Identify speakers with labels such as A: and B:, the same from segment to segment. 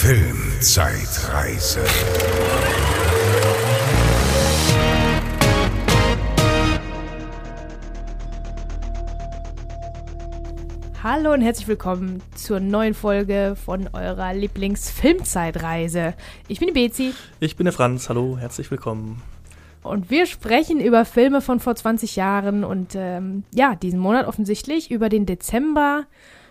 A: Filmzeitreise.
B: Hallo und herzlich willkommen zur neuen Folge von eurer Lieblingsfilmzeitreise. Ich bin die Bezi
C: Ich bin der Franz, hallo, herzlich willkommen.
B: und wir sprechen über Filme von vor 20 Jahren und ähm, ja, diesen Monat offensichtlich über den Dezember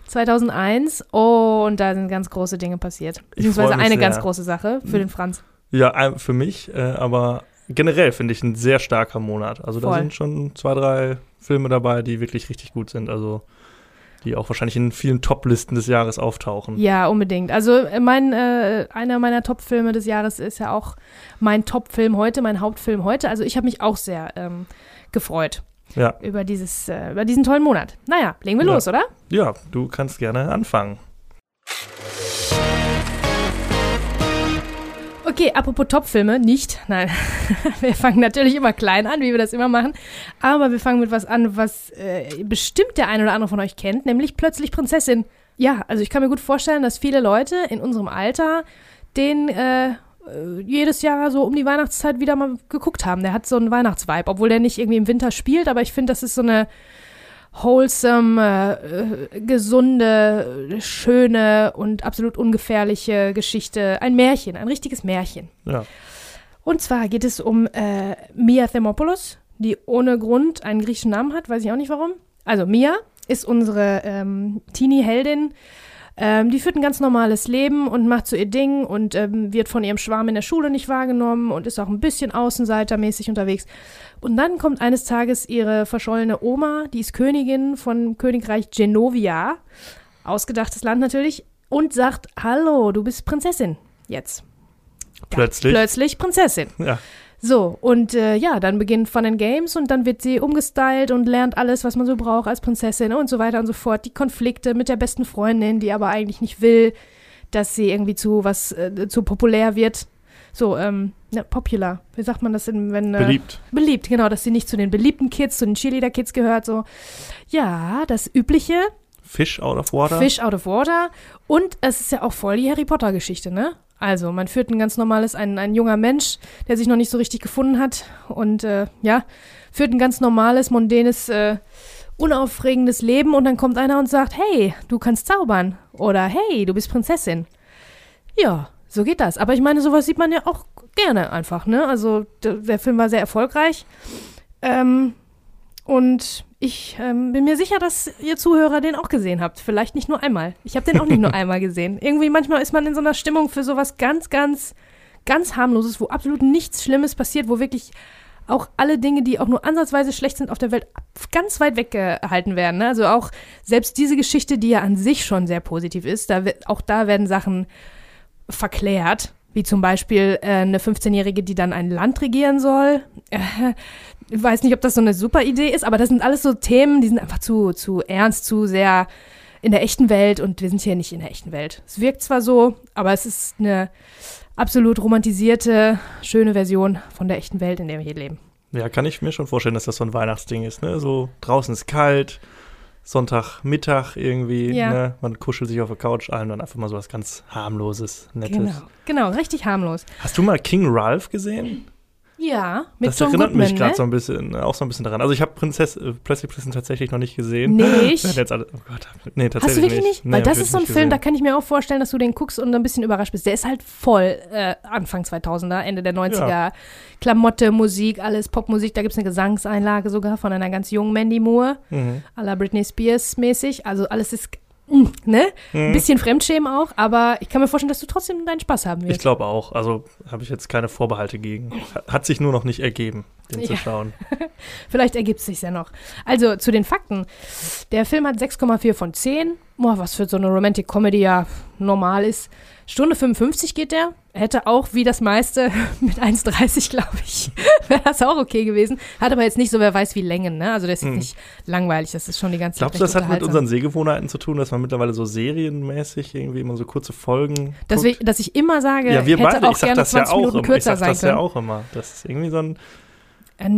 B: 2001 oh, und da sind ganz große Dinge passiert. Beziehungsweise eine
C: sehr.
B: ganz große Sache für den Franz.
C: Ja, für mich, äh, aber generell finde ich ein sehr starker Monat. Also da
B: Voll.
C: sind schon zwei, drei Filme dabei, die wirklich richtig gut sind. Also die auch wahrscheinlich in vielen Top-Listen des Jahres auftauchen.
B: Ja, unbedingt. Also äh, mein, äh, einer meiner Top-Filme des Jahres ist ja auch mein Top-Film heute, mein Hauptfilm heute. Also ich habe mich auch sehr ähm, gefreut
C: Ja,
B: über, dieses, äh, über diesen tollen Monat. Naja, legen wir
C: Ja.
B: los, oder?
C: ja, du kannst gerne anfangen.
B: Okay, apropos Top-Filme, nicht. Nein, wir fangen natürlich immer klein an, wie wir das immer machen. Aber wir fangen mit was an, was äh, bestimmt der ein oder andere von euch kennt, nämlich plötzlich Prinzessin. Ja, also ich kann mir gut vorstellen, dass viele Leute in unserem Alter den äh, jedes Jahr so um die Weihnachtszeit wieder mal geguckt haben. Der hat so einen Weihnachtsvibe, obwohl der nicht irgendwie im Winter spielt, aber ich finde, das ist so eine wholesome, äh, äh, gesunde, äh, schöne und absolut ungefährliche Geschichte. Ein Märchen, ein richtiges Märchen.
C: Ja,
B: Und zwar geht es um äh, Mia Thermopoulos, die ohne Grund einen griechischen Namen hat, weiß ich auch nicht warum. Also Mia ist unsere ähm, Teenie-Heldin. Ähm, die führt ein ganz normales Leben und macht so ihr Ding und ähm, wird von ihrem Schwarm in der Schule nicht wahrgenommen und ist auch ein bisschen außenseitermäßig unterwegs. Und dann kommt eines Tages ihre verschollene Oma, die ist Königin von Königreich Genovia, ausgedachtes Land natürlich, und sagt, hallo, du bist Prinzessin jetzt.
C: plötzlich.
B: Plötzlich Prinzessin.
C: ja,
B: So, und äh, ja, dann beginnt Fun and Games und dann wird sie umgestylt und lernt alles, was man so braucht als Prinzessin und so weiter und so fort. Die Konflikte mit der besten Freundin, die aber eigentlich nicht will, dass sie irgendwie zu was, äh, zu populär wird. So, ähm, ja, popular. Wie sagt man das, in, wenn. Äh,
C: beliebt.
B: Beliebt, genau, dass sie nicht zu den beliebten Kids, zu den Cheerleader-Kids gehört, so. Ja, das übliche,
C: Fish out of water.
B: Fish out of water. Und es ist ja auch voll die Harry Potter-Geschichte, ne? Also, man führt ein ganz normales, ein, ein junger Mensch, der sich noch nicht so richtig gefunden hat und äh, ja, führt ein ganz normales, mondänes, äh, unaufregendes Leben und dann kommt einer und sagt, hey, du kannst zaubern oder hey, du bist Prinzessin. Ja, so geht das. Aber ich meine, sowas sieht man ja auch gerne einfach, ne? Also, der, der Film war sehr erfolgreich. Ähm, und ich ähm, bin mir sicher, dass ihr Zuhörer den auch gesehen habt. Vielleicht nicht nur einmal. Ich habe den auch nicht nur einmal gesehen. Irgendwie manchmal ist man in so einer Stimmung für sowas ganz, ganz, ganz harmloses, wo absolut nichts Schlimmes passiert, wo wirklich auch alle Dinge, die auch nur ansatzweise schlecht sind auf der Welt, ganz weit weggehalten werden. Ne? Also auch selbst diese Geschichte, die ja an sich schon sehr positiv ist, da, auch da werden Sachen verklärt, wie zum Beispiel äh, eine 15-Jährige, die dann ein Land regieren soll. Ich weiß nicht, ob das so eine super Idee ist, aber das sind alles so Themen, die sind einfach zu, zu ernst, zu sehr in der echten Welt und wir sind hier nicht in der echten Welt. Es wirkt zwar so, aber es ist eine absolut romantisierte, schöne Version von der echten Welt, in der wir hier leben.
C: Ja, kann ich mir schon vorstellen, dass das so ein Weihnachtsding ist, ne? So draußen ist kalt, Sonntagmittag irgendwie,
B: Ja.
C: ne? Man kuschelt sich auf der Couch ein und dann einfach mal so was ganz harmloses, nettes.
B: Genau, genau, richtig harmlos.
C: Hast du mal King Ralph gesehen?
B: Ja, mit
C: das
B: John
C: erinnert
B: Goodman,
C: mich gerade
B: ne?
C: so ein bisschen, auch so ein bisschen daran. Also ich habe Prinzess, äh, plötzlich Prinzessin tatsächlich noch nicht gesehen.
B: Nicht?
C: Hatten Jetzt alle, oh Gott, nee, tatsächlich
B: Hast du wirklich nicht?
C: Nee,
B: Weil das ist so ein
C: nicht
B: Film, da
C: gesehen.
B: kann ich mir auch vorstellen, dass du den guckst und ein bisschen überrascht bist. Der ist halt voll äh, Anfang 2000er, Ende der 90er.
C: Ja.
B: Klamotte, Musik, alles Popmusik. Da gibt es eine Gesangseinlage sogar von einer ganz jungen Mandy Moore,
C: Mhm.
B: à la Britney Spears mäßig. Also alles ist, ne? Ein
C: Mhm.
B: bisschen Fremdschämen auch, aber ich kann mir vorstellen, dass du trotzdem deinen Spaß haben
C: Ich
B: wirst.
C: glaube auch. Also habe ich jetzt keine Vorbehalte gegen. Hat- sich nur noch nicht ergeben, den zu
B: Ja.
C: schauen.
B: Vielleicht ergibt es sich ja noch. Also zu den Fakten. Der Film hat 6,4 von 10. Boah, was für so eine Romantic Comedy ja normal ist. Stunde 55 geht der. Hätte auch wie das meiste mit 1,30, glaube ich, wäre das auch okay gewesen. Hat aber jetzt nicht so, wer weiß wie Längen, ne? Also der ist
C: Hm.
B: nicht langweilig. Das ist schon die ganze
C: Glaubst du,
B: Zeit
C: das hat mit unseren Sehgewohnheiten zu tun, dass man mittlerweile so serienmäßig irgendwie immer so kurze Folgen
B: dass, wir, dass ich immer sage,
C: ja, wir
B: hätte
C: beide,
B: auch
C: ich sag
B: gerne
C: das ja
B: 20
C: auch
B: Minuten
C: immer. Ich
B: kürzer
C: sag
B: sein
C: das
B: können.
C: ja auch immer. Das ist irgendwie so ein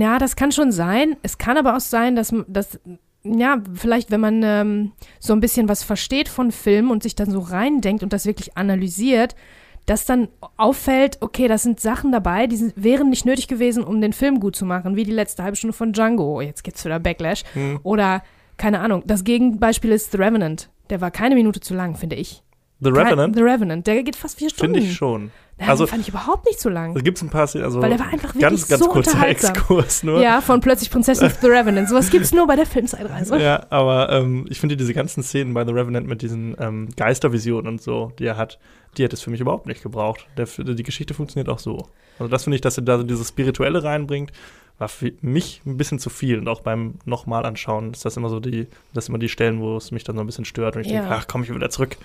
B: Ja, das kann schon sein. Es kann aber auch sein, dass, dass ja, vielleicht, wenn man ähm, so ein bisschen was versteht von Filmen und sich dann so reindenkt und das wirklich analysiert, dass dann auffällt, okay, das sind Sachen dabei, die sind, wären nicht nötig gewesen, um den Film gut zu machen, wie die letzte halbe Stunde von Django. Jetzt gibt's wieder Backlash.
C: Hm.
B: Oder, keine Ahnung, das Gegenbeispiel ist The Revenant. Der war keine Minute zu lang, finde ich.
C: The Revenant?
B: The Revenant, der geht fast vier Stunden.
C: Finde ich schon.
B: Ja,
C: Also-
B: den fand ich überhaupt nicht so lang.
C: Da gibt es ein paar Szenen, also
B: Weil der war einfach wirklich
C: ganz, ganz
B: so
C: kurzer
B: unterhaltsam.
C: Exkurs nur.
B: Ja, von plötzlich Prinzessin of The Revenant. Sowas gibt's nur bei der Filmzeitreise.
C: Ja, aber ähm, ich finde diese ganzen Szenen bei The Revenant mit diesen ähm, Geistervisionen und so, die er hat, die hätte es für mich überhaupt nicht gebraucht. Der, die Geschichte funktioniert auch so. Also das finde ich, dass er da so dieses Spirituelle reinbringt, war für mich ein bisschen zu viel. Und auch beim nochmal anschauen ist das immer so die, das immer die Stellen, wo es mich dann so ein bisschen stört und ich
B: Ja.
C: denke, ach komm, ich wieder zurück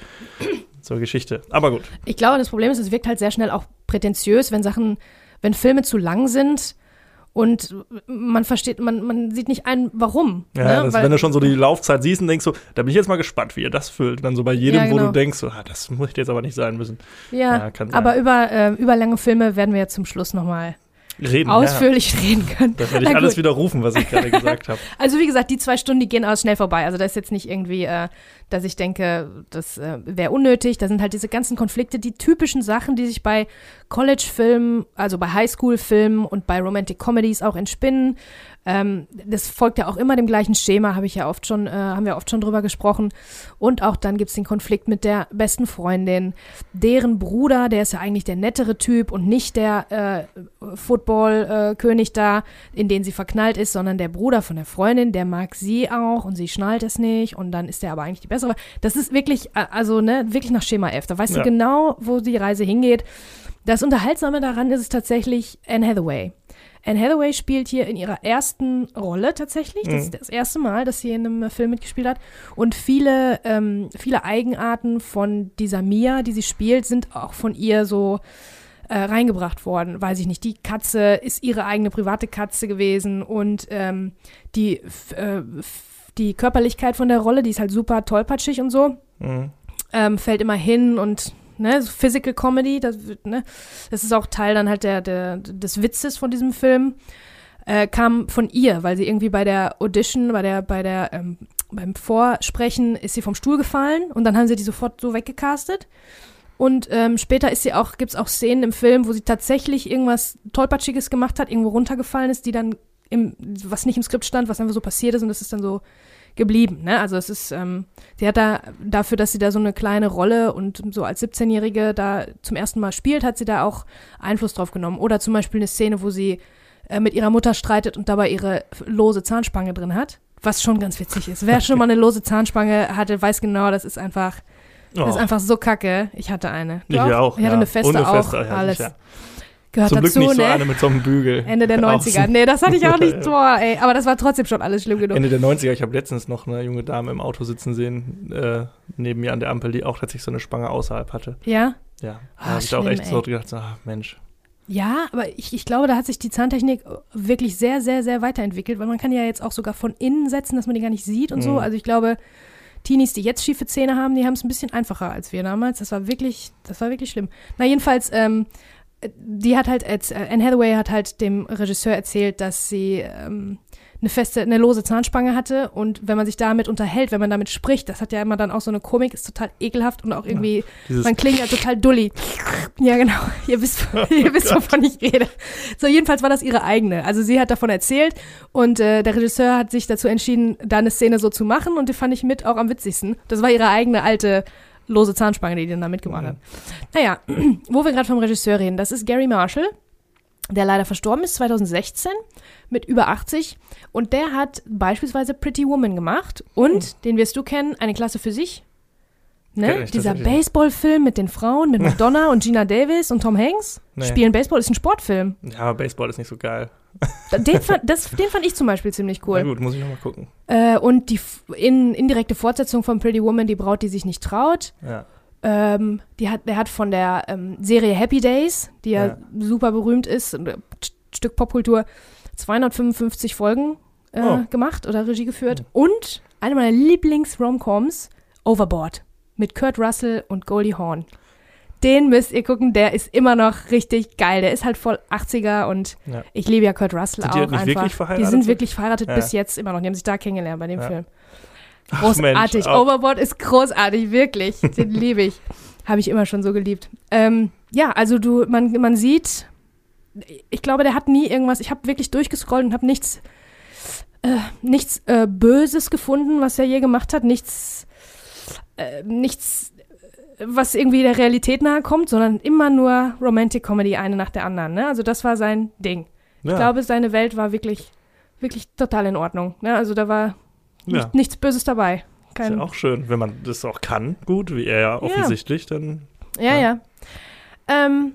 C: zur Geschichte. Aber gut.
B: Ich glaube, das Problem ist, es wirkt halt sehr schnell auch prätentiös, wenn Sachen, wenn Filme zu lang sind und man versteht, man, man sieht nicht ein, warum.
C: Ja,
B: ne?
C: das,
B: Weil-
C: wenn du schon so die Laufzeit siehst und denkst so, da bin ich jetzt mal gespannt, wie ihr das füllt. Und dann so bei jedem,
B: Ja,
C: wo
B: genau.
C: du denkst, so, ah, das muss jetzt aber nicht sein müssen.
B: ja,
C: Ja, kann sein.
B: aber über, äh, über lange Filme werden wir jetzt zum Schluss nochmal
C: Reden.
B: ausführlich reden können.
C: Ja. Da werde ich alles widerrufen, was ich gerade gesagt habe.
B: Also wie gesagt, die zwei Stunden, die gehen aus schnell vorbei. Also da ist jetzt nicht irgendwie, äh, dass ich denke, das äh, wäre unnötig. Da sind halt diese ganzen Konflikte, die typischen Sachen, die sich bei College-Filmen, also bei Highschool-Filmen und bei Romantic Comedies auch entspinnen. Ähm, das folgt ja auch immer dem gleichen Schema, habe ich ja oft schon, äh, haben wir oft schon drüber gesprochen. Und auch dann gibt's den Konflikt mit der besten Freundin, deren Bruder, der ist ja eigentlich der nettere Typ und nicht der äh, Football-König da, in den sie verknallt ist, sondern der Bruder von der Freundin, der mag sie auch und sie schnallt es nicht und dann ist der aber eigentlich die bessere. Das ist wirklich, äh, also ne, wirklich nach Schema F. Da weißt
C: Ja.
B: du genau, wo die Reise hingeht. Das Unterhaltsame daran ist es tatsächlich Anne Hathaway. Anne Hathaway spielt hier in ihrer ersten Rolle tatsächlich. Das
C: Mhm.
B: ist das erste Mal, dass sie in einem Film mitgespielt hat. Und viele, ähm, viele Eigenarten von dieser Mia, die sie spielt, sind auch von ihr so äh, reingebracht worden. Weiß ich nicht. Die Katze ist ihre eigene private Katze gewesen und ähm, die, äh, die Körperlichkeit von der Rolle, die ist halt super tollpatschig und so
C: Mhm.
B: ähm, fällt immer hin und ne, so Physical Comedy, das, ne, das ist auch Teil dann halt der, der, des Witzes von diesem Film, äh, kam von ihr, weil sie irgendwie bei der Audition, bei der, bei der, ähm, beim Vorsprechen ist sie vom Stuhl gefallen und dann haben sie die sofort so weggecastet. Und ähm, später ist sie auch, gibt's auch Szenen im Film, wo sie tatsächlich irgendwas Tollpatschiges gemacht hat, irgendwo runtergefallen ist, die dann im, was nicht im Skript stand, was einfach so passiert ist und das ist dann so geblieben. Ne? Also es ist, ähm, sie hat da dafür, dass sie da so eine kleine Rolle und so als 17-Jährige da zum ersten Mal spielt, hat sie da auch Einfluss drauf genommen. Oder zum Beispiel eine Szene, wo sie äh, mit ihrer Mutter streitet und dabei ihre lose Zahnspange drin hat. Was schon ganz witzig ist. Wer schon mal eine lose Zahnspange hatte, weiß genau, das ist einfach, das ist
C: Oh.
B: einfach so kacke. Ich hatte eine. Du
C: Ich auch.
B: Ich hatte
C: ja.
B: eine feste
C: eine
B: auch.
C: Feste, ja,
B: alles.
C: sicher.
B: Gehört
C: Zum Glück
B: dazu,
C: nicht so
B: ne?
C: eine mit so einem Bügel.
B: Ende der
C: Auch
B: 90er.
C: so-
B: Nee, das hatte ich auch nicht vor, ey. Aber das war trotzdem schon alles schlimm genug.
C: Ende der 90er, ich habe letztens noch eine junge Dame im Auto sitzen sehen, äh, neben mir an der Ampel, die auch tatsächlich so eine Spange außerhalb hatte.
B: Ja?
C: Ja,
B: Ah,
C: da habe ich auch echt so
B: ey.
C: gedacht, so, ah, Mensch.
B: Ja, aber ich, ich glaube, da hat sich die Zahntechnik wirklich sehr, sehr, sehr weiterentwickelt, weil man kann ja jetzt auch sogar von innen setzen, dass man die gar nicht sieht und so.
C: Mhm.
B: Also ich glaube, Teenies, die jetzt schiefe Zähne haben, die haben es ein bisschen einfacher als wir damals. Das war wirklich, das war wirklich schlimm. Na, jedenfalls, ähm, die hat halt, als, äh, Anne Hathaway hat halt dem Regisseur erzählt, dass sie ähm, eine feste, eine lose Zahnspange hatte und wenn man sich damit unterhält, wenn man damit spricht, das hat ja immer dann auch so eine Komik, ist total ekelhaft und auch irgendwie
C: Dieses,
B: man klingt ja total dulli. Ja, genau. Ihr wisst, ihr wisst wovon ich rede. So, jedenfalls war das ihre eigene. Also sie hat davon erzählt und äh, der Regisseur hat sich dazu entschieden, da eine Szene so zu machen und die fand ich mit auch am witzigsten. Das war ihre eigene alte lose Zahnspange, die die dann da mitgemacht
C: Mhm.
B: hat. Naja, wo wir gerade vom Regisseur reden, das ist Gary Marshall, der leider verstorben ist 2016 mit über 80 und der hat beispielsweise Pretty Woman gemacht und, den wirst du kennen, eine Klasse für sich. Ne?
C: ich
B: Dieser. Baseballfilm mit den Frauen, mit Madonna und Gina Davis und Tom Hanks.
C: Nee.
B: Spielen Baseball ist ein Sportfilm.
C: ja, aber Baseball ist nicht so geil.
B: Den fand, das, den fand ich zum Beispiel ziemlich
C: Na
B: cool.
C: gut, muss ich nochmal gucken.
B: Äh, und die in, indirekte Fortsetzung von Pretty Woman, die Braut, die sich nicht traut.
C: Ja.
B: Ähm, die hat, der hat von der ähm, Serie Happy Days, die ja,
C: Ja.
B: super berühmt ist, ein äh, Stück Popkultur, 255 Folgen äh,
C: Oh.
B: gemacht oder Regie geführt.
C: Mhm.
B: Und eine meiner Lieblings-Romcoms, Overboard, mit Kurt Russell und Goldie Hawn. Den müsst ihr gucken, der ist immer noch richtig geil. Der ist halt voll 80er und
C: Ja.
B: ich liebe ja Kurt Russell
C: Sind die
B: auch
C: nicht
B: einfach.
C: wirklich
B: die
C: verheiratet?
B: sind wirklich verheiratet
C: Ja.
B: bis jetzt immer noch. Die haben sich da kennengelernt bei dem
C: Ja.
B: Film.
C: Ach,
B: Großartig.
C: Mensch, auch-
B: Overboard ist großartig, wirklich. Den liebe ich. Habe ich immer schon so geliebt. Ähm, ja, also du, man, man sieht, ich glaube, der hat nie irgendwas, ich habe wirklich durchgescrollt und habe nichts, äh, nichts äh, Böses gefunden, was er je gemacht hat, nichts, äh, nichts, was irgendwie der Realität nahe kommt, sondern immer nur Romantic Comedy, eine nach der anderen. Ne? Also das war sein Ding.
C: ja.
B: Ich glaube, seine Welt war wirklich, wirklich total in Ordnung. Ne? Also da war
C: ja.
B: nicht, nichts Böses dabei.
C: Ist
B: Kein,
C: ja auch schön, wenn man das auch kann, gut, wie er ja offensichtlich, dann
B: Ja,
C: Ja.
B: ja. Ähm,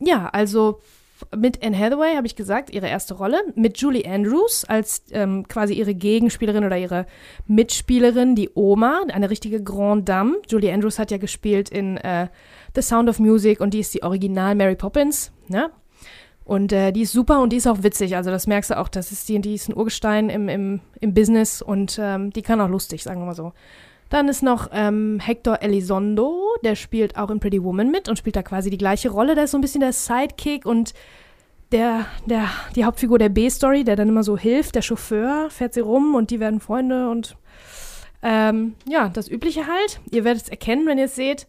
B: ja, also mit Anne Hathaway habe ich gesagt, ihre erste Rolle. Mit Julie Andrews als ähm, quasi ihre Gegenspielerin oder ihre Mitspielerin, die Oma, eine richtige Grande Dame. Julie Andrews hat ja gespielt in äh, The Sound of Music und die ist die Original Mary Poppins. Ne? Und äh, die ist super und die ist auch witzig. Also das merkst du auch, das ist die, die ist ein Urgestein im, im, im Business und ähm, die kann auch lustig, sagen wir mal so. Dann ist noch ähm, Hector Elizondo, der spielt auch in Pretty Woman mit und spielt da quasi die gleiche Rolle. Der ist so ein bisschen der Sidekick und der, der, die Hauptfigur der B-Story, der dann immer so hilft, der Chauffeur, fährt sie rum und die werden Freunde und ähm, ja, das Übliche halt. Ihr werdet es erkennen, wenn ihr es seht.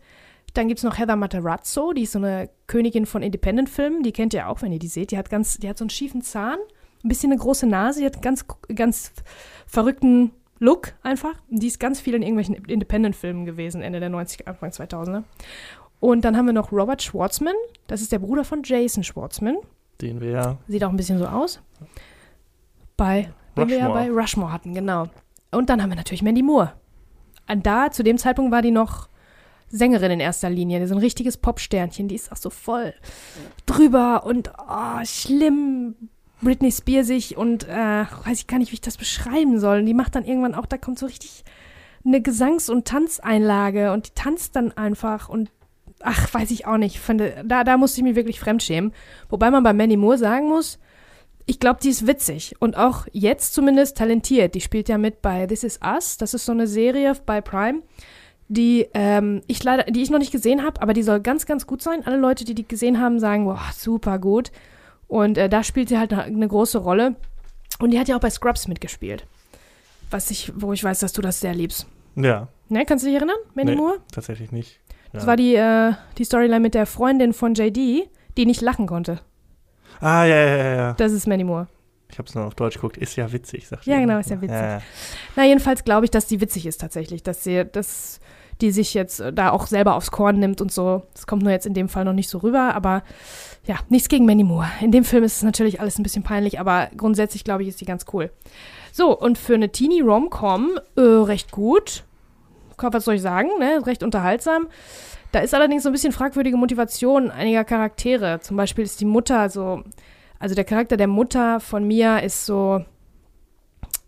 B: Dann gibt es noch Heather Matarazzo, die ist so eine Königin von Independent-Filmen. Die kennt ihr auch, wenn ihr die seht. Die hat ganz, die hat so einen schiefen Zahn, ein bisschen eine große Nase, die hat einen ganz, ganz verrückten Look einfach. Die ist ganz viel in irgendwelchen Independent-Filmen gewesen, Ende der 90er, Anfang 2000er. Und dann haben wir noch Robert Schwartzman. Das ist der Bruder von Jason Schwartzman.
C: den wir ja
B: Sieht auch ein bisschen so aus. Bei, den wir ja bei Rushmore hatten, genau. Und dann haben wir natürlich Mandy Moore. Und da, zu dem Zeitpunkt war die noch Sängerin in erster Linie. Ist ein richtiges Popsternchen. Die ist auch so voll drüber und oh, schlimm. Britney Spearsig und äh, weiß ich gar nicht, wie ich das beschreiben soll. Und die macht dann irgendwann auch, da kommt so richtig eine Gesangs- und Tanzeinlage und die tanzt dann einfach und ach, weiß ich auch nicht. Finde, da, da musste ich mich wirklich fremdschämen. Wobei man bei Mandy Moore sagen muss, ich glaube, die ist witzig und auch jetzt zumindest talentiert. Die spielt ja mit bei This Is Us. Das ist so eine Serie bei Prime, die ähm, ich leider, die ich noch nicht gesehen habe, aber die soll ganz, ganz gut sein. Alle Leute, die die gesehen haben, sagen, boah, super gut. Und äh, da spielt sie halt eine, große Rolle. Und die hat ja auch bei Scrubs mitgespielt. Was ich, wo ich weiß, dass du das sehr liebst.
C: ja,
B: Ne, kannst du dich erinnern, Mandy
C: Nee.
B: Moore?
C: tatsächlich nicht. Ja.
B: Das war die, äh, die Storyline mit der Freundin von JD, die nicht lachen konnte.
C: ah, ja, ja, ja, ja.
B: Das ist Mandy Moore.
C: Ich habe es nur auf Deutsch geguckt. Ist ja witzig, sagt
B: Ja, genau, ist ja witzig.
C: Ja, ja.
B: Na, jedenfalls glaube ich, dass die witzig ist tatsächlich, dass sie, dass die sich jetzt äh, da auch selber aufs Korn nimmt und so. Das kommt nur jetzt in dem Fall noch nicht so rüber, aber ja, nichts gegen Mandy Moore. In dem Film ist es natürlich alles ein bisschen peinlich, aber grundsätzlich glaube ich, ist die ganz cool. So, und für eine Teenie Rom-Com äh, recht gut. Was soll ich sagen, ne? Recht unterhaltsam. Da ist allerdings so ein bisschen fragwürdige Motivation einiger Charaktere. Zum Beispiel ist die Mutter so, also der Charakter der Mutter von Mia ist so,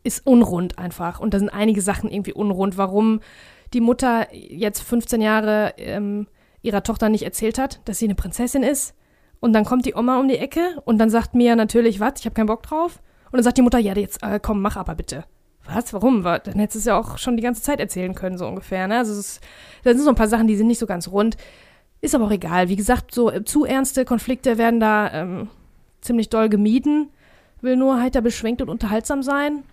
B: ist unrund einfach. Und da sind einige Sachen irgendwie unrund. Warum die Mutter jetzt 15 Jahre ähm, ihrer Tochter nicht erzählt hat, dass sie eine Prinzessin ist. Und dann kommt die Oma um die Ecke und dann sagt Mia natürlich, was, ich habe keinen Bock drauf. Und dann sagt die Mutter, ja, jetzt äh, komm, mach aber bitte. Was, warum? Wa- Dann hättest du es ja auch schon die ganze Zeit erzählen können, so ungefähr. Ne? Also es da sind so ein paar Sachen, die sind nicht so ganz rund. Ist aber auch egal. Wie gesagt, so äh, zu ernste Konflikte werden da ähm, ziemlich doll gemieden. Will nur heiter beschwingt und unterhaltsam sein.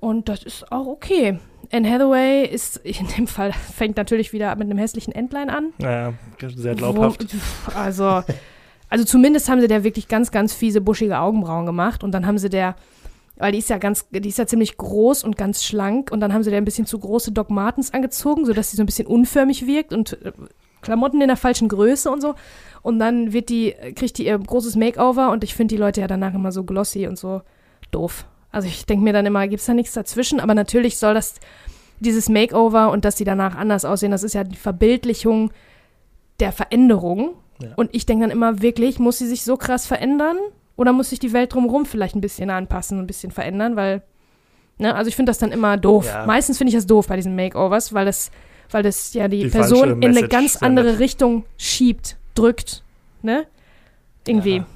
B: Und das ist auch okay. Anne Hathaway ist in dem Fall, fängt natürlich wieder mit einem hässlichen Endline an.
C: Ja, ja, sehr glaubhaft.
B: Wo, also, also zumindest haben sie der wirklich ganz, ganz fiese, buschige Augenbrauen gemacht. Und dann haben sie der, weil die ist ja ganz, die ist ja ziemlich groß und ganz schlank. Und dann haben sie der ein bisschen zu große Doc Martens angezogen, sodass sie so ein bisschen unförmig wirkt und äh, Klamotten in der falschen Größe und so. Und dann wird die, kriegt die ihr großes Makeover und ich finde die Leute ja danach immer so glossy und so doof. Also ich denke mir dann immer, gibt es da nichts dazwischen? Aber natürlich soll das, dieses Makeover und dass die danach anders aussehen, das ist ja die Verbildlichung der Veränderung.
C: Ja.
B: Und ich denke dann immer, wirklich, muss sie sich so krass verändern? Oder muss sich die Welt drumherum vielleicht ein bisschen anpassen, ein bisschen verändern? Weil, ne, also ich finde das dann immer doof.
C: Ja.
B: Meistens finde ich das doof bei diesen Makeovers, weil das, weil das ja die,
C: Die
B: Person in eine ganz
C: sendet.
B: andere Richtung schiebt, drückt. Ne? Irgendwie.
C: Ja.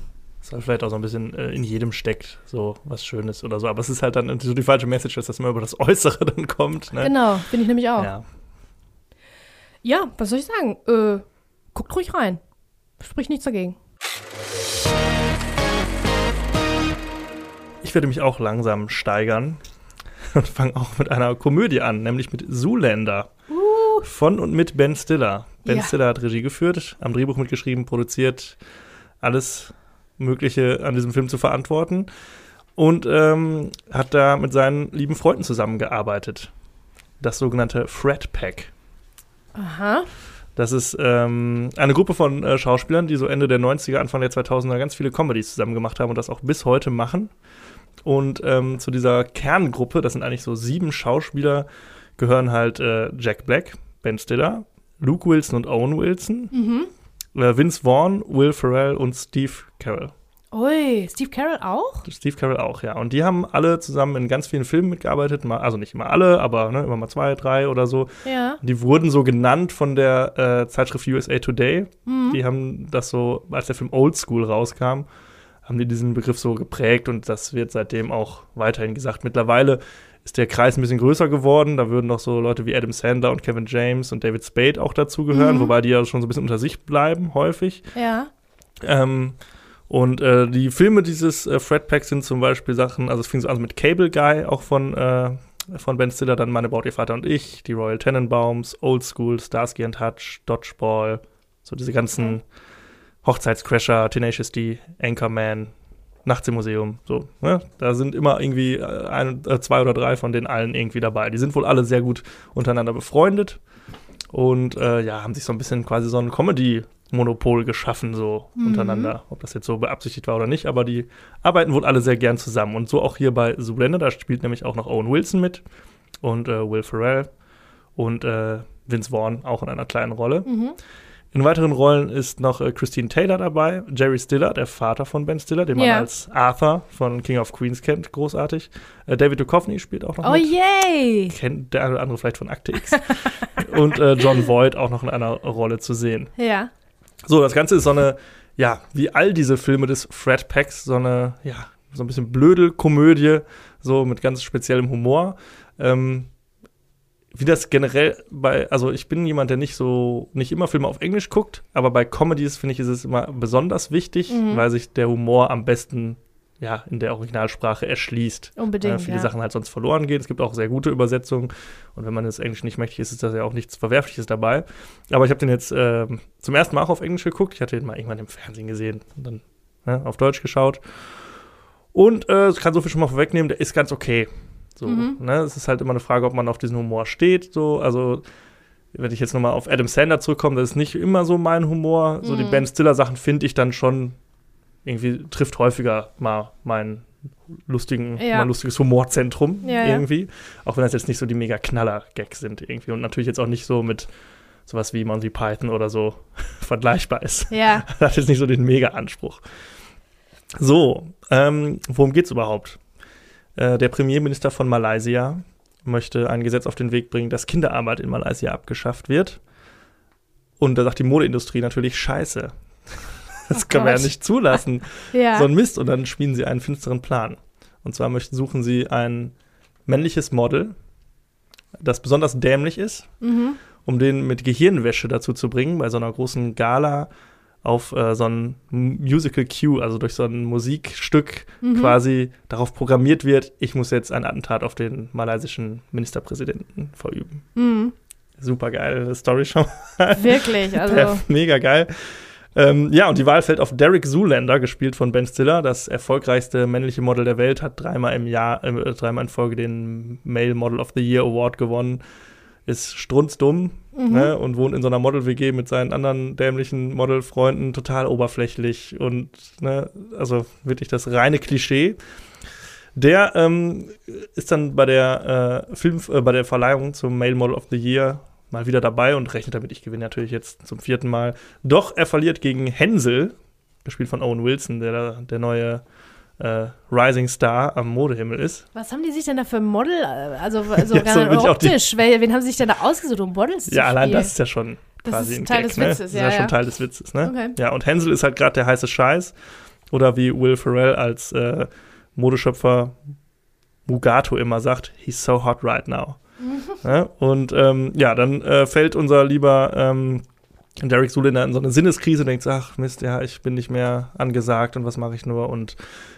C: Dass halt vielleicht auch so ein bisschen äh, in jedem steckt, so was Schönes oder so. Aber es ist halt dann so die falsche Message, dass das immer über das Äußere dann kommt. Ne?
B: Genau, finde ich nämlich auch.
C: Ja.
B: Ja, was soll ich sagen? Äh, guckt ruhig rein. Spricht nichts dagegen.
C: Ich werde mich auch langsam steigern und fange auch mit einer Komödie an, nämlich mit Zoolander.
B: Uh.
C: Von und mit Ben Stiller. Ben
B: Ja.
C: Stiller hat Regie geführt, am Drehbuch mitgeschrieben, produziert, alles Mögliche an diesem Film zu verantworten. Und ähm, hat da mit seinen lieben Freunden zusammengearbeitet. Das sogenannte Fred Pack.
B: Aha.
C: Das ist ähm, eine Gruppe von äh, Schauspielern, die so Ende der 90er, Anfang der 2000er ganz viele Comedies zusammen gemacht haben und das auch bis heute machen. Und ähm, zu dieser Kerngruppe, das sind eigentlich so sieben Schauspieler, gehören halt äh, Jack Black, Ben Stiller, Luke Wilson und Owen Wilson,
B: Mhm.
C: äh, Vince Vaughn, Will Ferrell und Steve Carell.
B: Ui, Steve Carell auch?
C: Steve Carell auch, ja. Und die haben alle zusammen in ganz vielen Filmen mitgearbeitet. Mal, also nicht immer alle, aber ne, immer mal zwei, drei oder so.
B: Ja.
C: Die wurden so genannt von der äh, Zeitschrift USA Today.
B: Mhm.
C: Die haben das so, als der Film Old School rauskam, haben die diesen Begriff so geprägt und das wird seitdem auch weiterhin gesagt. Mittlerweile ist der Kreis ein bisschen größer geworden. Da würden noch so Leute wie Adam Sandler und Kevin James und David Spade auch dazugehören,
B: Mhm.
C: wobei die ja schon so ein bisschen unter sich bleiben, häufig.
B: Ja.
C: Ähm, und äh, die Filme dieses äh, Fred Pack sind zum Beispiel Sachen, also es fing so an mit Cable Guy, auch von, äh, von Ben Stiller, dann Meine Braut, ihr Vater und ich, die Royal Tenenbaums, Old School, Starsky and Hutch, Dodgeball, so diese ganzen Hochzeitscrasher, Tenacious D, Anchorman, Nachts im Museum, so. Ne? Da sind immer irgendwie äh, ein, äh, zwei oder drei von den allen irgendwie dabei. Die sind wohl alle sehr gut untereinander befreundet und äh, ja, haben sich so ein bisschen quasi so ein Comedy-Monopol geschaffen, so
B: Mhm.
C: untereinander. Ob das jetzt so beabsichtigt war oder nicht, aber die arbeiten wohl alle sehr gern zusammen. Und so auch hier bei Zoolander, da spielt nämlich auch noch Owen Wilson mit und äh, Will Ferrell und äh, Vince Vaughn auch in einer kleinen Rolle.
B: Mhm.
C: In weiteren Rollen ist noch äh, Christine Taylor dabei, Jerry Stiller, der Vater von Ben Stiller, den man als Arthur von King of Queens kennt, großartig. Äh, David Duchovny spielt auch noch
B: Oh
C: mit
B: yay!
C: kennt der eine oder andere vielleicht von Akte X. und äh, John Voight auch noch in einer Rolle zu sehen.
B: Ja.
C: So, das Ganze ist so eine, ja, wie all diese Filme des Fred Packs, so eine, ja, so ein bisschen blöde Komödie, so mit ganz speziellem Humor. Ähm, wie das generell bei, also ich bin jemand, der nicht so, nicht immer Filme auf Englisch guckt, aber bei Comedies finde ich, ist es immer besonders wichtig,
B: Mhm.
C: weil sich der Humor am besten ja, in der Originalsprache erschließt
B: Unbedingt.
C: äh, viele
B: ja.
C: Sachen halt sonst verloren gehen. Es gibt auch sehr gute Übersetzungen. Und wenn man das Englisch nicht mächtig ist, ist da ja auch nichts Verwerfliches dabei. Aber ich habe den jetzt ähm, zum ersten Mal auch auf Englisch geguckt. Ich hatte den mal irgendwann im Fernsehen gesehen und dann ne, auf Deutsch geschaut. Und äh, ich kann so viel schon mal vorwegnehmen, der ist ganz okay. So,
B: Mhm.
C: ne? Es ist halt immer eine Frage, ob man auf diesen Humor steht. So, also wenn ich jetzt nochmal auf Adam Sandler zurückkomme, das ist nicht immer so mein Humor. So die
B: Mhm.
C: Ben Stiller-Sachen finde ich dann schon irgendwie trifft häufiger mal meinen lustigen,
B: Ja.
C: mein lustiges Humorzentrum
B: Ja, ja.
C: irgendwie. Auch wenn das jetzt nicht so die mega Knaller-Gags sind irgendwie. Und natürlich jetzt auch nicht so mit sowas wie Monty Python oder so vergleichbar ist.
B: Ja.
C: Das hat jetzt nicht so den Mega-Anspruch. So, ähm, worum geht's überhaupt? Äh, der Premierminister von Malaysia möchte ein Gesetz auf den Weg bringen, dass Kinderarbeit in Malaysia abgeschafft wird. Und da sagt die Modeindustrie natürlich Scheiße. Das
B: Oh
C: können wir ja
B: Gott.
C: nicht zulassen.
B: Ja.
C: So ein Mist. Und dann schmieden sie einen finsteren Plan. Und zwar möchten, suchen sie ein männliches Model, das besonders dämlich ist,
B: mhm.
C: um den mit Gehirnwäsche dazu zu bringen, bei so einer großen Gala auf äh, so ein Musical Cue, also durch so ein Musikstück
B: Mhm.
C: quasi darauf programmiert wird, ich muss jetzt ein Attentat auf den malaysischen Ministerpräsidenten verüben.
B: Mhm.
C: Super geile Story schon.
B: Wirklich, also.
C: Ja, mega geil. Ähm, ja, und die Wahl fällt auf Derek Zoolander, gespielt von Ben Stiller, das erfolgreichste männliche Model der Welt, hat dreimal im Jahr, äh, dreimal in Folge den Male Model of the Year Award gewonnen, ist strunzdumm
B: Mhm.
C: ne, und wohnt in so einer Model-WG mit seinen anderen dämlichen Modelfreunden, total oberflächlich und, ne, also wirklich das reine Klischee. Der ähm, ist dann bei der äh, Film, äh, bei der Verleihung zum Male Model of the Year mal wieder dabei und rechnet damit, ich gewinne natürlich jetzt zum vierten Mal. Doch er verliert gegen Hänsel, gespielt von Owen Wilson, der da der neue äh, Rising Star am Modehimmel ist.
B: Was haben die sich denn da für Model, äh, also, also
C: Ja, so
B: optisch, wen, haben sie sich denn da ausgesucht, um Models zu
C: Ja, allein
B: spielen?
C: das ist ja schon
B: Das ist Teil
C: Gag,
B: des
C: ne?
B: Witzes,
C: das ist
B: ja,
C: ja, schon
B: ja.
C: Teil des Witzes, ne?
B: Okay.
C: Ja, und Hänsel ist halt gerade der heiße Scheiß. Oder wie Will Ferrell als äh, Modeschöpfer Mugato immer sagt, he's so hot right now. Ja, und ähm, ja, dann äh, fällt unser lieber ähm, Derek Zulinder in so eine Sinneskrise denkt, ach Mist, ja, ich bin nicht mehr angesagt und was mache ich nur und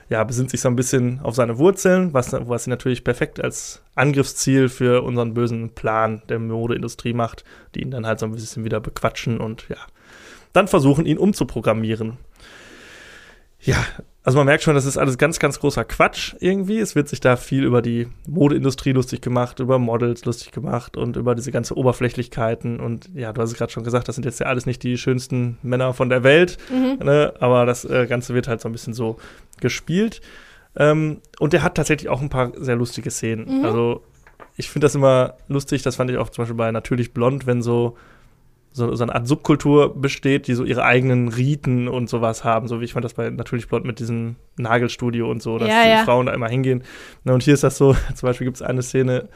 C: ja, besinnt sich so ein bisschen auf seine Wurzeln, was, was sie natürlich perfekt als Angriffsziel für unseren bösen Plan der Modeindustrie macht, die ihn dann halt so ein bisschen wieder bequatschen und ja, dann versuchen, ihn umzuprogrammieren. Ja, also man merkt schon, das ist alles ganz, ganz großer Quatsch irgendwie. Es wird sich da viel über die Modeindustrie lustig gemacht, über Models lustig gemacht und über diese ganze Oberflächlichkeiten. Und ja, du hast es gerade schon gesagt, das sind jetzt ja alles nicht die schönsten Männer von der Welt. Mhm. Ne? Aber das äh, Ganze wird halt so ein bisschen so gespielt. Ähm, und der hat tatsächlich auch ein paar sehr lustige Szenen. Mhm. Also ich finde das immer lustig, das fand ich auch zum Beispiel bei Natürlich Blond, wenn so so, so eine Art Subkultur besteht, die so ihre eigenen Riten und sowas haben, so wie ich fand das bei natürlich Blond mit diesem Nagelstudio und so, dass
B: ja,
C: die
B: ja.
C: Frauen da immer hingehen. Na, und hier ist das so, zum Beispiel gibt es eine Szene,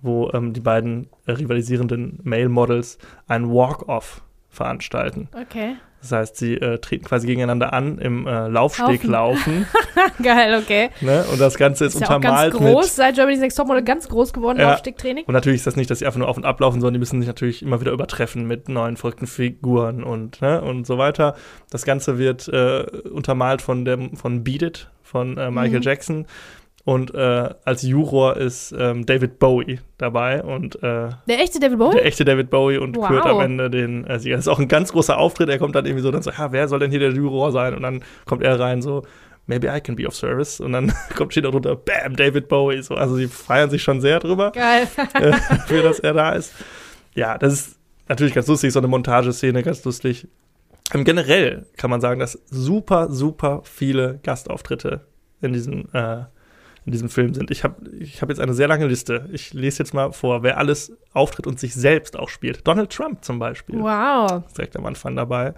C: wo ähm, die beiden äh, rivalisierenden Male Models ein Walk-Off veranstalten.
B: Okay.
C: Das heißt, sie äh, treten quasi gegeneinander an im äh, Laufsteglaufen.
B: Geil, okay.
C: Ne? Und das Ganze ist,
B: Ist ja
C: untermalt
B: ganz groß,
C: mit.
B: seit Germany's Next Topmodel ganz groß geworden,
C: Ja.
B: Laufstegtraining.
C: Und natürlich ist das nicht, dass sie einfach nur auf und ablaufen, sondern die müssen sich natürlich immer wieder übertreffen mit neuen verrückten Figuren und, ne, und so weiter. Das Ganze wird äh, untermalt von dem von Beat It von äh, Michael
B: Mhm.
C: Jackson. Und äh, als Juror ist ähm, David Bowie dabei und äh,
B: Der echte David Bowie?
C: der echte David Bowie und
B: Wow.
C: kürt am Ende den äh, Sieger. Das ist auch ein ganz großer Auftritt. Er kommt dann irgendwie so, dann so, ja, wer soll denn hier der Juror sein? Und dann kommt er rein so, maybe I can be of service. Und dann kommt steht da drunter, bam, David Bowie. So, also sie feiern sich schon sehr drüber,
B: Geil.
C: äh, für dass er da ist. Ja, das ist natürlich ganz lustig, so eine Montageszene, ganz lustig. Ähm, generell kann man sagen, dass super, super viele Gastauftritte in diesem, äh, in diesem Film sind. Ich habe ich hab jetzt eine sehr lange Liste. Ich lese jetzt mal vor, wer alles auftritt und sich selbst auch spielt. Donald Trump zum Beispiel.
B: Wow.
C: Ist direkt am Anfang dabei.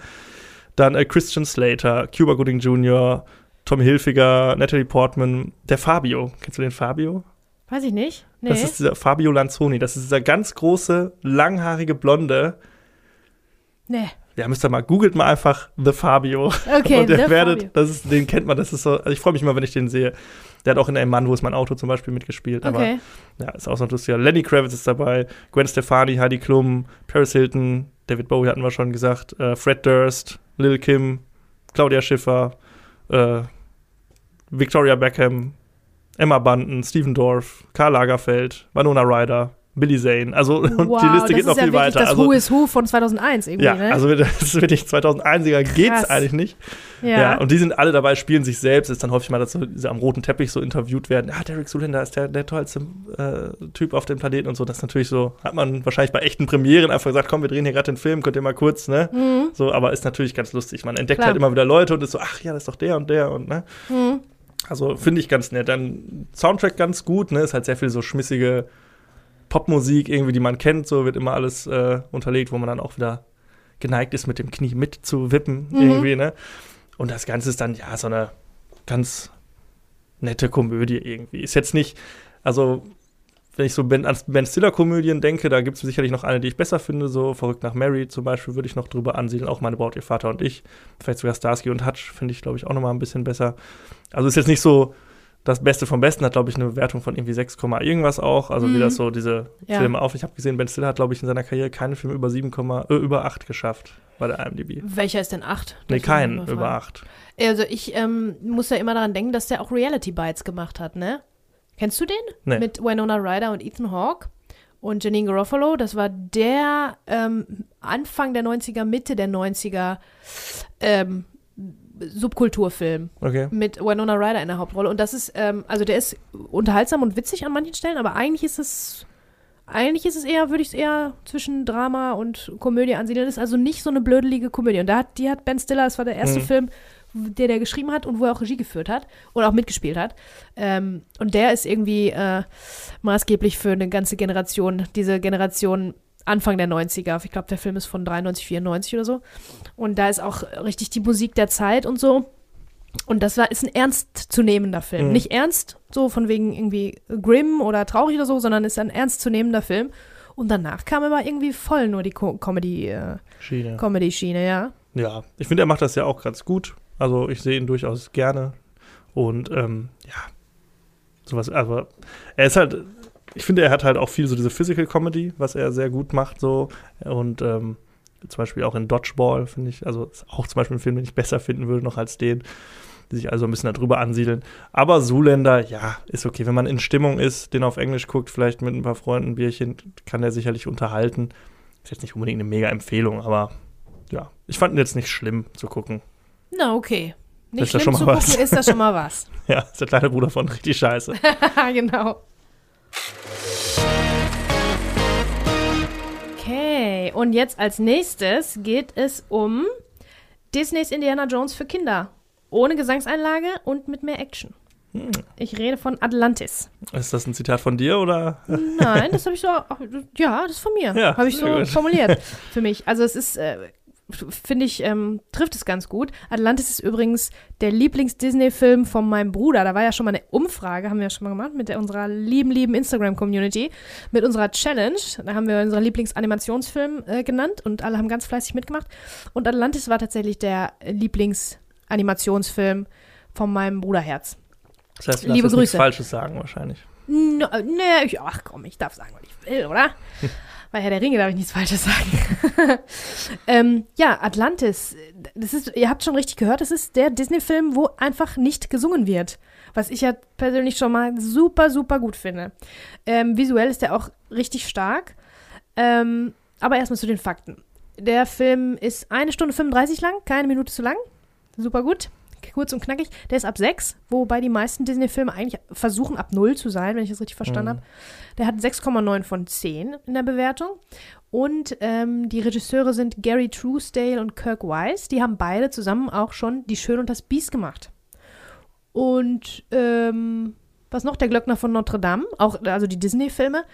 C: Dann äh, Christian Slater, Cuba Gooding Jr., Tom Hilfiger, Natalie Portman, der Fabio. Kennst du den Fabio?
B: Weiß ich nicht. Nee.
C: Das ist dieser Fabio Lanzoni. Das ist dieser ganz große, langhaarige Blonde.
B: nee.
C: Ja, müsst ihr mal, googelt mal einfach The Fabio.
B: Okay,
C: und ihr werdet,
B: Fabio.
C: das ist, den kennt man, das ist so, also ich freue mich immer, wenn ich den sehe. Der hat auch in einem Mann, wo ist mein Auto zum Beispiel mitgespielt. Aber
B: Okay.
C: ja, ist auch so ein lustiger. Lenny Kravitz ist dabei, Gwen Stefani, Heidi Klum, Paris Hilton, David Bowie hatten wir schon gesagt, äh, Fred Durst, Lil Kim, Claudia Schiffer, äh, Victoria Beckham, Emma Bunton, Steven Dorff, Karl Lagerfeld, Winona Ryder, Billy Zane. Also und
B: wow,
C: die Liste geht noch
B: ja
C: viel weiter.
B: das
C: Also,
B: Who is Who von 2001 irgendwie,
C: ja,
B: ne?
C: also das ist wirklich 2001er geht's eigentlich nicht.
B: ja.
C: Ja. und die sind alle dabei, spielen sich selbst. Ist dann häufig mal, dass diese am roten Teppich so interviewt werden. Ah, Derek Zulinder ist der, der tollste äh, Typ auf dem Planeten und so. Das ist natürlich so, hat man wahrscheinlich bei echten Premieren einfach gesagt, komm, wir drehen hier gerade den Film, könnt ihr mal kurz, ne?
B: Mhm.
C: So, aber ist natürlich ganz lustig. Man entdeckt
B: Klar.
C: halt immer wieder Leute und ist so, ach ja, das ist doch der und der und ne?
B: Mhm.
C: Also finde ich ganz nett. Dann Soundtrack ganz gut, ne? Ist halt sehr viel so schmissige Popmusik irgendwie, die man kennt, so wird immer alles äh, unterlegt, wo man dann auch wieder geneigt ist, mit dem Knie mitzuwippen
B: Mhm.
C: irgendwie, ne? Und das Ganze ist dann ja so eine ganz nette Komödie irgendwie. Ist jetzt nicht, also wenn ich so ben, an Ben Stiller-Komödien denke, da gibt es sicherlich noch eine, die ich besser finde, so Verrückt nach Mary zum Beispiel würde ich noch drüber ansiedeln, auch meine Braut, ihr Vater und ich. Vielleicht sogar Starsky und Hutch finde ich, glaube ich, auch noch mal ein bisschen besser. Also ist jetzt nicht so das Beste vom Besten, hat, glaube ich, eine Bewertung von irgendwie 6, irgendwas auch. Also wie
B: Mhm.
C: das so diese
B: Ja.
C: Filme auf. Ich habe gesehen, Ben Stiller hat, glaube ich, in seiner Karriere keinen Film über 7, äh, über 8 geschafft bei der IMDb.
B: Welcher ist denn 8?
C: Nee, keinen über 8.
B: Also ich ähm, muss ja immer daran denken, dass der auch Reality Bites gemacht hat, ne? Kennst du den?
C: Nee.
B: Mit Winona Ryder und Ethan Hawke und Janine Garofalo. Das war der ähm, Anfang der 90er, Mitte der 90er ähm, Subkulturfilm
C: Okay.
B: mit Winona Ryder in der Hauptrolle. Und das ist, ähm, also der ist unterhaltsam und witzig an manchen Stellen, aber eigentlich ist es, eigentlich ist es eher, würde ich es eher zwischen Drama und Komödie ansiedeln. Das ist also nicht so eine blödelige Komödie. Und da hat, die hat Ben Stiller, das war der erste
C: Mhm.
B: Film, der der geschrieben hat und wo er auch Regie geführt hat oder auch mitgespielt hat. Ähm, und der ist irgendwie äh, maßgeblich für eine ganze Generation, diese Generation Anfang der 90er. Ich glaube, der Film ist von 93, 94 oder so. Und da ist auch richtig die Musik der Zeit und so. Und das war, ist ein ernstzunehmender Film.
C: Mhm.
B: Nicht ernst, so von wegen irgendwie grimm oder traurig oder so, sondern ist ein ernstzunehmender Film. Und danach kam aber irgendwie voll nur die Co Comedy, äh,
C: Schiene.
B: Comedy-Schiene, ja.
C: Ja, ich finde, er macht das ja auch ganz gut. Also ich sehe ihn durchaus gerne. Und ähm, ja, sowas, aber er ist halt, ich finde, er hat halt auch viel so diese Physical Comedy, was er sehr gut macht, so. Und ähm, Zum Beispiel auch in Dodgeball, finde ich, also ist auch zum Beispiel ein Film, den ich besser finden würde noch als den, die sich also ein bisschen darüber ansiedeln. Aber Zuländer, ja, ist okay. Wenn man in Stimmung ist, den auf Englisch guckt, vielleicht mit ein paar Freunden ein Bierchen, kann der sicherlich unterhalten. Ist jetzt nicht unbedingt eine mega Empfehlung, aber ja, ich fand ihn jetzt nicht schlimm zu gucken.
B: Na, okay. Nicht
C: Ist das
B: schlimm
C: schon
B: zu
C: mal
B: gucken,
C: was?
B: ist das schon mal was.
C: Ja, ist der kleine Bruder von richtig scheiße.
B: genau. Okay, und jetzt als nächstes geht es um Disneys Indiana Jones für Kinder. Ohne Gesangseinlage und mit mehr Action.
C: Hm.
B: Ich rede von Atlantis.
C: Ist das ein Zitat von dir oder?
B: Nein, das habe ich so, ja, das ist von mir.
C: Ja,
B: habe ich so
C: gut.
B: formuliert für mich. Also es ist, äh, finde ich, ähm, trifft es ganz gut. Atlantis ist übrigens der Lieblings-Disney-Film von meinem Bruder. Da war ja schon mal eine Umfrage, haben wir ja schon mal gemacht, mit der, unserer lieben, lieben Instagram-Community, mit unserer Challenge. Da haben wir unseren Lieblings-Animationsfilm äh, genannt und alle haben ganz fleißig mitgemacht. Und Atlantis war tatsächlich der Lieblings-Animationsfilm von meinem Bruderherz.
C: Das heißt, du
B: Liebe
C: jetzt nichts
B: Grüße.
C: Falsches sagen wahrscheinlich.
B: No, nee, ich, ach komm, ich darf sagen, was ich will, oder? Bei Herr der Ringe darf ich nichts Falsches sagen. ähm, ja, Atlantis. Das ist, ihr habt schon richtig gehört, das ist der Disney-Film, wo einfach nicht gesungen wird. Was ich ja persönlich schon mal super, super gut finde. Ähm, visuell ist der auch richtig stark. Ähm, aber erstmal zu den Fakten. Der Film ist eine Stunde 35 lang, keine Minute zu lang. Super gut. Kurz und knackig. Der ist ab 6, wobei die meisten Disney-Filme eigentlich versuchen, ab 0 zu sein, wenn ich das richtig verstanden
C: Mhm.
B: habe. Der hat 6,9 von 10 in der Bewertung. Und ähm, die Regisseure sind Gary Truesdale und Kirk Wise. Die haben beide zusammen auch schon Die Schön und das Biest gemacht. Und ähm, was noch? Der Glöckner von Notre Dame, auch also die Disney-Filme.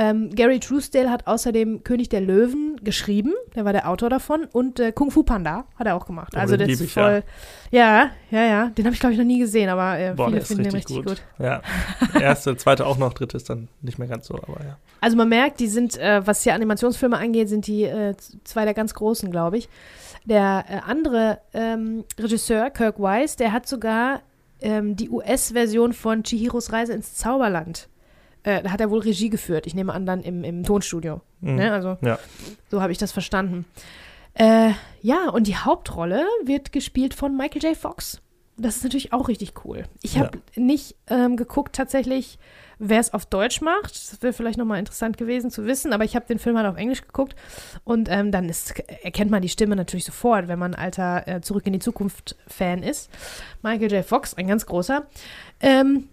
B: Ähm, Gary Truesdale hat außerdem König der Löwen geschrieben, der war der Autor davon, und äh, Kung Fu Panda hat er auch gemacht.
C: Oh,
B: also das ist voll. Ja, ja, ja. Den habe ich, glaube ich, noch nie gesehen, aber äh,
C: Boah,
B: viele finden den
C: richtig gut.
B: gut.
C: Ja. Erste, zweite auch noch, dritte ist dann nicht mehr ganz so, aber ja.
B: Also man merkt, die sind, äh, was hier Animationsfilme angeht, sind die äh, zwei der ganz großen, glaube ich. Der äh, andere ähm, Regisseur, Kirk Wise, der hat sogar ähm, die US-Version von Chihiros Reise ins Zauberland. Äh, da hat er wohl Regie geführt. Ich nehme an, dann im, im Tonstudio.
C: Mhm.
B: Ne? Also
C: Ja.
B: so habe ich das verstanden. Äh, ja, und die Hauptrolle wird gespielt von Michael J. Fox. Das ist natürlich auch richtig cool. Ich habe nicht ähm, geguckt tatsächlich, wer es auf Deutsch macht. Das wäre vielleicht nochmal interessant gewesen zu wissen, aber ich habe den Film halt auf Englisch geguckt und ähm, dann ist, erkennt man die Stimme natürlich sofort, wenn man alter äh, Zurück in die Zukunft-Fan ist. Michael J. Fox, ein ganz großer. Ähm,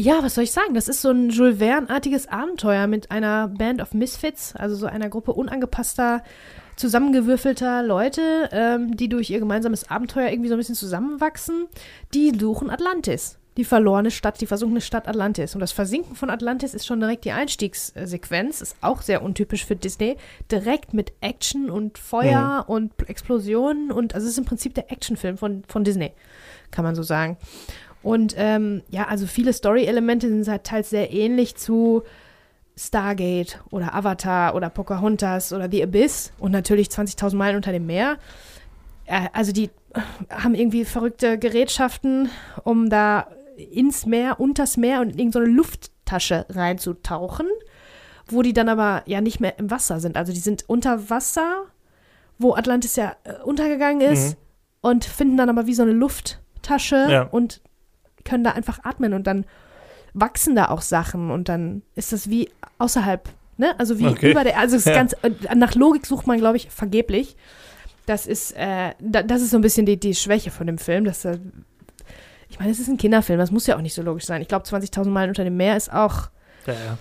B: ja, was soll ich sagen? Das ist so ein Jules Verne-artiges Abenteuer mit einer Band of Misfits, also so einer Gruppe unangepasster, zusammengewürfelter Leute, ähm, die durch ihr gemeinsames Abenteuer irgendwie so ein bisschen zusammenwachsen. Die suchen Atlantis. Die verlorene Stadt, die versunkene Stadt Atlantis. Und das Versinken von Atlantis ist schon direkt die Einstiegssequenz. Ist auch sehr untypisch für Disney. Direkt mit Action und Feuer und Explosionen. Und also es ist im Prinzip der Actionfilm von, von Disney, kann man so sagen. Und ähm, ja, also viele Story-Elemente sind halt teils sehr ähnlich zu Stargate oder Avatar oder Pocahontas oder The Abyss und natürlich 20.000 Meilen unter dem Meer. Äh, also die haben irgendwie verrückte Gerätschaften, um da ins Meer, unters Meer und in irgendeine Lufttasche reinzutauchen, wo die dann aber ja nicht mehr im Wasser sind. Also die sind unter Wasser, wo Atlantis ja äh, untergegangen ist
C: Mhm.
B: und finden dann aber wie so eine Lufttasche
C: Ja.
B: und können da einfach atmen und dann wachsen da auch Sachen und dann ist das wie außerhalb, ne? Also wie
C: Okay.
B: über der, also es ist
C: Ja.
B: ganz, äh, nach Logik sucht man, glaube ich, vergeblich. Das ist, äh, da, das ist so ein bisschen die, die Schwäche von dem Film, dass er, ich meine, es ist ein Kinderfilm, das muss ja auch nicht so logisch sein. Ich glaube, 20.000 Meilen unter dem Meer ist auch
C: Ja, ja.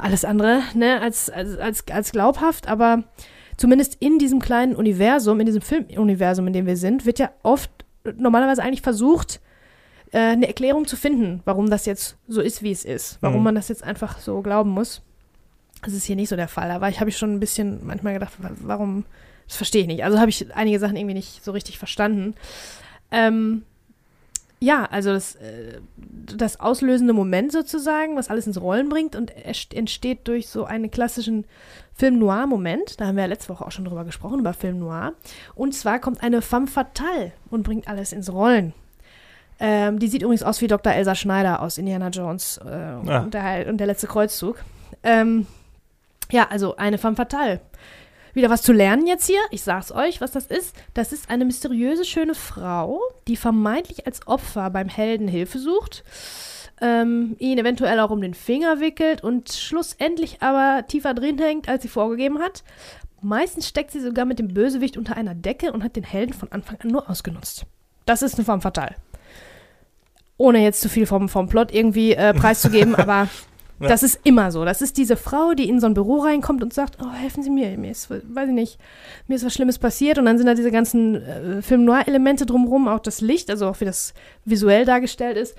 B: alles andere, ne, als, als, als, als glaubhaft, aber zumindest in diesem kleinen Universum, in diesem Filmuniversum, in dem wir sind, wird ja oft normalerweise eigentlich versucht, äh, eine Erklärung zu finden, warum das jetzt so ist, wie es ist, warum
C: Mhm.
B: man das jetzt einfach so glauben muss. Das ist hier nicht so der Fall, aber ich habe ich schon ein bisschen manchmal gedacht, wa- warum, das verstehe ich nicht. Also habe ich einige Sachen irgendwie nicht so richtig verstanden. Ähm, ja, also das, äh, das auslösende Moment sozusagen, was alles ins Rollen bringt und entsteht durch so einen klassischen Film-Noir-Moment. Da haben wir ja letzte Woche auch schon drüber gesprochen, über Film Noir. Und zwar kommt eine femme fatale und bringt alles ins Rollen. Ähm, die sieht übrigens aus wie Dr. Elsa Schneider aus Indiana Jones äh,
C: Ah.
B: und, der, und der letzte Kreuzzug. Ähm, ja, also eine femme fatale wieder was zu lernen jetzt hier. Ich sag's euch, was das ist. Das ist eine mysteriöse, schöne Frau, die vermeintlich als Opfer beim Helden Hilfe sucht, ähm, ihn eventuell auch um den Finger wickelt und schlussendlich aber tiefer drin hängt, als sie vorgegeben hat. Meistens steckt sie sogar mit dem Bösewicht unter einer Decke und hat den Helden von Anfang an nur ausgenutzt. Das ist eine Form fatal. Ohne jetzt zu viel vom, vom Plot irgendwie äh, preiszugeben, aber
C: Ja.
B: das ist immer so. Das ist diese Frau, die in so ein Büro reinkommt und sagt, oh, helfen Sie mir, mir ist, weiß ich nicht, mir ist was Schlimmes passiert. Und dann sind da diese ganzen äh, Film-Noir-Elemente drumherum, auch das Licht, also auch wie das visuell dargestellt ist.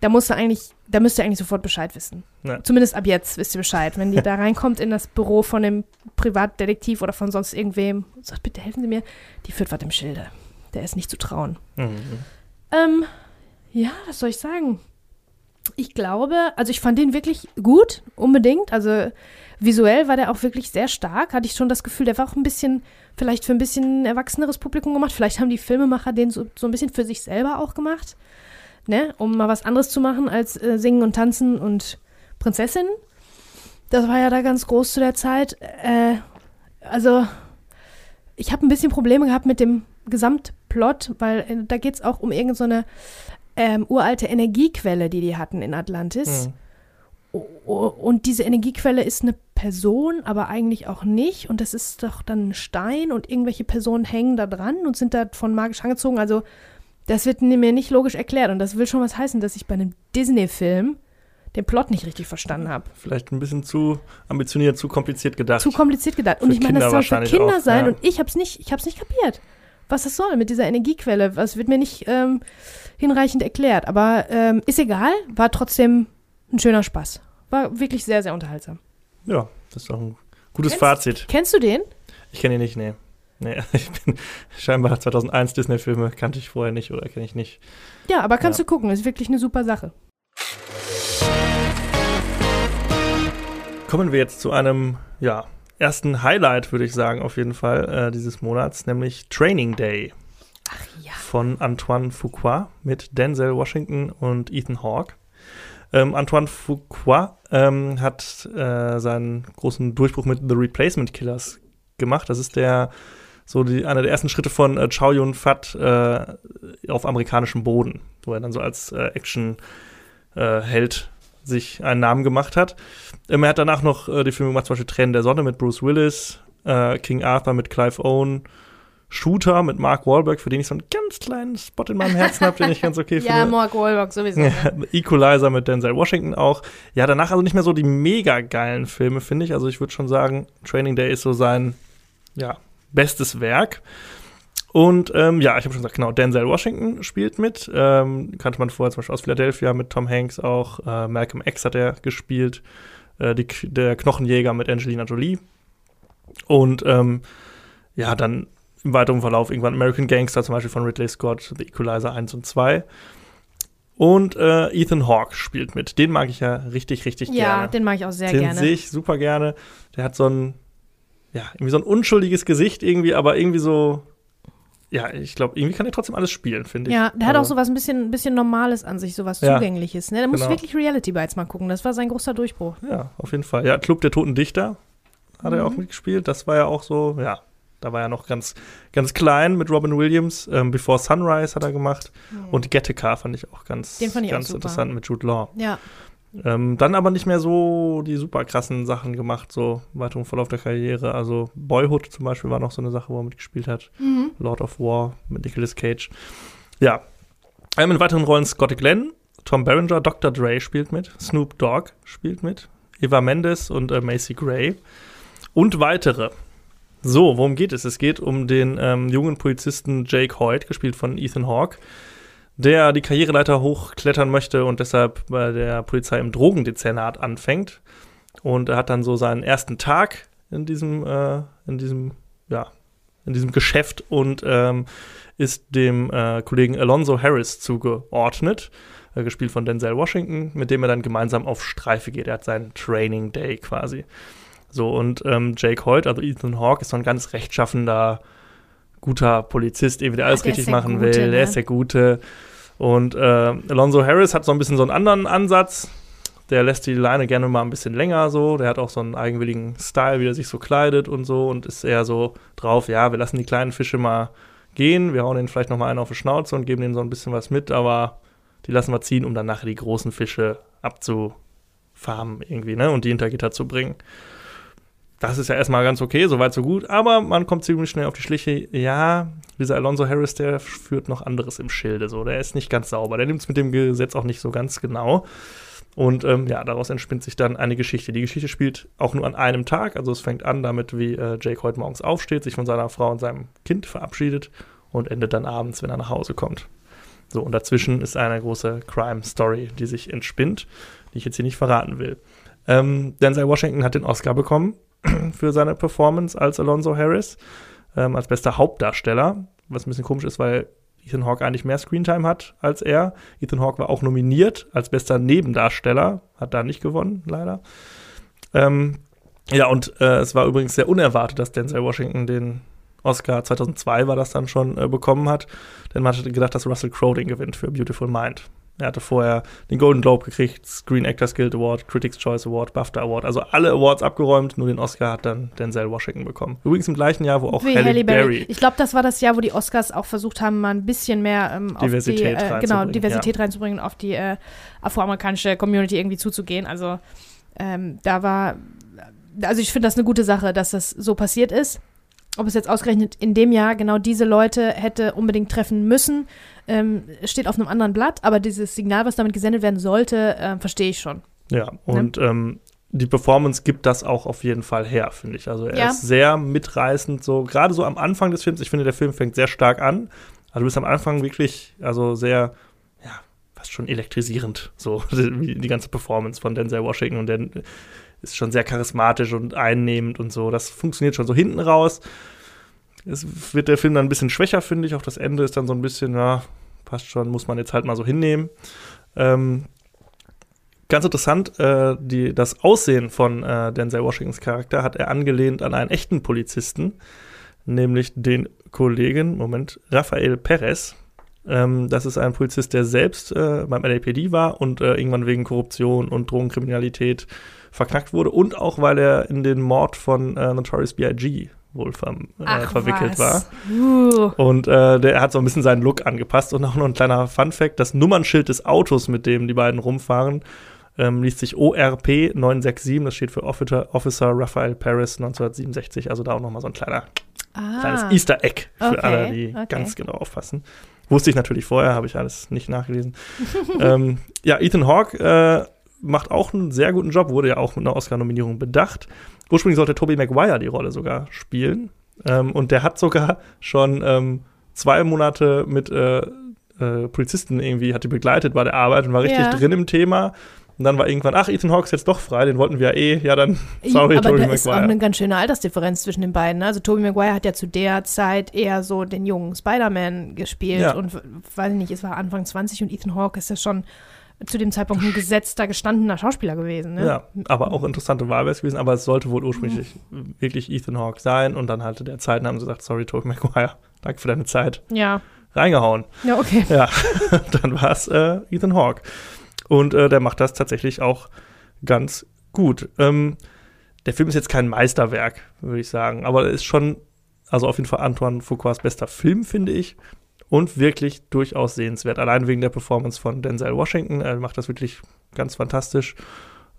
B: Da musst du eigentlich, da müsst ihr eigentlich sofort Bescheid wissen.
C: Ja.
B: Zumindest ab jetzt wisst ihr Bescheid. Wenn die da reinkommt in das Büro von dem Privatdetektiv oder von sonst irgendwem und sagt, bitte helfen Sie mir, die führt was im Schilde. Der ist nicht zu trauen.
C: Mhm.
B: Ähm, ja, was soll ich sagen? Ich glaube, also ich fand den wirklich gut, unbedingt. Also visuell war der auch wirklich sehr stark. Hatte ich schon das Gefühl, der war auch ein bisschen, vielleicht für ein bisschen erwachseneres Publikum gemacht. Vielleicht haben die Filmemacher den so, so ein bisschen für sich selber auch gemacht. Ne? Um mal was anderes zu machen als äh, Singen und Tanzen und Prinzessin. Das war ja da ganz groß zu der Zeit. Äh, also, ich habe ein bisschen Probleme gehabt mit dem Gesamtplot, weil äh, da geht es auch um irgendeine so ähm, uralte Energiequelle, die die hatten in Atlantis.
C: Mhm.
B: Und diese Energiequelle ist eine Person, aber eigentlich auch nicht. Und das ist doch dann ein Stein und irgendwelche Personen hängen da dran und sind davon magisch angezogen. Also, das wird mir nicht logisch erklärt. Und das will schon was heißen, dass ich bei einem Disney-Film den Plot nicht richtig verstanden habe.
C: Vielleicht ein bisschen zu ambitioniert, zu kompliziert gedacht.
B: Zu kompliziert gedacht. Und
C: Für
B: ich meine, das soll für Kinder
C: auch,
B: sein
C: ja.
B: und ich hab's nicht, ich hab's nicht kapiert. Was das soll mit dieser Energiequelle. Was wird mir nicht ähm, hinreichend erklärt. Aber ähm, ist egal, war trotzdem ein schöner Spaß. War wirklich sehr, sehr unterhaltsam.
C: ja, das ist doch ein gutes
B: Kennst-
C: Fazit.
B: Kennst du den?
C: Ich kenne ihn nicht, nee. Nee, ich bin scheinbar 2001 Disney-Filme kannte ich vorher nicht oder kenne ich nicht.
B: Ja, aber kannst
C: Ja.
B: du gucken, ist wirklich eine super Sache.
C: Kommen wir jetzt zu einem, ja, ersten Highlight, würde ich sagen, auf jeden Fall, äh, dieses Monats, nämlich Training Day
B: Ach.
C: Von Antoine Fuqua mit Denzel Washington und Ethan Hawke. Ähm, Antoine Fuqua ähm, hat äh, seinen großen Durchbruch mit The Replacement Killers gemacht. Das ist der so die, einer der ersten Schritte von äh, Chow Yun Fat äh, auf amerikanischem Boden, wo er dann so als äh, Action-Held sich einen Namen gemacht hat. Ähm, er hat danach noch äh, die Filme gemacht, zum Beispiel Tränen der Sonne mit Bruce Willis, äh, King Arthur mit Clive Owen, Shooter mit Mark Wahlberg, für den ich so einen ganz kleinen Spot in meinem Herzen habe, den ich ganz okay finde.
B: Ja, Mark Wahlberg sowieso. ne?
C: Equalizer mit Denzel Washington auch. Ja, danach also nicht mehr so die mega geilen Filme, finde ich. Also ich würde schon sagen, Training Day ist so sein, ja, bestes Werk. Und ähm, ja, ich habe schon gesagt, genau, Denzel Washington spielt mit. Ähm, kannte man vorher zum Beispiel aus Philadelphia mit Tom Hanks auch. Äh, Malcolm X hat er gespielt. Äh, die, der Knochenjäger mit Angelina Jolie. Und ähm, ja, dann im weiteren Verlauf irgendwann American Gangster zum Beispiel von Ridley Scott, The Equalizer 1 und 2. Und äh, Ethan Hawke spielt mit. Den mag ich ja richtig, richtig
B: Ja,
C: gerne.
B: den mag ich auch sehr
C: den
B: gerne.
C: sehe ich super gerne. Der hat so ein, ja, irgendwie so ein unschuldiges Gesicht irgendwie, aber irgendwie so, ja, ich glaube, irgendwie kann er trotzdem alles spielen, finde ich.
B: Ja, der hat auch
C: Also,
B: sowas ein bisschen, ein bisschen Normales an sich, sowas
C: Ja.
B: Zugängliches. Ne? Da muss
C: Genau.
B: wirklich Reality Bites mal gucken. Das war sein großer Durchbruch.
C: Ja, auf jeden Fall. Ja, Club der Toten Dichter hat er
B: Mhm.
C: auch mitgespielt. Das war ja auch so, ja, da war er noch ganz, ganz klein mit Robin Williams. Ähm, Before Sunrise hat er gemacht. Und Gattaca fand ich auch ganz,
B: ich auch
C: ganz
B: super.
C: interessant mit Jude Law.
B: Ja.
C: Ähm, dann aber nicht mehr so die super krassen Sachen gemacht, so im weiteren Verlauf der Karriere. Also Boyhood zum Beispiel war noch so eine Sache, wo er mitgespielt hat.
B: Mhm.
C: Lord of War mit Nicolas Cage. Ja. Ähm, in weiteren Rollen Scotty Glenn, Tom Berenger, Dr. Dre spielt mit, Snoop Dogg spielt mit, Eva Mendes und äh, Macy Gray und weitere. So, worum geht es? Es geht um den ähm, jungen Polizisten Jake Hoyt, gespielt von Ethan Hawke, der die Karriereleiter hochklettern möchte und deshalb bei der Polizei im Drogendezernat anfängt. Und er hat dann so seinen ersten Tag in diesem, äh, in diesem, ja, in diesem Geschäft und ähm, ist dem äh, Kollegen Alonso Harris zugeordnet, äh, gespielt von Denzel Washington, mit dem er dann gemeinsam auf Streife geht. Er hat seinen Training Day quasi. So, und ähm, Jake Hoyt, also Ethan Hawke, ist so ein ganz rechtschaffender, guter Polizist, eben der alles
B: der ist
C: richtig
B: der
C: machen
B: Gute,
C: will.
B: ne?
C: Der ist der Gute. Und äh, Alonso Harris hat so ein bisschen so einen anderen Ansatz. der lässt die Leine gerne mal ein bisschen länger so. Der hat auch so einen eigenwilligen Style, wie er sich so kleidet und so und ist eher so drauf, ja, wir lassen die kleinen Fische mal gehen, wir hauen denen vielleicht noch mal einen auf die Schnauze und geben denen so ein bisschen was mit, aber die lassen wir ziehen, um dann nachher die großen Fische abzufarmen irgendwie, ne, und die hinter Gitter zu bringen. Das ist ja erstmal ganz okay, soweit so gut, aber man kommt ziemlich schnell auf die Schliche, ja, dieser Alonso Harris, der führt noch anderes im Schilde, so, der ist nicht ganz sauber, der nimmt es mit dem Gesetz auch nicht so ganz genau. Und ähm, ja, daraus entspinnt sich dann eine Geschichte. Die Geschichte spielt auch nur an einem Tag. Also es fängt an damit, wie äh, Jake heute morgens aufsteht, sich von seiner Frau und seinem Kind verabschiedet und endet dann abends, wenn er nach Hause kommt. So, und dazwischen ist eine große Crime-Story, die sich entspinnt, die ich jetzt hier nicht verraten will. Ähm, Denzel Washington hat den Oscar bekommen für seine Performance als Alonso Harris, ähm, als bester Hauptdarsteller, was ein bisschen komisch ist, weil Ethan Hawke eigentlich mehr Screentime hat als er. Ethan Hawke war auch nominiert als bester Nebendarsteller, hat da nicht gewonnen, leider. Ähm, ja, und äh, es war übrigens sehr unerwartet, dass Denzel Washington den Oscar 2002 war das dann schon äh, bekommen hat, denn man hatte gedacht, dass Russell Crowe den gewinnt für Beautiful Mind. Er hatte vorher den Golden Globe gekriegt, Screen Actors Guild Award, Critics Choice Award, BAFTA Award, also alle Awards abgeräumt, nur den Oscar hat dann Denzel Washington bekommen. Übrigens im gleichen Jahr, wo auch Halle,
B: Halle
C: Berry.
B: Berry. Ich glaube, das war das Jahr, wo die Oscars auch versucht haben, mal ein bisschen mehr ähm, auf
C: Diversität
B: die, äh,
C: reinzubringen,
B: genau, Diversität reinzubringen und auf die äh, afroamerikanische Community irgendwie zuzugehen. Also ähm, da war, also ich finde das eine gute Sache, dass das so passiert ist. Ob es jetzt ausgerechnet in dem Jahr genau diese Leute hätte unbedingt treffen müssen, ähm, steht auf einem anderen Blatt, aber dieses Signal, was damit gesendet werden sollte, äh, verstehe ich schon.
C: Ja, und ähm, die Performance gibt das auch auf jeden Fall her, finde ich. Also er
B: Ja.
C: ist sehr mitreißend, so gerade so am Anfang des Films. Ich finde, der Film fängt sehr stark an. Also du bist am Anfang wirklich, also sehr, ja, fast schon elektrisierend, so wie die ganze Performance von Denzel Washington und der ist schon sehr charismatisch und einnehmend und so. Das funktioniert schon so hinten raus. Es wird der Film dann ein bisschen schwächer, finde ich. Auch das Ende ist dann so ein bisschen, ja, passt schon, muss man jetzt halt mal so hinnehmen. Ähm, Ganz interessant, äh, die, das Aussehen von äh, Denzel Washingtons Charakter hat er angelehnt an einen echten Polizisten, nämlich den Kollegen, Moment, Rafael Perez. Ähm, das ist ein Polizist, der selbst äh, beim LAPD war und äh, irgendwann wegen Korruption und Drogenkriminalität verknackt wurde und auch, weil er in den Mord von äh, Notorious B.I.G. wohl ver äh, verwickelt war.
B: Uh.
C: Und äh, der hat so ein bisschen seinen Look angepasst. Und auch noch ein kleiner Fun-Fact: Das Nummernschild des Autos, mit dem die beiden rumfahren, ähm, liest sich ORP 967. Das steht für Officer, Officer Raphael Paris 1967. Also da auch nochmal so ein kleiner, kleines
B: Ah.
C: Easter Egg für
B: Okay,
C: alle, die
B: okay.
C: ganz genau aufpassen. Wusste ich natürlich vorher, habe ich alles nicht nachgelesen. ähm, ja, Ethan Hawke äh, macht auch einen sehr guten Job, wurde ja auch mit einer Oscar-Nominierung bedacht. Ursprünglich sollte Tobey Maguire die Rolle sogar spielen. Ähm, und der hat sogar schon ähm, zwei Monate mit äh, äh, Polizisten irgendwie, hat die begleitet bei der Arbeit und war richtig
B: Ja.
C: drin im Thema. Und dann war irgendwann, ach, Ethan Hawke ist jetzt doch frei, den wollten wir ja eh. Ja, dann, sorry,
B: aber
C: Tobey
B: da ist auch
C: Maguire.
B: eine ganz schöne Altersdifferenz zwischen den beiden. ne? Also Tobey Maguire hat ja zu der Zeit eher so den jungen Spider-Man gespielt
C: Ja.
B: und weiß ich nicht, es war Anfang 20 und Ethan Hawke ist ja schon zu dem Zeitpunkt ein gesetzter, gestandener Schauspieler gewesen. Ne?
C: Ja, aber auch interessante Wahl wäre es gewesen, aber es sollte wohl ursprünglich wirklich Ethan Hawke sein und dann hatte der Zeit und haben sie gesagt, sorry, Tobey Maguire, danke für deine Zeit.
B: Ja,
C: Reingehauen.
B: ja okay.
C: Ja, dann war es äh, Ethan Hawke. Und äh, der macht das tatsächlich auch ganz gut. Ähm, der Film ist jetzt kein Meisterwerk, würde ich sagen, aber er ist schon, also auf jeden Fall Antoine Fuquas bester Film, finde ich. Und wirklich durchaus sehenswert. Allein wegen der Performance von Denzel Washington. Er macht das wirklich ganz fantastisch.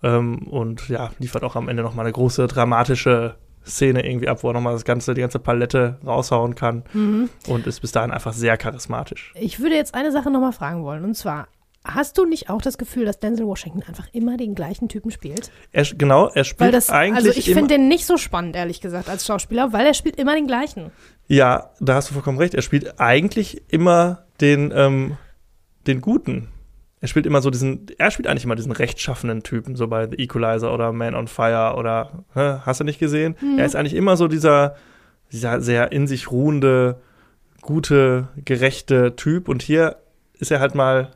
C: Ähm, und ja, liefert auch am Ende nochmal eine große dramatische Szene irgendwie ab, wo er nochmal das ganze, die ganze Palette raushauen kann.
B: Mhm.
C: Und ist bis dahin einfach sehr charismatisch.
B: Ich würde jetzt eine Sache nochmal fragen wollen und zwar, hast du nicht auch das Gefühl, dass Denzel Washington einfach immer den gleichen Typen spielt?
C: Er, genau, er spielt
B: das,
C: eigentlich
B: also ich finde den nicht so spannend, ehrlich gesagt, als Schauspieler, weil er spielt immer den gleichen.
C: Ja, da hast du vollkommen recht. Er spielt eigentlich immer den, ähm, den Guten. Er spielt immer so diesen, er spielt eigentlich immer diesen rechtschaffenen Typen, so bei The Equalizer oder Man on Fire oder, hä, hast du nicht gesehen? Er ist eigentlich immer so dieser, dieser sehr in sich ruhende, gute, gerechte Typ und hier ist er halt mal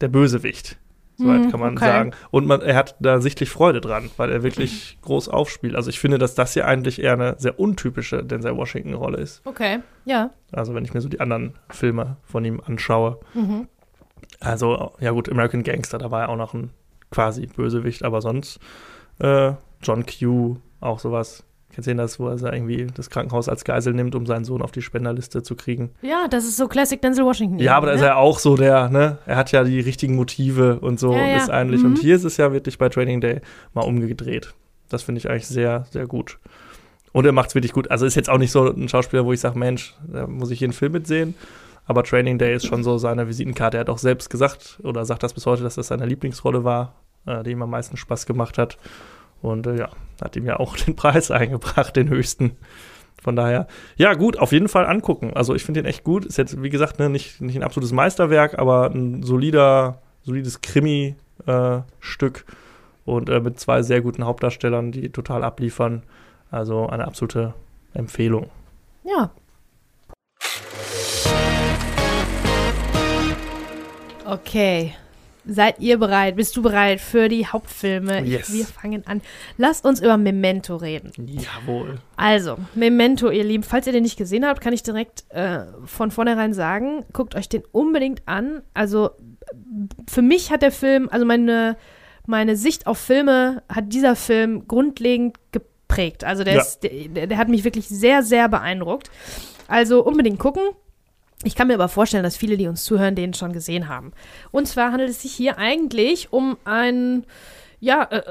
C: der Bösewicht. Soweit
B: Hm,
C: kann man
B: okay.
C: sagen. Und man, er hat da sichtlich Freude dran, weil er wirklich groß aufspielt. Also ich finde, dass das hier eigentlich eher eine sehr untypische Denzel Washington-Rolle ist.
B: Okay, ja.
C: Also wenn ich mir so die anderen Filme von ihm anschaue.
B: Mhm.
C: Also, ja gut, American Gangster, da war er auch noch ein quasi Bösewicht, aber sonst äh, John Q, auch sowas. Kennst du das, wo er irgendwie das Krankenhaus als Geisel nimmt, um seinen Sohn auf die Spenderliste zu kriegen?
B: Ja, das ist so Classic Denzel Washington.
C: Ja, aber da ist
B: ne?
C: er auch so der, ne? Er hat ja die richtigen Motive und so
B: Ja, ja.
C: ist eigentlich.
B: Mhm.
C: Und hier ist es ja wirklich bei Training Day mal umgedreht. Das finde ich eigentlich sehr, sehr gut. Und er macht es wirklich gut. Also ist jetzt auch nicht so ein Schauspieler, wo ich sage, Mensch, da muss ich jeden Film mitsehen. Aber Training Day ist schon so seine Visitenkarte. Er hat auch selbst gesagt oder sagt das bis heute, dass das seine Lieblingsrolle war, äh, die ihm am meisten Spaß gemacht hat. Und äh, ja, hat ihm ja auch den Preis eingebracht, den höchsten. Von daher, ja, gut, auf jeden Fall angucken. Also ich finde den echt gut. Ist jetzt, wie gesagt, ne, nicht, nicht ein absolutes Meisterwerk, aber ein solider, solides Krimi-Stück und äh, mit zwei sehr guten Hauptdarstellern, die total abliefern. Also eine absolute Empfehlung.
B: Ja. Okay. Seid ihr bereit? Bist du bereit für die Hauptfilme?
C: Yes.
B: Wir fangen an. Lasst uns über Memento reden.
C: Jawohl.
B: Also, Memento, ihr Lieben, falls ihr den nicht gesehen habt, kann ich direkt äh, von vornherein sagen, guckt euch den unbedingt an. Also, für mich hat der Film, also meine, meine Sicht auf Filme hat dieser Film grundlegend geprägt. Also, der,
C: Ja.
B: ist, der, der hat mich wirklich sehr, sehr beeindruckt. Also, unbedingt gucken. Ich kann mir aber vorstellen, dass viele, die uns zuhören, den schon gesehen haben. Und zwar handelt es sich hier eigentlich um einen, ja, äh,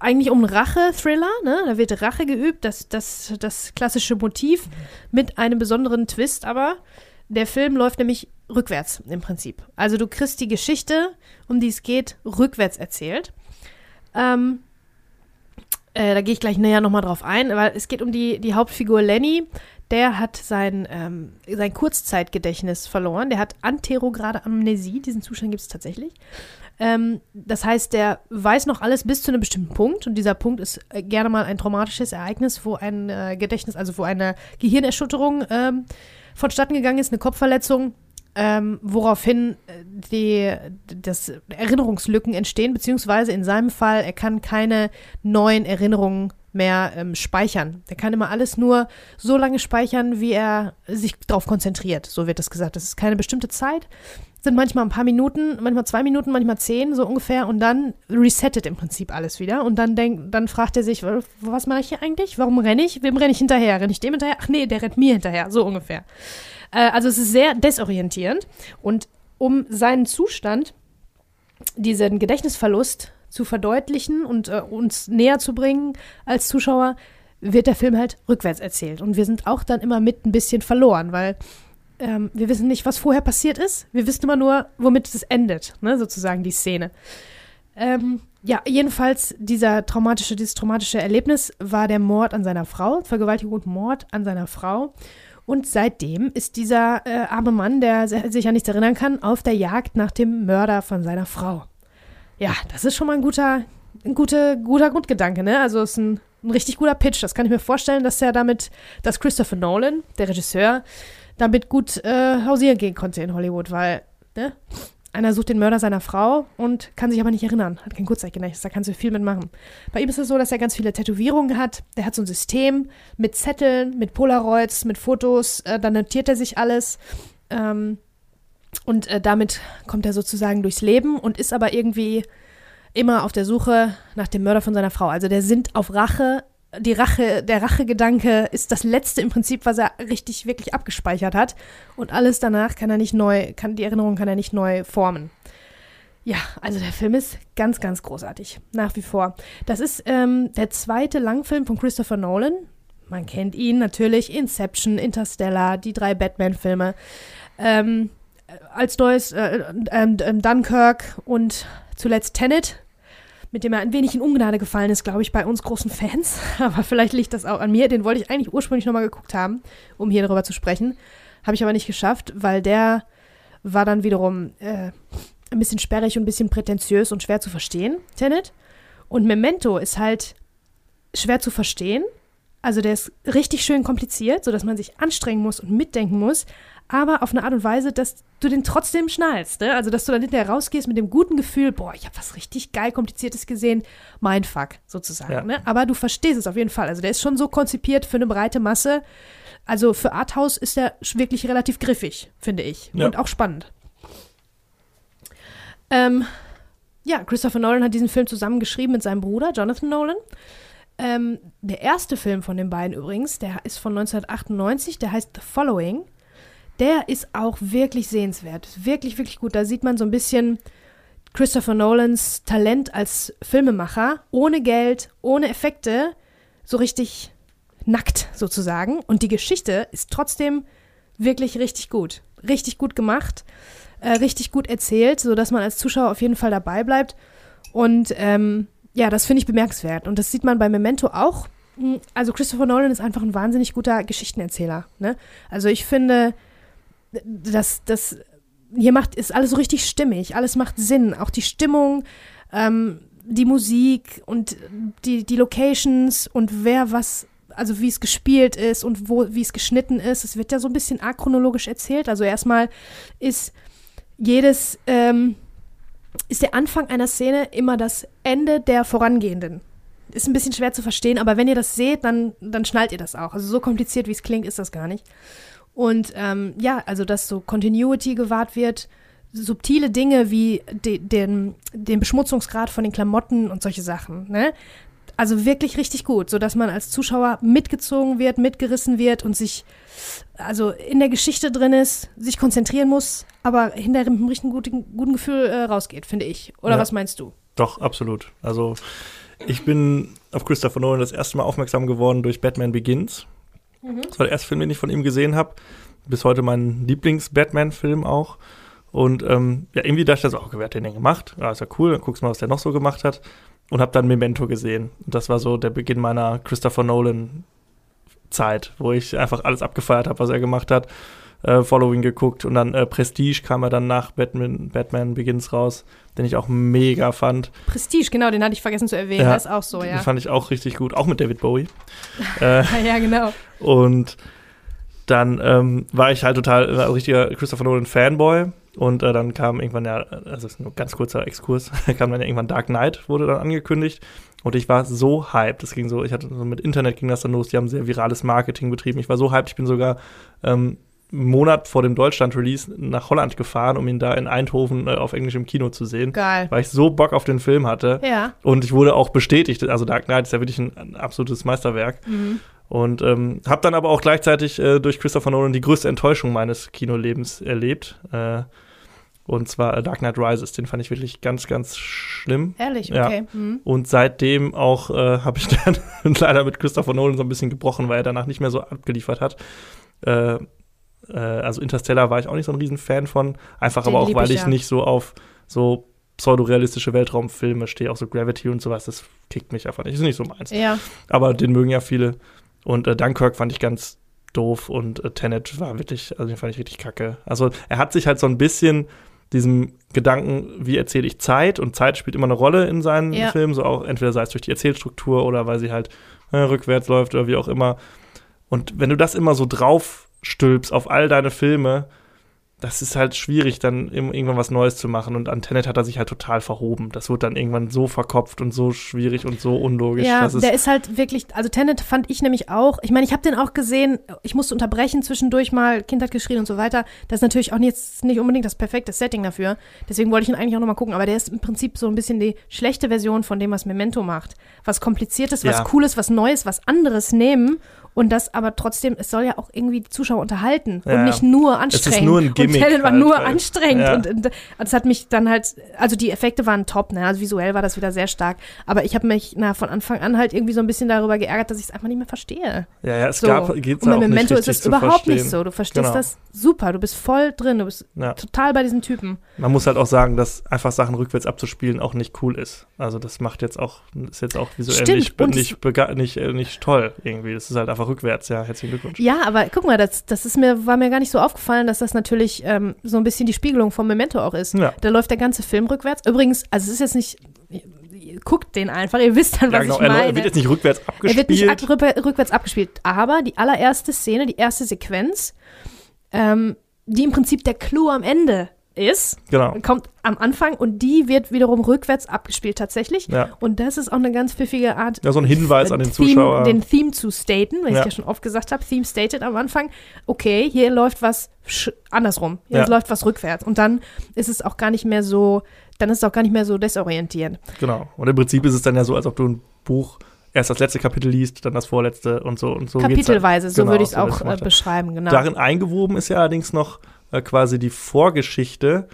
B: eigentlich um einen Rache-Thriller. Ne? Da wird Rache geübt, das, das, das klassische Motiv mit einem besonderen Twist, aber der Film läuft nämlich rückwärts im Prinzip. Also du kriegst die Geschichte, um die es geht, rückwärts erzählt. Ähm, äh, da gehe ich gleich näher nochmal drauf ein, weil es geht um die, die Hauptfigur Lenny. Der hat sein, ähm, sein Kurzzeitgedächtnis verloren. Der hat anterograde Amnesie. Diesen Zustand gibt es tatsächlich. Ähm, das heißt, der weiß noch alles bis zu einem bestimmten Punkt. Und dieser Punkt ist äh, gerne mal ein traumatisches Ereignis, wo ein äh, Gedächtnis, also wo eine Gehirnerschütterung ähm, vonstatten gegangen ist, eine Kopfverletzung. Ähm, woraufhin äh, die das Erinnerungslücken entstehen, beziehungsweise in seinem Fall, er kann keine neuen Erinnerungen mehr ähm, speichern. Der kann immer alles nur so lange speichern, wie er sich darauf konzentriert. So wird das gesagt. Das ist keine bestimmte Zeit. Sind manchmal ein paar Minuten, manchmal zwei Minuten, manchmal zehn, so ungefähr. Und dann resettet im Prinzip alles wieder. Und dann denkt, dann fragt er sich, "Wa- was mache ich hier eigentlich? Warum renne ich? Wem renne ich hinterher? Renne ich dem hinterher? Ach nee, der rennt mir hinterher. So ungefähr. Äh, also es ist sehr desorientierend. Und um seinen Zustand, diesen Gedächtnisverlust zu verdeutlichen und äh, uns näher zu bringen als Zuschauer, wird der Film halt rückwärts erzählt. Und wir sind auch dann immer mit ein bisschen verloren, weil ähm, wir wissen nicht, was vorher passiert ist. Wir wissen immer nur, womit es endet, ne, sozusagen die Szene. Ähm, ja, jedenfalls dieser traumatische, dieses traumatische Erlebnis war der Mord an seiner Frau, Vergewaltigung und Mord an seiner Frau. Und seitdem ist dieser äh, arme Mann, der sich an nichts erinnern kann, auf der Jagd nach dem Mörder von seiner Frau. Ja, das ist schon mal ein guter, ein guter, guter Grundgedanke, ne? Also es ist ein, ein richtig guter Pitch. Das kann ich mir vorstellen, dass er damit, dass Christopher Nolan, der Regisseur, damit gut äh, hausieren gehen konnte in Hollywood, weil, ne? Einer sucht den Mörder seiner Frau und kann sich aber nicht erinnern, hat kein Kurzzeitgedächtnis, da kannst du viel mitmachen. Bei ihm ist es so, dass er ganz viele Tätowierungen hat. Der hat so ein System mit Zetteln, mit Polaroids, mit Fotos, äh, dann notiert er sich alles. Ähm, und äh, damit kommt er sozusagen durchs Leben und ist aber irgendwie immer auf der Suche nach dem Mörder von seiner Frau. Also der sind auf Rache. Die Rache, der Rachegedanke ist das letzte im Prinzip, was er richtig wirklich abgespeichert hat. Und alles danach kann er nicht neu, kann die Erinnerung kann er nicht neu formen. Ja, also der Film ist ganz, ganz großartig. Nach wie vor. Das ist ähm, der zweite Langfilm von Christopher Nolan. Man kennt ihn natürlich. Inception, Interstellar, die drei Batman-Filme. Ähm, als neues äh, ähm, ähm, Dunkirk und zuletzt Tenet, mit dem er ein wenig in Ungnade gefallen ist, glaube ich, bei uns großen Fans. Aber vielleicht liegt das auch an mir. Den wollte ich eigentlich ursprünglich nochmal geguckt haben, um hier darüber zu sprechen. Habe ich aber nicht geschafft, weil der war dann wiederum äh, ein bisschen sperrig und ein bisschen prätentiös und schwer zu verstehen, Tenet. Und Memento ist halt schwer zu verstehen. Also der ist richtig schön kompliziert, sodass man sich anstrengen muss und mitdenken muss, aber auf eine Art und Weise, dass du den trotzdem schnallst. Ne? Also dass du dann hinterher rausgehst mit dem guten Gefühl, boah, ich habe was richtig geil Kompliziertes gesehen, Mindfuck sozusagen.
C: Ja.
B: Ne? Aber du verstehst es auf jeden Fall. Also der ist schon so konzipiert für eine breite Masse. Also für Arthouse ist der wirklich relativ griffig, finde ich.
C: Ja.
B: Und auch spannend. Ähm, ja, Christopher Nolan hat diesen Film zusammengeschrieben mit seinem Bruder, Jonathan Nolan. Ähm, der erste Film von den beiden übrigens, der ist von 1998, der heißt The Following. Der ist auch wirklich sehenswert. Wirklich, wirklich gut. Da sieht man so ein bisschen Christopher Nolans Talent als Filmemacher, ohne Geld, ohne Effekte, so richtig nackt sozusagen. Und die Geschichte ist trotzdem wirklich richtig gut. Richtig gut gemacht, äh, richtig gut erzählt, sodass man als Zuschauer auf jeden Fall dabei bleibt. Und ähm, ja, das finde ich bemerkenswert. Und das sieht man bei Memento auch. Hm, also Christopher Nolan ist einfach ein wahnsinnig guter Geschichtenerzähler. Ne? Also ich finde, das, das hier macht, ist alles so richtig stimmig, alles macht Sinn, auch die Stimmung, ähm, die Musik und die, die Locations und wer was, also wie es gespielt ist und wo, wie es geschnitten ist. Es wird ja so ein bisschen achronologisch erzählt. Also erstmal ist jedes, ähm, ist der Anfang einer Szene immer das Ende der vorangehenden. Ist ein bisschen schwer zu verstehen, aber wenn ihr das seht, dann, dann schnallt ihr das auch. Also so kompliziert, wie es klingt, ist das gar nicht. Und ähm, ja, also dass so Continuity gewahrt wird, subtile Dinge wie de, den, den Beschmutzungsgrad von den Klamotten und solche Sachen. Ne? Also wirklich richtig gut, sodass man als Zuschauer mitgezogen wird, mitgerissen wird und sich also in der Geschichte drin ist, sich konzentrieren muss, aber hinterher mit einem richtig guten, guten Gefühl äh, rausgeht, finde ich. Oder ja. was meinst du?
C: Doch, absolut. Also ich bin auf Christopher Nolan das erste Mal aufmerksam geworden durch Batman Begins. Mhm. Das war der erste Film, den ich von ihm gesehen habe. Bis heute mein Lieblings-Batman-Film auch. Und ähm, ja, irgendwie dachte ich so, okay, wer hat den denn gemacht? Ja, ist ja cool, dann guckst du mal, was der noch so gemacht hat. Und habe dann Memento gesehen. Und das war so der Beginn meiner Christopher Nolan-Zeit, wo ich einfach alles abgefeiert habe, was er gemacht hat. Äh, Following geguckt und dann äh, Prestige kam er dann nach Batman, Batman Begins raus, den ich auch mega fand.
B: Prestige, genau, den hatte ich vergessen zu erwähnen, ja, der ist auch so, ja. Den
C: fand ich auch richtig gut, auch mit David Bowie. äh,
B: ja, genau.
C: Und dann ähm, war ich halt total ein richtiger Christopher Nolan Fanboy. Und äh, dann kam irgendwann ja, also das ist nur ein ganz kurzer Exkurs, kam dann ja irgendwann Dark Knight, wurde dann angekündigt. Und ich war so hyped. Das ging so, ich hatte so mit Internet ging das dann los, die haben sehr virales Marketing betrieben. Ich war so hyped, ich bin sogar ähm, Monat vor dem Deutschland-Release nach Holland gefahren, um ihn da in Eindhoven äh, auf Englisch im Kino zu sehen.
B: Geil.
C: Weil ich so Bock auf den Film hatte.
B: Ja.
C: Und ich wurde auch bestätigt. Also Dark Knight ist ja wirklich ein, ein absolutes Meisterwerk. Mhm. Und ähm, habe dann aber auch gleichzeitig äh, durch Christopher Nolan die größte Enttäuschung meines Kinolebens erlebt. Äh, und zwar Dark Knight Rises. Den fand ich wirklich ganz, ganz schlimm.
B: Ehrlich, okay.
C: Ja. Mhm. Und seitdem auch äh, habe ich dann leider mit Christopher Nolan so ein bisschen gebrochen, weil er danach nicht mehr so abgeliefert hat. Äh, äh, also Interstellar war ich auch nicht so ein Riesenfan von. Einfach Den aber auch, weil ich, ja. nicht so auf so pseudorealistische Weltraumfilme stehe, auch so Gravity und sowas. Das kickt mich einfach nicht. Ist nicht so meins.
B: Ja.
C: Aber den mögen ja viele. Und äh, Dunkirk fand ich ganz doof und äh, Tenet war wirklich, also den fand ich richtig kacke. Also er hat sich halt so ein bisschen diesem Gedanken, wie erzähle ich Zeit und Zeit spielt immer eine Rolle in seinen ja. Filmen, so auch entweder sei es durch die Erzählstruktur oder weil sie halt äh, rückwärts läuft oder wie auch immer. Und wenn du das immer so drauf stülpst auf all deine Filme, das ist halt schwierig, dann irgendwann was Neues zu machen. Und an Tenet hat er sich halt total verhoben. Das wird dann irgendwann so verkopft und so schwierig und so unlogisch.
B: Ja, der ist halt wirklich, also Tenet fand ich nämlich auch, ich meine, ich habe den auch gesehen, ich musste unterbrechen zwischendurch mal, Kind hat geschrien und so weiter. Das ist natürlich auch jetzt nicht unbedingt das perfekte Setting dafür. Deswegen wollte ich ihn eigentlich auch nochmal gucken. Aber der ist im Prinzip so ein bisschen die schlechte Version von dem, was Memento macht. Was Kompliziertes, was ja. Cooles, was Neues, was anderes nehmen und das aber trotzdem, es soll ja auch irgendwie die Zuschauer unterhalten ja. und nicht nur anstrengend. Es ist
C: nur ein Gimmick.
B: Und Tenet war
C: halt,
B: nur anstrengend. Ja. Und, und, das hat mich dann halt, also die Effekte waren top, ne? Also visuell war das wieder sehr stark. Aber ich habe mich na, von Anfang an halt irgendwie so ein bisschen darüber geärgert, dass ich es einfach nicht mehr verstehe.
C: Ja, ja, es so. gab, geht's
B: Und bei
C: Memento ist
B: es überhaupt
C: verstehen.
B: nicht so. Du verstehst genau. das super, du bist voll drin, du bist ja. total bei diesen Typen.
C: Man muss halt auch sagen, dass einfach Sachen rückwärts abzuspielen auch nicht cool ist. Also das macht jetzt auch, ist jetzt auch visuell
B: Stimmt.
C: nicht, nicht, nicht, äh, nicht toll irgendwie. Das ist halt einfach rückwärts, ja. Herzlichen Glückwunsch.
B: Ja, aber guck mal, das, das ist mir, war mir gar nicht so aufgefallen, dass das natürlich ähm, so ein bisschen die Spiegelung vom Memento auch ist. Ja. Da läuft der ganze Film rückwärts. Übrigens, also es ist jetzt nicht, guckt den einfach, ihr wisst dann, was ja, genau. ich meine.
C: Er wird jetzt nicht rückwärts abgespielt.
B: Er wird nicht rückwärts abgespielt, aber die allererste Szene, die erste Sequenz, ähm, die im Prinzip der Clou am Ende ist,
C: genau.
B: kommt am Anfang und die wird wiederum rückwärts abgespielt tatsächlich.
C: Ja.
B: Und das ist auch eine ganz pfiffige Art.
C: Ja, so ein Hinweis an den Theme, Zuschauer.
B: Den Theme zu staten, weil ja. ich ja schon oft gesagt habe, Theme stated am Anfang, okay, hier läuft was andersrum, hier ja. läuft was rückwärts. Und dann ist es auch gar nicht mehr so dann ist es auch gar nicht mehr so desorientierend.
C: Genau. Und im Prinzip ist es dann ja so, als ob du ein Buch erst das letzte Kapitel liest, dann das vorletzte und so und so. geht's
B: Kapitelweise, so
C: Genau,
B: würde ich es
C: so
B: auch äh,
C: er.
B: beschreiben, genau.
C: Darin eingewoben ist ja allerdings noch äh, quasi die Vorgeschichte,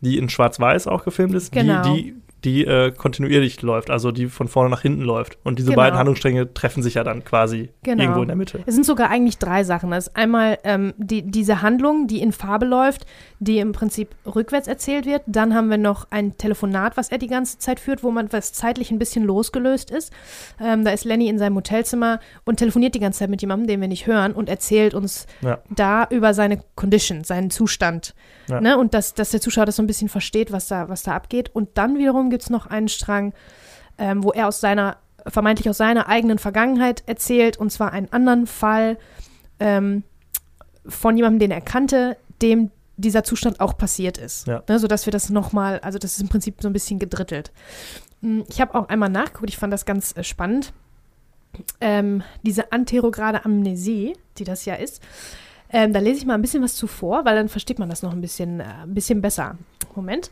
C: die in Schwarz-Weiß auch gefilmt ist,
B: Genau.
C: die, die, die äh, kontinuierlich läuft, also die von vorne nach hinten läuft. Und diese
B: Genau.
C: beiden Handlungsstränge treffen sich ja dann quasi
B: Genau.
C: irgendwo in der Mitte.
B: Es sind sogar eigentlich drei Sachen. Das ist einmal ähm, die, diese Handlung, die in Farbe läuft, die im Prinzip rückwärts erzählt wird. Dann haben wir noch ein Telefonat, was er die ganze Zeit führt, wo man was zeitlich ein bisschen losgelöst ist. Ähm, da ist Lenny in seinem Hotelzimmer und telefoniert die ganze Zeit mit jemandem, den wir nicht hören und erzählt uns
C: Ja.
B: da über seine Condition, seinen Zustand.
C: Ja.
B: Ne? Und dass, dass der Zuschauer das so ein bisschen versteht, was da, was da abgeht. Und dann wiederum gibt es noch einen Strang, ähm, wo er aus seiner, vermeintlich aus seiner eigenen Vergangenheit erzählt, und zwar einen anderen Fall ähm, von jemandem, den er kannte, dem dieser Zustand auch passiert ist.
C: Ja.
B: Ne, sodass wir das nochmal, also das ist im Prinzip so ein bisschen gedrittelt. Hm, Ich habe auch einmal nachgeguckt, ich fand das ganz äh, spannend. Ähm, diese anterograde Amnesie, die das ja ist, ähm, da lese ich mal ein bisschen was zuvor, weil dann versteht man das noch ein bisschen, äh, ein bisschen besser. Moment.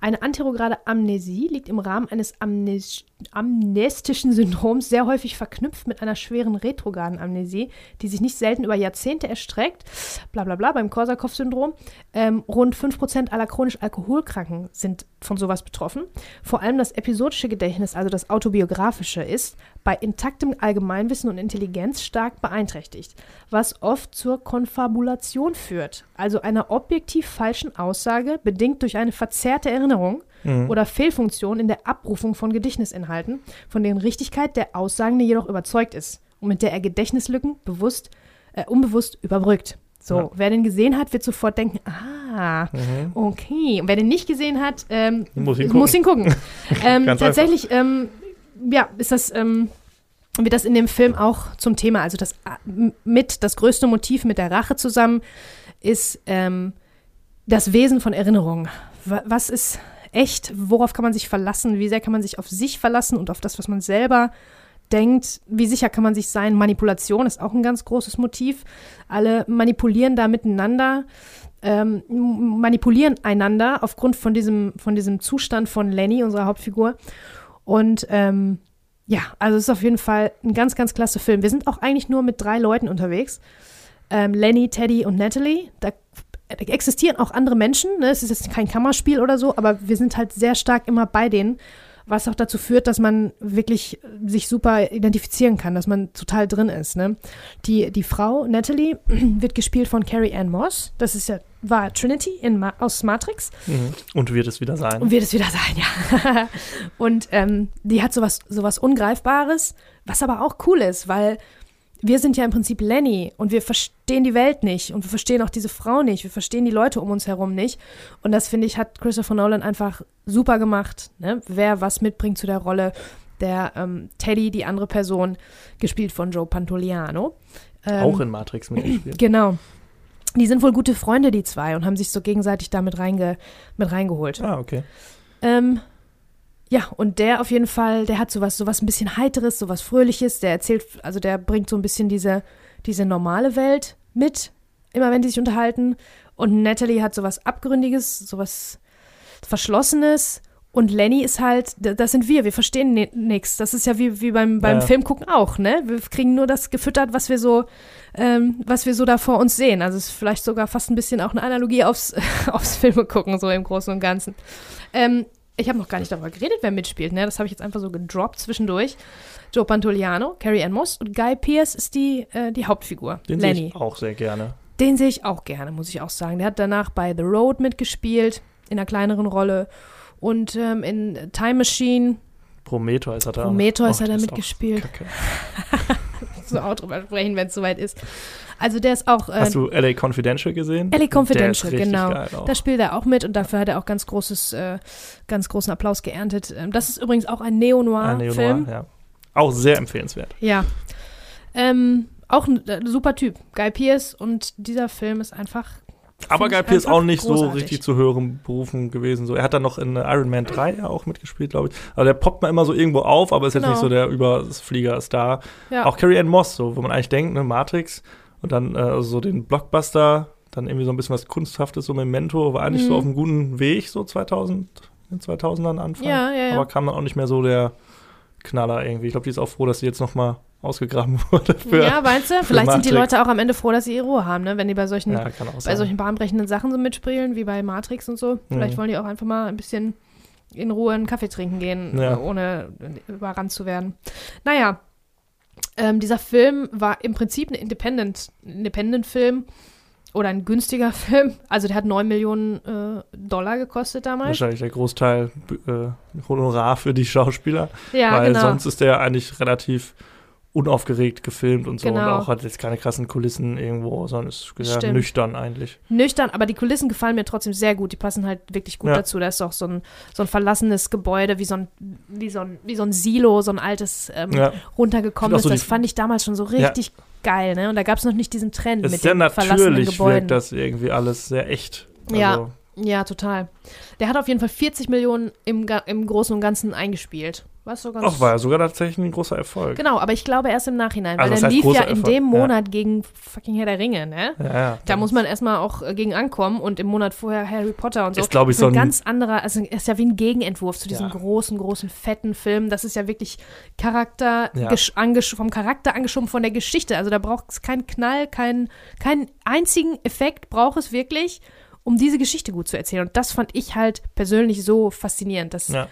B: Eine anterograde Amnesie liegt im Rahmen eines Amnes amnestischen Syndroms sehr häufig verknüpft mit einer schweren retrograden Amnesie, die sich nicht selten über Jahrzehnte erstreckt. Bla bla bla beim Korsakow-Syndrom. Ähm, rund 5% aller chronisch Alkoholkranken sind von sowas betroffen. Vor allem das episodische Gedächtnis, also das autobiografische, ist bei intaktem Allgemeinwissen und Intelligenz stark beeinträchtigt, was oft zur Konfabulation führt, also einer objektiv falschen Aussage, bedingt durch eine verzerrte Erinnerung
C: Mhm.
B: oder Fehlfunktion in der Abrufung von Gedächtnisinhalten, von deren Richtigkeit der Aussagende jedoch überzeugt ist und mit der er Gedächtnislücken bewusst, äh, unbewusst überbrückt. So,
C: Ja.
B: wer den gesehen hat, wird sofort denken, ah,
C: Mhm.
B: okay. Und wer den nicht gesehen hat, ähm,
C: Muss ihn
B: muss ihn gucken. ähm, tatsächlich, ähm, ja, ist das, ähm, wird das in dem Film auch zum Thema. Also das äh, mit das größte Motiv mit der Rache zusammen ist ähm, das Wesen von Erinnerung. Wa- Was ist echt? Worauf kann man sich verlassen? Wie sehr kann man sich auf sich verlassen und auf das, was man selber denkt? Wie sicher kann man sich sein? Manipulation ist auch ein ganz großes Motiv. Alle manipulieren da miteinander, ähm, manipulieren einander aufgrund von diesem, von diesem Zustand von Lenny, unserer Hauptfigur. Und ähm, ja, also es ist auf jeden Fall ein ganz, ganz klasse Film. Wir sind auch eigentlich nur mit drei Leuten unterwegs. Ähm, Lenny, Teddy und Natalie. Da existieren auch andere Menschen. Ne? Es ist jetzt kein Kammerspiel oder so, aber wir sind halt sehr stark immer bei denen, was auch dazu führt, dass man wirklich sich super identifizieren kann, dass man total drin ist. Ne? Die, die Frau, Natalie, wird gespielt von Carrie Ann Moss. Das ist ja, war Trinity in Ma aus Matrix.
C: Mhm. Und wird es wieder sein.
B: Und wird es wieder sein, ja. und ähm, die hat sowas, sowas Ungreifbares, was aber auch cool ist, weil wir sind ja im Prinzip Lenny und wir verstehen die Welt nicht und wir verstehen auch diese Frau nicht, wir verstehen die Leute um uns herum nicht. Und das, finde ich, hat Christopher Nolan einfach super gemacht, ne? wer was mitbringt zu der Rolle. Der ähm, Teddy, die andere Person, gespielt von Joe Pantoliano. Ähm,
C: auch in Matrix mitgespielt.
B: Genau. Die sind wohl gute Freunde, die zwei, und haben sich so gegenseitig damit reinge mit reingeholt.
C: Ah, okay.
B: Ähm, ja, und der auf jeden Fall, der hat sowas, sowas ein bisschen Heiteres, sowas Fröhliches. Der erzählt, also der bringt so ein bisschen diese, diese normale Welt mit, immer wenn die sich unterhalten. Und Natalie hat sowas Abgründiges, sowas Verschlossenes. Und Lenny ist halt, das sind wir, wir verstehen nichts. Das ist ja wie, wie beim, beim
C: Ja.
B: Film gucken auch, ne? Wir kriegen nur das gefüttert, was wir so, ähm, was wir so da vor uns sehen. Also es ist vielleicht sogar fast ein bisschen auch eine Analogie aufs, aufs Filme gucken, so im Großen und Ganzen. Ähm, ich habe noch gar nicht darüber geredet, wer mitspielt, ne? Das habe ich jetzt einfach so gedroppt zwischendurch. Joe Pantoliano, Carrie Ann Moss und Guy Pearce ist die, äh, die Hauptfigur.
C: Den sehe
B: Lenny.
C: ich auch sehr gerne.
B: Den sehe ich auch gerne, muss ich auch sagen. Der hat danach bei The Road mitgespielt, in einer kleineren Rolle. Und ähm, in Time Machine,
C: Prometheus hat er
B: Prometheus
C: Och,
B: hat er
C: auch
B: mitgespielt.
C: Kacke.
B: so auch drüber sprechen, wenn es soweit ist. Also der ist auch. Äh,
C: Hast du LA Confidential gesehen?
B: LA Confidential,
C: ist
B: genau. Da spielt er auch mit und dafür hat er auch ganz großes, äh, ganz großen Applaus geerntet. Ähm, das ist übrigens auch ein Neo-Noir-Film.
C: Neo-Noir, ja. Auch sehr empfehlenswert.
B: Ja. Ähm, auch ein äh, super Typ, Guy Pearce. Und dieser Film ist einfach.
C: Aber Guy Pearce
B: einfach
C: auch nicht so
B: großartig.
C: richtig zu höheren Berufen gewesen. So, er hat dann noch in äh, Iron Man 3 ja auch mitgespielt, glaube ich. Also der poppt mal immer so irgendwo auf, aber ist jetzt
B: Genau.
C: nicht so der Überflieger-Star.
B: Ja.
C: Auch Carrie Ann Moss, so, wo man eigentlich denkt, ne, Matrix und dann äh, so den Blockbuster dann irgendwie so ein bisschen was Kunsthaftes, so Memento, war eigentlich
B: Mhm.
C: so auf einem guten Weg, so 2000, in den 2000ern Anfang.
B: Ja, ja, ja.
C: Aber kam dann auch nicht mehr so der Knaller irgendwie. Ich glaube, die ist auch froh, dass sie jetzt nochmal ausgegraben wurde. Für,
B: ja, meinst du? Vielleicht sind die
C: Matrix.
B: Leute auch am Ende froh, dass sie ihre Ruhe haben, ne? Wenn die bei solchen,
C: ja,
B: bei solchen bahnbrechenden Sachen so mitspielen, wie bei Matrix und so. Vielleicht
C: Mhm.
B: wollen die auch einfach mal ein bisschen in Ruhe einen Kaffee trinken gehen,
C: Ja.
B: ohne überrannt zu werden. Naja, ähm, dieser Film war im Prinzip ein Independent, Independent-Film oder ein günstiger Film. Also der hat 9 Millionen äh, Dollar gekostet damals.
C: Wahrscheinlich der Großteil äh, Honorar für die Schauspieler.
B: Ja,
C: weil
B: genau.
C: sonst ist der eigentlich relativ unaufgeregt gefilmt und so und
B: Genau.
C: auch hat jetzt keine krassen Kulissen irgendwo, sondern ist sehr
B: Stimmt.
C: nüchtern eigentlich.
B: Nüchtern, aber die Kulissen gefallen mir trotzdem sehr gut. Die passen halt wirklich gut
C: Ja.
B: dazu. Da ist auch so ein, so ein verlassenes Gebäude, wie so ein, wie so ein, wie so ein Silo, so ein altes, ähm,
C: Ja.
B: runtergekommenes.
C: So
B: das fand ich damals schon so richtig geil, ne? Und da gab es noch nicht diesen Trend
C: Es
B: mit
C: sehr
B: den verlassenen Gebäuden.
C: wirkt das irgendwie alles sehr echt.
B: Ja.
C: Also,
B: Ja, total. Der hat auf jeden Fall 40 Millionen im, im Großen und Ganzen eingespielt. Was so ganz.
C: Auch war ja sogar tatsächlich ein großer Erfolg.
B: Genau, aber ich glaube erst im Nachhinein, weil
C: Also,
B: der lief ja in
C: Erfolg?
B: dem
C: Ja.
B: Monat gegen fucking Herr der Ringe, ne?
C: Ja, ja.
B: Da muss man erstmal auch äh, gegen ankommen und im Monat vorher Harry Potter und so.
C: Ist, glaub ich,
B: Das ist ein
C: so ein-
B: ganz anderer, also ist ja wie ein Gegenentwurf zu diesem
C: Ja.
B: großen, großen, fetten Film. Das ist ja wirklich Charakter,
C: Ja.
B: vom Charakter angeschoben von der Geschichte. Also da braucht es keinen Knall, keinen, keinen einzigen Effekt braucht es wirklich, um diese Geschichte gut zu erzählen. Und das fand ich halt persönlich so faszinierend. Das,
C: Ja.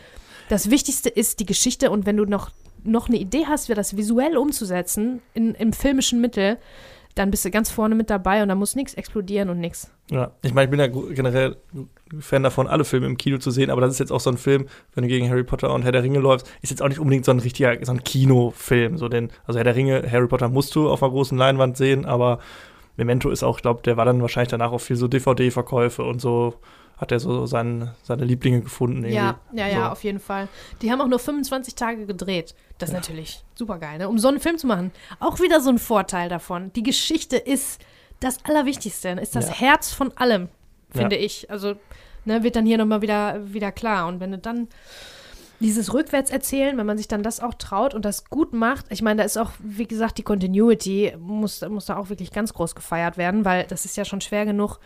B: Das Wichtigste ist die Geschichte und wenn du noch, noch eine Idee hast, wie das visuell umzusetzen in, im filmischen Mittel, dann bist du ganz vorne mit dabei und da muss nichts explodieren und nichts.
C: Ja, ich meine, ich bin ja generell Fan davon, alle Filme im Kino zu sehen, aber das ist jetzt auch so ein Film, wenn du gegen Harry Potter und Herr der Ringe läufst, ist jetzt auch nicht unbedingt so ein richtiger, so ein Kinofilm. So den, also Herr der Ringe, Harry Potter musst du auf einer großen Leinwand sehen, aber Memento ist auch, ich glaube, der war dann wahrscheinlich danach auch viel so DVD-Verkäufe und so hat er so sein, seine Lieblinge gefunden. Irgendwie.
B: Ja, ja, ja,
C: so.
B: auf jeden Fall. Die haben auch nur 25 Tage gedreht. Das ist natürlich super geil, ne? Um so einen Film zu machen. Auch wieder so ein Vorteil davon. Die Geschichte ist das Allerwichtigste, ist das
C: Ja.
B: Herz von allem, finde
C: Ja.
B: ich. Also, ne, wird dann hier nochmal wieder, wieder klar. Und wenn du dann dieses Rückwärtserzählen, wenn man sich dann das auch traut und das gut macht, ich meine, da ist auch, wie gesagt, die Continuity muss, muss da auch wirklich ganz groß gefeiert werden, weil das ist ja schon schwer genug,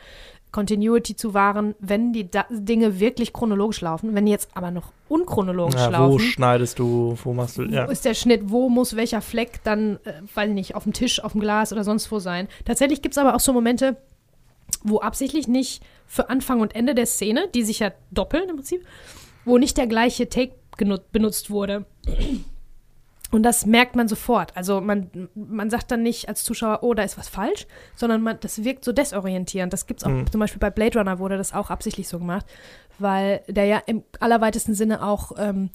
B: Continuity zu wahren, wenn die da Dinge wirklich chronologisch laufen. Wenn die jetzt aber noch unchronologisch
C: Ja, wo
B: laufen,
C: schneidest du, wo machst du, ja.
B: wo ist der Schnitt, wo muss welcher Fleck dann, äh, ich nicht, auf dem Tisch, auf dem Glas oder sonst wo sein. Tatsächlich gibt es aber auch so Momente, wo absichtlich nicht für Anfang und Ende der Szene, die sich ja doppeln im Prinzip, wo nicht der gleiche Take benutzt wurde. Und das merkt man sofort. Also man, man sagt dann nicht als Zuschauer, oh, da ist was falsch, sondern man, das wirkt so desorientierend. Das gibt es auch
C: Mhm.
B: zum Beispiel bei Blade Runner wurde das auch absichtlich so gemacht, weil der ja im allerweitesten Sinne auch ähm,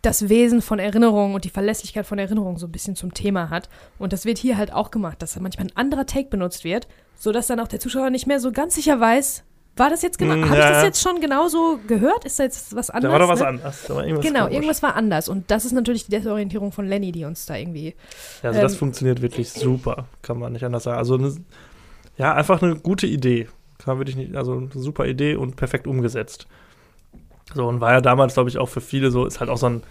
B: das Wesen von Erinnerung und die Verlässlichkeit von Erinnerung so ein bisschen zum Thema hat. Und das wird hier halt auch gemacht, dass da manchmal ein anderer Take benutzt wird, sodass dann auch der Zuschauer nicht mehr so ganz sicher weiß, war das jetzt genau,
C: Mm,
B: habe ich
C: ja,
B: das
C: ja.
B: jetzt schon genauso gehört? Ist da jetzt was anderes?
C: Da war doch was
B: ne?
C: war irgendwas
B: Genau,
C: komisch.
B: irgendwas war anders. Und das ist natürlich die Desorientierung von Lenny, die uns da irgendwie.
C: Ja, also das
B: Ähm,
C: funktioniert wirklich super, kann man nicht anders sagen. Also eine, ja, einfach eine gute Idee. Kann man wirklich nicht, also eine super Idee und perfekt umgesetzt. So, und war ja damals, glaube ich, auch für viele so, ist halt auch so ein,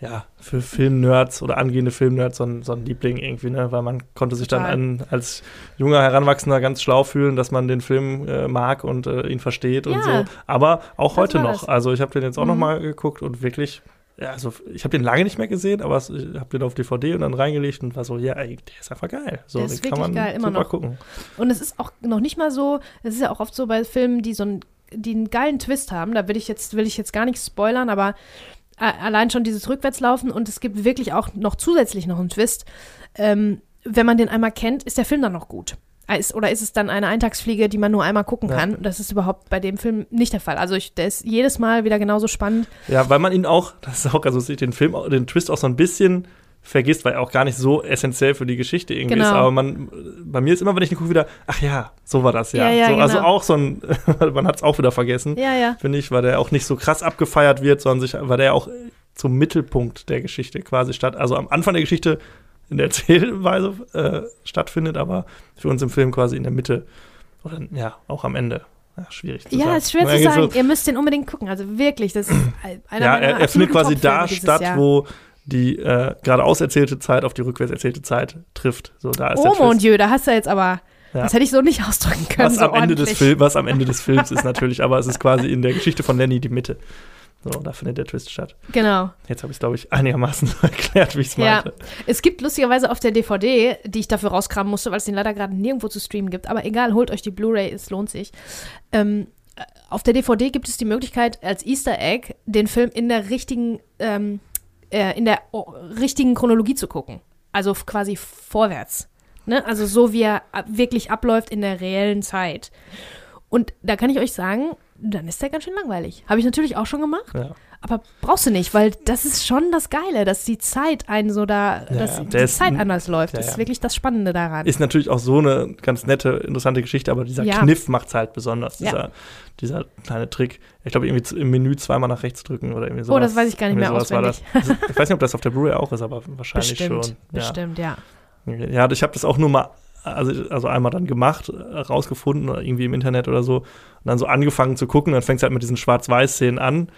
C: ja, für Filmnerds oder angehende Filmnerds so ein, so ein Liebling irgendwie, ne? Weil man konnte sich
B: Total.
C: dann an, als junger Heranwachsender ganz schlau fühlen, dass man den Film äh, mag und äh, ihn versteht und
B: Ja,
C: so. Aber auch
B: das
C: heute noch.
B: das.
C: Also ich habe den jetzt auch
B: Mhm.
C: noch mal geguckt und wirklich ja, also ich habe den lange nicht mehr gesehen, aber ich habe den auf DVD und dann reingelegt und war so, ja, ey, der ist einfach geil. So,
B: Der ist
C: den kann man
B: geil, immer
C: super
B: noch.
C: gucken.
B: Und es ist auch noch nicht mal so, es ist ja auch oft so bei Filmen, die so einen, die einen geilen Twist haben, da will ich jetzt, will ich jetzt gar nichts spoilern, aber allein schon dieses Rückwärtslaufen und es gibt wirklich auch noch zusätzlich noch einen Twist. Ähm, wenn man den einmal kennt, ist der Film dann noch gut. Äh, Ist, oder ist es dann eine Eintagsfliege, die man nur einmal gucken
C: Ja.
B: kann? Und das ist überhaupt bei dem Film nicht der Fall. Also ich, der ist jedes Mal wieder genauso spannend.
C: Ja, weil man ihn auch, das ist auch, also sich den Film, den Twist auch so ein bisschen vergisst, weil er auch gar nicht so essentiell für die Geschichte irgendwie
B: Genau.
C: ist. Aber man, bei mir ist immer, wenn ich gucke, wieder, ach ja, so war das ja.
B: Ja, ja,
C: so, Also
B: genau.
C: auch so ein, man hat es auch wieder vergessen,
B: Ja, ja.
C: finde ich, weil der auch nicht so krass abgefeiert wird, sondern sich, weil der auch zum Mittelpunkt der Geschichte quasi statt, also am Anfang der Geschichte in der Erzählweise äh, stattfindet, aber für uns im Film quasi in der Mitte oder ja, auch am Ende. Ja, schwierig zu
B: Ja,
C: sagen.
B: ist schwer
C: Ja,
B: zu
C: geht so-
B: sagen. Ihr müsst den unbedingt gucken. Also wirklich, das ist einer
C: ja, er, er findet quasi da statt,
B: Jahr.
C: wo die äh, geradeaus erzählte Zeit auf die rückwärts erzählte Zeit trifft. So, da ist
B: Oh mon. Dieu, da hast du jetzt aber,
C: Ja.
B: Das hätte ich so nicht ausdrücken können.
C: Was,
B: so
C: am Ende des. Film, was am Ende des Films ist natürlich, aber es ist quasi in der Geschichte von Lenny die Mitte. So, da findet der Twist statt.
B: Genau.
C: Jetzt habe ich es, glaube ich, einigermaßen so erklärt, wie ich es
B: Ja.
C: meinte.
B: Es gibt lustigerweise auf der DVD, die ich dafür rauskramen musste, weil es den leider gerade nirgendwo zu streamen gibt. Aber egal, holt euch die Blu-ray, es lohnt sich. Ähm, äh, auf der DVD gibt es die Möglichkeit, als Easter Egg den Film in der richtigen, ähm, äh, in der richtigen Chronologie zu gucken. Also quasi vorwärts. Ne? Also so, wie er ab- wirklich abläuft in der reellen Zeit. Und da kann ich euch sagen, dann ist der ganz schön langweilig. Habe ich natürlich auch schon gemacht.
C: Ja.
B: Aber brauchst du nicht, weil das ist schon das Geile, dass die Zeit einen so da,
C: Ja,
B: dass die
C: ist
B: Zeit anders läuft.
C: ja,
B: Das ist wirklich das Spannende daran.
C: Ist natürlich auch so eine ganz nette, interessante Geschichte, aber dieser
B: Ja.
C: Kniff macht es halt besonders. Dieser, dieser kleine Trick. Ich glaube, irgendwie im Menü zweimal nach rechts drücken oder irgendwie sowas.
B: Oh, das weiß ich gar nicht mehr auswendig.
C: Das. Ich weiß nicht, ob das auf der Blu-ray auch ist, aber wahrscheinlich
B: bestimmt,
C: schon. Ja.
B: bestimmt, ja.
C: Ja, ich habe das auch nur mal, also, also einmal dann gemacht, rausgefunden, oder irgendwie im Internet oder so, und dann so angefangen zu gucken. Dann fängt es halt mit diesen Schwarz-Weiß-Szenen an.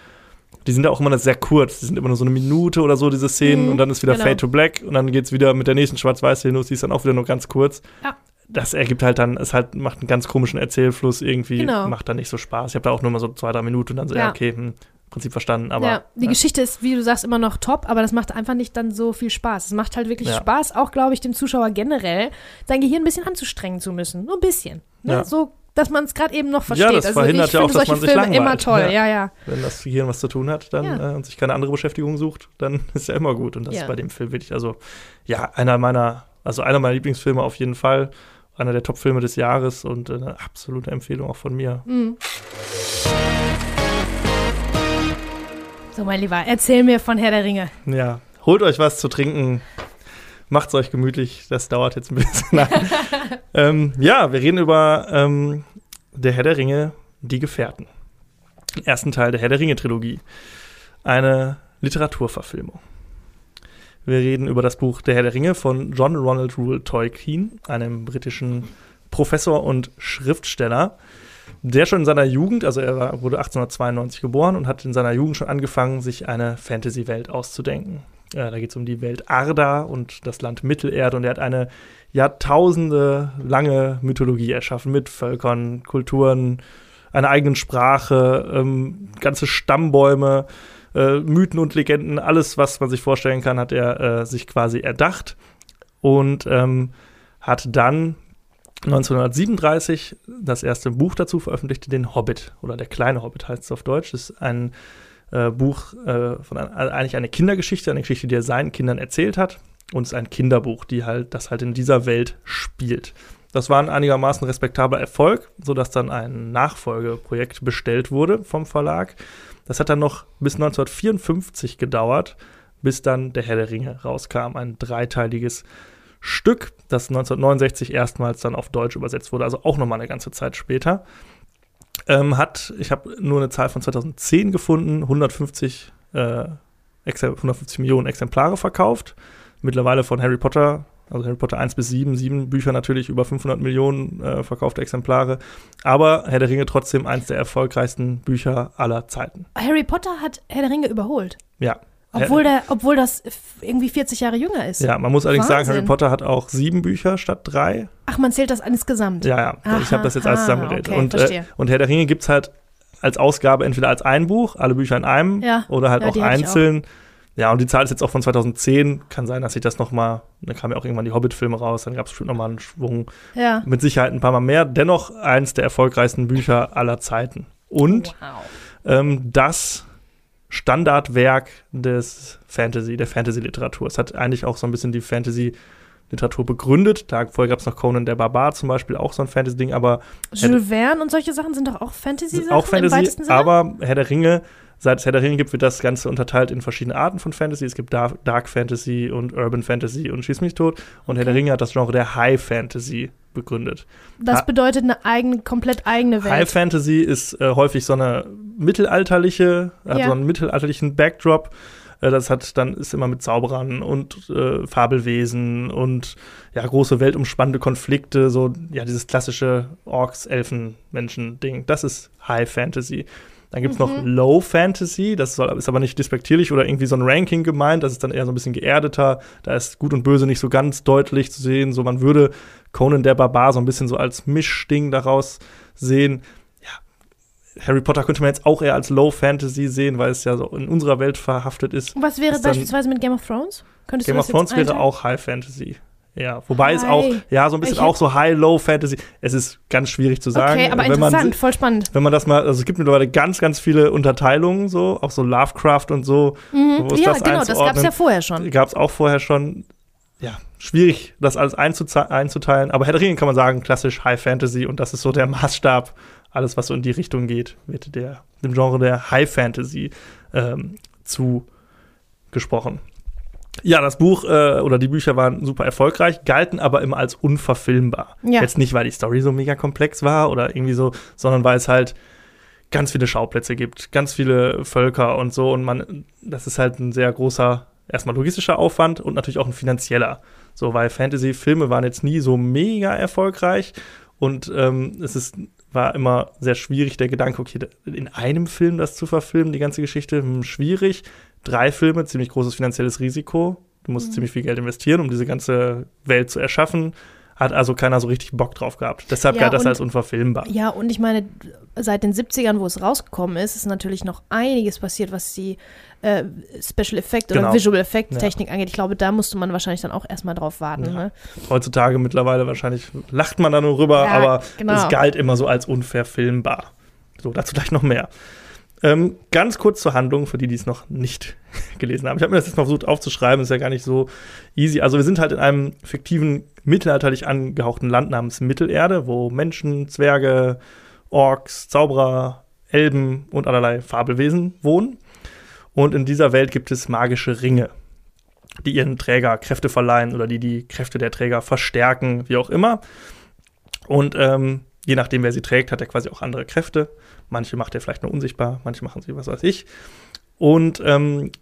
C: Die sind ja auch immer sehr kurz. Die sind immer nur so eine Minute oder so, diese Szenen,
B: Mhm,
C: und dann ist wieder
B: genau.
C: Fade to Black und dann geht es wieder mit der nächsten Schwarz-Weiß-Szene los, die ist dann auch wieder nur ganz kurz.
B: Ja.
C: Das ergibt halt dann, es halt macht einen ganz komischen Erzählfluss irgendwie,
B: Genau.
C: macht dann nicht so Spaß. Ich habe da auch nur mal so zwei, drei Minuten und dann so, ja,
B: Ja.
C: okay, hm, Prinzip verstanden, aber.
B: ja, die
C: ja.
B: Geschichte ist, wie du sagst, immer noch top, aber das macht einfach nicht dann so viel Spaß. Es macht halt wirklich
C: Ja.
B: Spaß, auch, glaube ich, dem Zuschauer generell, sein Gehirn ein bisschen anzustrengen zu müssen. Nur ein bisschen. Ne? So, dass man es gerade eben noch versteht.
C: das
B: also
C: verhindert
B: ich
C: ja auch, dass
B: solche
C: man sich
B: Filme immer
C: langweilt.
B: toll.
C: Ja.
B: Ja, ja.
C: wenn das Gehirn was zu tun hat dann,
B: Ja.
C: äh, und sich keine andere Beschäftigung sucht, dann ist ja immer gut. Und das
B: Ja.
C: ist bei dem Film wirklich, also ja, einer meiner, also einer meiner Lieblingsfilme auf jeden Fall, einer der Top-Filme des Jahres und eine absolute Empfehlung auch von mir.
B: Mhm. So, mein Lieber, erzähl mir von Herr der Ringe.
C: Ja, holt euch was zu trinken, macht's euch gemütlich, das dauert jetzt ein bisschen. Ähm, ja, wir reden über ähm, Der Herr der Ringe, die Gefährten. Den ersten Teil der Herr der Ringe-Trilogie. Eine Literaturverfilmung. Wir reden über das Buch Der Herr der Ringe von John Ronald Reuel Tolkien, einem britischen Professor und Schriftsteller, der schon in seiner Jugend, also er war, wurde 1892 geboren und hat in seiner Jugend schon angefangen, sich eine Fantasy-Welt auszudenken. Äh, da geht es um die Welt Arda und das Land Mittelerde und er hat eine Jahrtausende lange Mythologie erschaffen mit Völkern, Kulturen, einer eigenen Sprache, ähm, ganze Stammbäume, äh, Mythen und Legenden, alles, was man sich vorstellen kann, hat er äh, sich quasi erdacht und ähm, hat dann 1937 das erste Buch dazu veröffentlicht, den Hobbit oder der kleine Hobbit heißt es auf Deutsch. Das ist ein äh, Buch äh, von ein, also eigentlich eine Kindergeschichte, eine Geschichte, die er seinen Kindern erzählt hat und es ist ein Kinderbuch, die halt das halt in dieser Welt spielt. Das war ein einigermaßen respektabler Erfolg, sodass dann ein Nachfolgeprojekt bestellt wurde vom Verlag. Das hat dann noch bis 1954 gedauert, bis dann Der Herr der Ringe rauskam, ein dreiteiliges Stück, das 1969 erstmals dann auf Deutsch übersetzt wurde, also auch nochmal eine ganze Zeit später. Ähm, hat, ich habe nur eine Zahl von 2010 gefunden, 150, äh, Exemp- 150 Millionen Exemplare verkauft. Mittlerweile von Harry Potter, also Harry Potter 1 bis 7, sieben Bücher natürlich über 500 Millionen äh, verkaufte Exemplare. Aber Herr der Ringe trotzdem eins der erfolgreichsten Bücher aller Zeiten.
B: Harry Potter hat Herr der Ringe überholt.
C: Ja.
B: Obwohl, der, obwohl das irgendwie 40 Jahre jünger ist.
C: Ja, man muss allerdings sagen,
B: Wahnsinn.
C: Harry Potter hat auch sieben Bücher statt drei.
B: Ach, man zählt das insgesamt.
C: Ja, ja, ich habe das jetzt alles
B: Aha,
C: zusammengeredet.
B: okay,
C: und, äh, und Herr der Ringe gibt es halt als Ausgabe entweder als ein Buch, alle Bücher in einem,
B: Ja,
C: oder halt
B: ja,
C: auch
B: ich
C: einzeln. Ja, und die Zahl ist jetzt auch von 2010. Kann sein, dass sich das noch mal, dann kamen ja auch irgendwann die Hobbit-Filme raus, dann gab es bestimmt noch mal einen Schwung.
B: Ja.
C: Mit Sicherheit ein paar Mal mehr. Dennoch eins der erfolgreichsten Bücher aller Zeiten. Und
B: Wow.
C: ähm, das Standardwerk des Fantasy, der Fantasy-Literatur. Es hat eigentlich auch so ein bisschen die Fantasy-Literatur begründet. Da vorher gab es noch Conan der Barbar zum Beispiel, auch so ein Fantasy-Ding, aber
B: Jules Verne und solche Sachen sind doch auch Fantasy-Sachen
C: auch
B: im
C: Fantasy,
B: weitesten Sinne?
C: aber Herr der Ringe, seit es Herr der Ringe gibt, wird das Ganze unterteilt in verschiedene Arten von Fantasy. Es gibt Dark, Dark Fantasy und Urban Fantasy und Schieß mich tot. Und Herr der Ringe hat das Genre der High Fantasy begründet.
B: das bedeutet eine eigene, komplett eigene Welt.
C: High Fantasy ist äh, häufig so eine mittelalterliche, hat
B: Ja.
C: so einen mittelalterlichen Backdrop. Äh, das hat dann ist immer mit Zauberern und äh, Fabelwesen und ja große weltumspannende Konflikte, so ja dieses klassische Orks, Elfen, Menschen Ding. Das ist High Fantasy. Dann gibt es noch Low Fantasy, das soll, ist aber nicht despektierlich oder irgendwie so ein Ranking gemeint, das ist dann eher so ein bisschen geerdeter, da ist Gut und Böse nicht so ganz deutlich zu sehen, so man würde Conan der Barbar so ein bisschen so als Mischding daraus sehen. Ja, Harry Potter könnte man jetzt auch eher als Low Fantasy sehen, weil es ja so in unserer Welt verhaftet ist.
B: Und was wäre
C: Ist
B: beispielsweise mit Game of Thrones? Könntest
C: Game of Thrones wäre auch High Fantasy. Ja, wobei es
B: Hi.
C: auch, ja, so ein bisschen
B: Ich-
C: auch so High-Low Fantasy. Es ist ganz schwierig zu sagen.
B: Okay, aber
C: wenn man,
B: interessant, voll spannend.
C: wenn man das mal, also es gibt mittlerweile ganz, ganz viele Unterteilungen, so, auch so Lovecraft und so.
B: Mhm. Ja,
C: das
B: genau, das gab es ja vorher schon.
C: Gab es auch vorher schon. Ja, schwierig, das alles einzuteilen. Aber Herr der Ringe kann man sagen, klassisch High Fantasy und das ist so der Maßstab. Alles, was so in die Richtung geht, wird der, dem Genre der High Fantasy ähm, zugesprochen. Ja, das Buch äh, oder die Bücher waren super erfolgreich, galten aber immer als unverfilmbar.
B: Ja.
C: Jetzt nicht, weil die Story so mega komplex war oder irgendwie so, sondern weil es halt ganz viele Schauplätze gibt, ganz viele Völker und so. Und man, das ist halt ein sehr großer, erstmal logistischer Aufwand und natürlich auch ein finanzieller. So, weil Fantasy-Filme waren jetzt nie so mega erfolgreich und ähm, es ist, war immer sehr schwierig, der Gedanke, okay, in einem Film das zu verfilmen, die ganze Geschichte, hm, schwierig. Drei Filme, ziemlich großes finanzielles Risiko. Du musst ziemlich viel Geld investieren, um diese ganze Welt zu erschaffen. Hat also keiner so richtig Bock drauf gehabt. Deshalb
B: Ja,
C: galt das
B: und-
C: als unverfilmbar.
B: Ja, und ich meine, seit den 70ern, wo es rausgekommen ist, ist natürlich noch einiges passiert, was die äh, Special Effect oder
C: Genau.
B: Visual Effect
C: Ja.
B: Technik angeht. Ich glaube, da musste man wahrscheinlich dann auch erstmal drauf warten.
C: Ja.
B: Ne?
C: Heutzutage mittlerweile wahrscheinlich lacht man da nur rüber, aber
B: genau.
C: es galt immer so als unverfilmbar. So, dazu gleich noch mehr. Ähm, ganz kurz zur Handlung, für die, die es noch nicht gelesen haben. Ich habe mir das jetzt mal versucht aufzuschreiben, ist ja gar nicht so easy. Also wir sind halt in einem fiktiven, mittelalterlich angehauchten Land namens Mittelerde, wo Menschen, Zwerge, Orks, Zauberer, Elben und allerlei Fabelwesen wohnen. Und in dieser Welt gibt es magische Ringe, die ihren Träger Kräfte verleihen oder die die Kräfte der Träger verstärken, wie auch immer. Und ähm, je nachdem, wer sie trägt, hat er quasi auch andere Kräfte. Manche macht er vielleicht nur unsichtbar, manche machen sie, was weiß ich. Und ähm,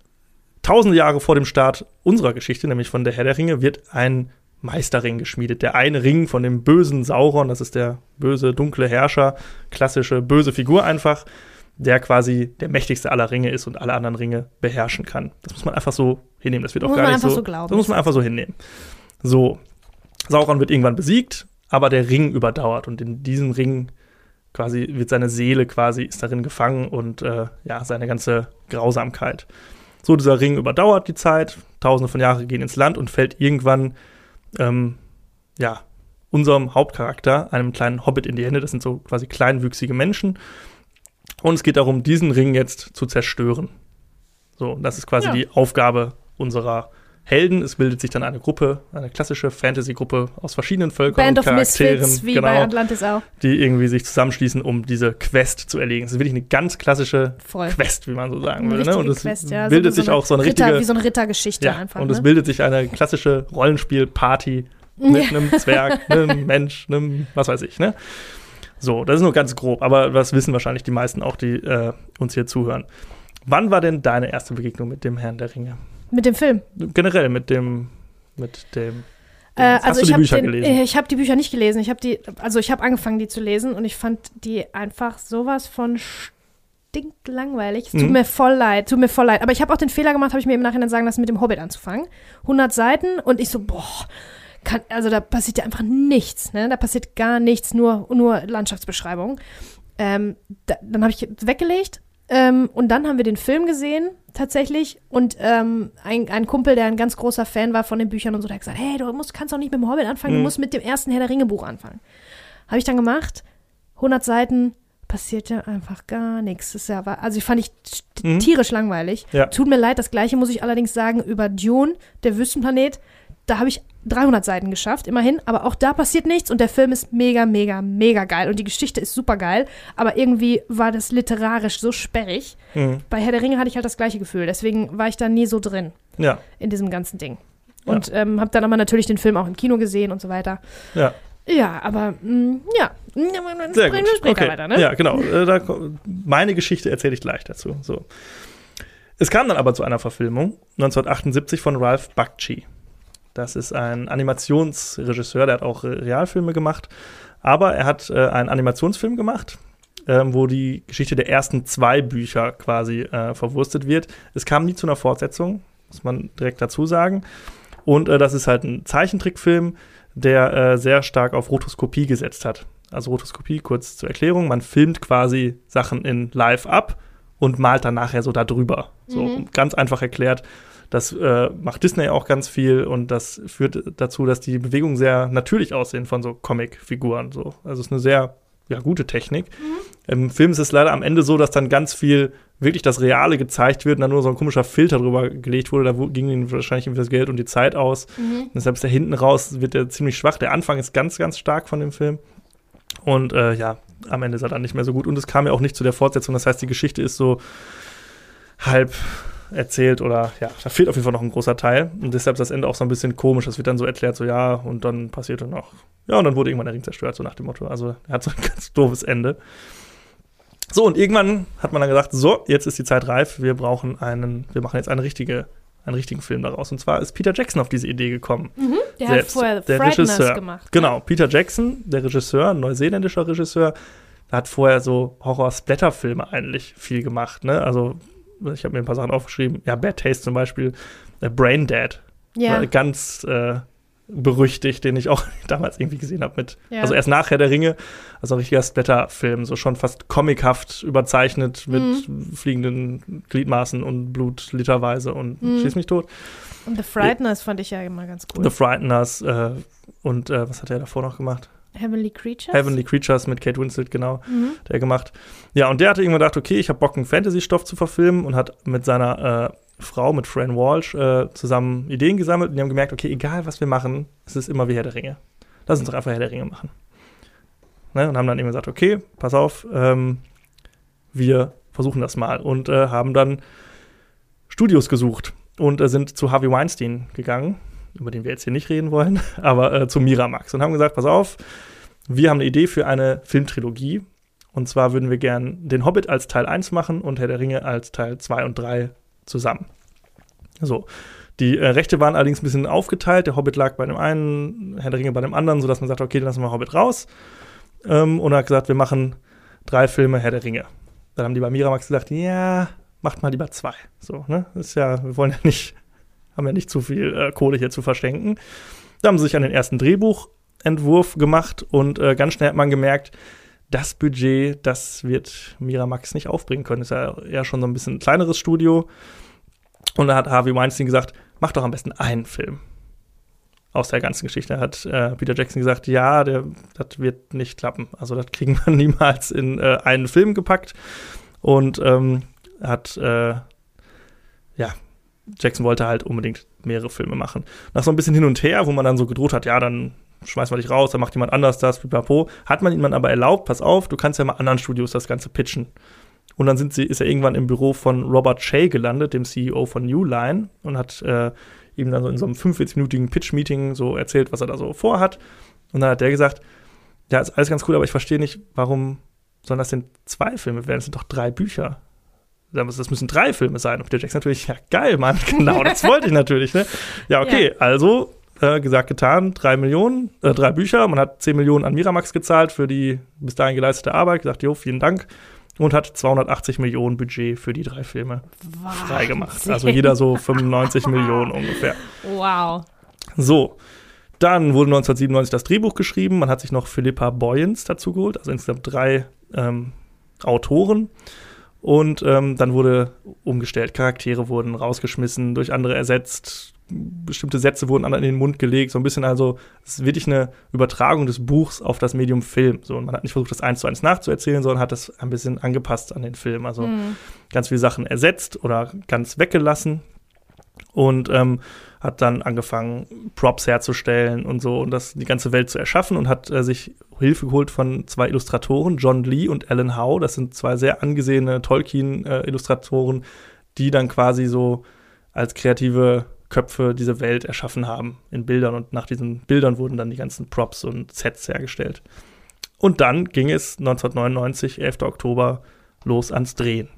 C: tausende Jahre vor dem Start unserer Geschichte, nämlich von der Herr der Ringe, wird ein Meisterring geschmiedet. Der eine Ring von dem bösen Sauron, das ist der böse, dunkle Herrscher, klassische böse Figur einfach, der quasi der mächtigste aller Ringe ist und alle anderen Ringe beherrschen kann. Das muss man einfach so hinnehmen. Das wird auch
B: Muss
C: gar
B: man
C: nicht
B: einfach
C: so.
B: so glauben.
C: Das muss man einfach so hinnehmen. So, Sauron wird irgendwann besiegt, aber der Ring überdauert und in diesem Ring quasi wird seine Seele quasi ist darin gefangen und äh, ja seine ganze Grausamkeit. So dieser Ring überdauert die Zeit, Tausende von Jahren gehen ins Land und fällt irgendwann ähm, ja unserem Hauptcharakter, einem kleinen Hobbit, in die Hände. Das sind so quasi kleinwüchsige Menschen und es geht darum, diesen Ring jetzt zu zerstören. So, das ist quasi
B: Ja.
C: die Aufgabe unserer Helden. Es bildet sich dann eine Gruppe, eine klassische Fantasy-Gruppe aus verschiedenen Völkern
B: Band
C: und
B: of
C: Charakteren,
B: Misfits, wie
C: genau,
B: bei Atlantis auch.
C: die irgendwie sich zusammenschließen, um diese Quest zu erlegen. Es ist wirklich eine ganz klassische
B: Voll.
C: Quest, wie man so sagen würde. Ne? Und es
B: Quest, ja.
C: bildet
B: so,
C: sich auch so eine
B: Ritter,
C: richtige
B: Wie so eine Rittergeschichte
C: ja,
B: einfach.
C: und
B: ne?
C: es bildet sich eine klassische Rollenspiel-Party mit einem Zwerg, einem Mensch, einem, was weiß ich, ne? So, das ist nur ganz grob, aber das wissen wahrscheinlich die meisten auch, die äh, uns hier zuhören. Wann war denn deine erste Begegnung mit dem Herrn der Ringe?
B: Mit dem Film.
C: Generell mit dem, mit dem.
B: Äh,
C: Hast
B: also
C: du
B: ich
C: die
B: habe
C: Bücher
B: den,
C: gelesen?
B: äh, ich habe die Bücher nicht gelesen. Ich habe die, also ich habe angefangen, die zu lesen und ich fand die einfach sowas von stinklangweilig. Es tut
C: Mhm.
B: mir voll leid, tut mir voll leid. Aber ich habe auch den Fehler gemacht, habe ich mir im Nachhinein sagen lassen, mit dem Hobbit anzufangen. 100 Seiten und ich so, boah, kann, also da passiert ja einfach nichts, ne? Da passiert gar nichts, nur, nur Landschaftsbeschreibung. Ähm, da, dann habe ich weggelegt ähm, und dann haben wir den Film gesehen, tatsächlich. Und ähm, ein, ein Kumpel, der ein ganz großer Fan war von den Büchern und so, der hat gesagt, hey, du musst, kannst doch nicht mit dem Hobbit anfangen,
C: Mhm.
B: du musst mit dem ersten Herr der Ringe Buch anfangen. Habe ich dann gemacht, 100 Seiten, passiert ja einfach gar nichts. Das ist ja, also ich fand ich
C: Mhm.
B: tierisch langweilig.
C: Ja.
B: Tut mir leid, das gleiche muss ich allerdings sagen über Dune, der Wüstenplanet. Da habe ich 300 Seiten geschafft, immerhin. Aber auch da passiert nichts und der Film ist mega, mega, mega geil. Und die Geschichte ist super geil. Aber irgendwie war das literarisch so sperrig.
C: Mhm.
B: Bei Herr der Ringe hatte ich halt das gleiche Gefühl. Deswegen war ich da nie so drin
C: Ja,
B: in diesem ganzen Ding. Und ähm, habe dann aber natürlich den Film auch im Kino gesehen und so weiter.
C: ja.
B: Ja, aber mh, ja.
C: Sehr gut. okay.
B: weiter, ne?
C: Ja, genau. Äh, da, meine Geschichte erzähle ich gleich dazu. So. Es kam dann aber zu einer Verfilmung 1978 von Ralph Bakshi. Das ist ein Animationsregisseur, der hat auch Realfilme gemacht. Aber er hat äh, einen Animationsfilm gemacht ähm, wo die Geschichte der ersten zwei Bücher quasi äh, verwurstet wird. Es kam nie zu einer Fortsetzung, muss man direkt dazu sagen. Und äh, das ist halt ein Zeichentrickfilm, der äh, sehr stark auf Rotoskopie gesetzt hat. Also Rotoskopie, kurz zur Erklärung, man filmt quasi Sachen in live ab und malt dann nachher so darüber. So
B: Mhm.
C: ganz einfach erklärt. Das äh, macht Disney auch ganz viel und das führt dazu, dass die Bewegungen sehr natürlich aussehen von so Comic-Figuren. So. Also es ist eine sehr ja, gute Technik. Im Film ist es leider am Ende so, dass dann ganz viel wirklich das Reale gezeigt wird und dann nur so ein komischer Filter drüber gelegt wurde. Da ging ihnen wahrscheinlich irgendwie das Geld und die Zeit aus. Und deshalb ist der hinten raus, wird der ziemlich schwach. Der Anfang ist ganz, ganz stark von dem Film. Und äh, ja, am Ende ist er dann nicht mehr so gut. Und es kam ja auch nicht zu der Fortsetzung. Das heißt, die Geschichte ist so halb erzählt oder ja, da fehlt auf jeden Fall noch ein großer Teil. Und deshalb ist das Ende auch so ein bisschen komisch. Das wird dann so erklärt, so ja, und dann passierte noch, ja, und dann wurde irgendwann der Ring zerstört, so nach dem Motto. Also er hat so ein ganz doofes Ende. So, und irgendwann hat man dann gesagt, so, jetzt ist die Zeit reif, wir brauchen einen, wir machen jetzt eine richtige, einen richtigen Film daraus. Und zwar ist Peter Jackson auf diese Idee gekommen.
B: Der
C: Selbst,
B: hat vorher
C: der
B: Frighteners
C: Regisseur.
B: gemacht.
C: Genau, Peter Jackson, der Regisseur, ein neuseeländischer Regisseur, hat vorher so Horror-Splatter-Filme eigentlich viel gemacht. Ne? Also, ich habe mir ein paar Sachen aufgeschrieben. Ja, Bad Taste zum Beispiel, äh, Brain Dead,
B: Ja,
C: war ganz äh, berüchtigt, den ich auch damals irgendwie gesehen habe mit.
B: Ja.
C: Also erst nachher der Ringe, also ein richtiger Splatter-Film, so schon fast comichaft überzeichnet mit
B: Mhm.
C: fliegenden Gliedmaßen und Blut literweise und
B: Mhm.
C: schieß mich tot.
B: und The Frighteners fand ich ja immer ganz cool.
C: The Frighteners äh, und äh, was hat er davor noch gemacht?
B: Heavenly Creatures?
C: Heavenly Creatures mit Kate Winslet, genau,
B: Mhm.
C: der gemacht. Ja, und der hatte irgendwann gedacht, okay, ich habe Bock, einen Fantasy-Stoff zu verfilmen und hat mit seiner äh, Frau, mit Fran Walsh, äh, zusammen Ideen gesammelt und die haben gemerkt, okay, egal was wir machen, es ist immer wie Herr der Ringe. Lass uns doch einfach Herr der Ringe machen. Ne, und haben dann eben gesagt, okay, pass auf, ähm, wir versuchen das mal und äh, haben dann Studios gesucht und äh, sind zu Harvey Weinstein gegangen, über den wir jetzt hier nicht reden wollen, aber äh, zu Miramax und haben gesagt, pass auf, wir haben eine Idee für eine Filmtrilogie. Und zwar würden wir gern den Hobbit als Teil 1 machen und Herr der Ringe als Teil 2 und 3 zusammen. So. Die äh, Rechte waren allerdings ein bisschen aufgeteilt. Der Hobbit lag bei dem einen, Herr der Ringe bei dem anderen, sodass man sagt, okay, dann lassen wir Hobbit raus. Ähm, und er hat gesagt, wir machen drei Filme Herr der Ringe. Dann haben die bei Miramax gesagt, ja, macht mal lieber zwei. So, ne? Das ist ja, wir wollen ja nicht, haben ja nicht zu viel äh, Kohle hier zu verschenken. Da haben sie sich an den ersten Drehbuchentwurf gemacht und äh, ganz schnell hat man gemerkt, das Budget, das wird Miramax nicht aufbringen können. Ist ja eher schon so ein bisschen ein kleineres Studio. Und da hat Harvey Weinstein gesagt, mach doch am besten einen Film. Aus der ganzen Geschichte hat äh, Peter Jackson gesagt, ja, der, das wird nicht klappen. Also das kriegen wir niemals in äh, einen Film gepackt. Und ähm, hat, äh, ja, Jackson wollte halt unbedingt mehrere Filme machen. Nach so ein bisschen hin und her, wo man dann so gedroht hat, ja, dann schmeißen wir dich raus, dann macht jemand anders das, pipapo, hat man ihm dann aber erlaubt, pass auf, du kannst ja mal anderen Studios das Ganze pitchen. Und dann sind sie, ist er irgendwann im Büro von Robert Shea gelandet, dem CEO von New Line, und hat äh, ihm dann so in so einem 45-minütigen Pitch-Meeting so erzählt, was er da so vorhat. Und dann hat der gesagt, ja, ist alles ganz cool, aber ich verstehe nicht, warum sollen das denn zwei Filme werden? Das sind doch drei Bücher. Das müssen drei Filme sein. Und der Jackson natürlich, ja, geil, Mann, genau, das wollte ich natürlich, ne? Ja, okay, also äh, gesagt, getan, drei Millionen, äh, drei Bücher. Man hat zehn Millionen an Miramax gezahlt für die bis dahin geleistete Arbeit. Gesagt, jo, vielen Dank. Und hat 280 Millionen Budget für die drei Filme freigemacht.
B: Wahnsinn.
C: Also jeder so 95 Millionen ungefähr.
B: Wow.
C: So, dann wurde 1997 das Drehbuch geschrieben. Man hat sich noch Philippa Boyens dazu geholt, also insgesamt drei ähm, Autoren. Und ähm, dann wurde umgestellt. Charaktere wurden rausgeschmissen, durch andere ersetzt. Bestimmte Sätze wurden anderen in den Mund gelegt. So ein bisschen also, es ist wirklich eine Übertragung des Buchs auf das Medium Film. So, und man hat nicht versucht, das eins zu eins nachzuerzählen, sondern hat das ein bisschen angepasst an den Film. Also
B: Mhm.
C: ganz viele Sachen ersetzt oder ganz weggelassen und ähm, hat dann angefangen, Props herzustellen und so und das die ganze Welt zu erschaffen und hat äh, sich Hilfe geholt von zwei Illustratoren, John Lee und Alan Howe. Das sind zwei sehr angesehene Tolkien-Illustratoren, die dann quasi so als kreative Köpfe diese Welt erschaffen haben in Bildern und nach diesen Bildern wurden dann die ganzen Props und Sets hergestellt. Und dann ging es 1999, 11. Oktober, los ans Drehen.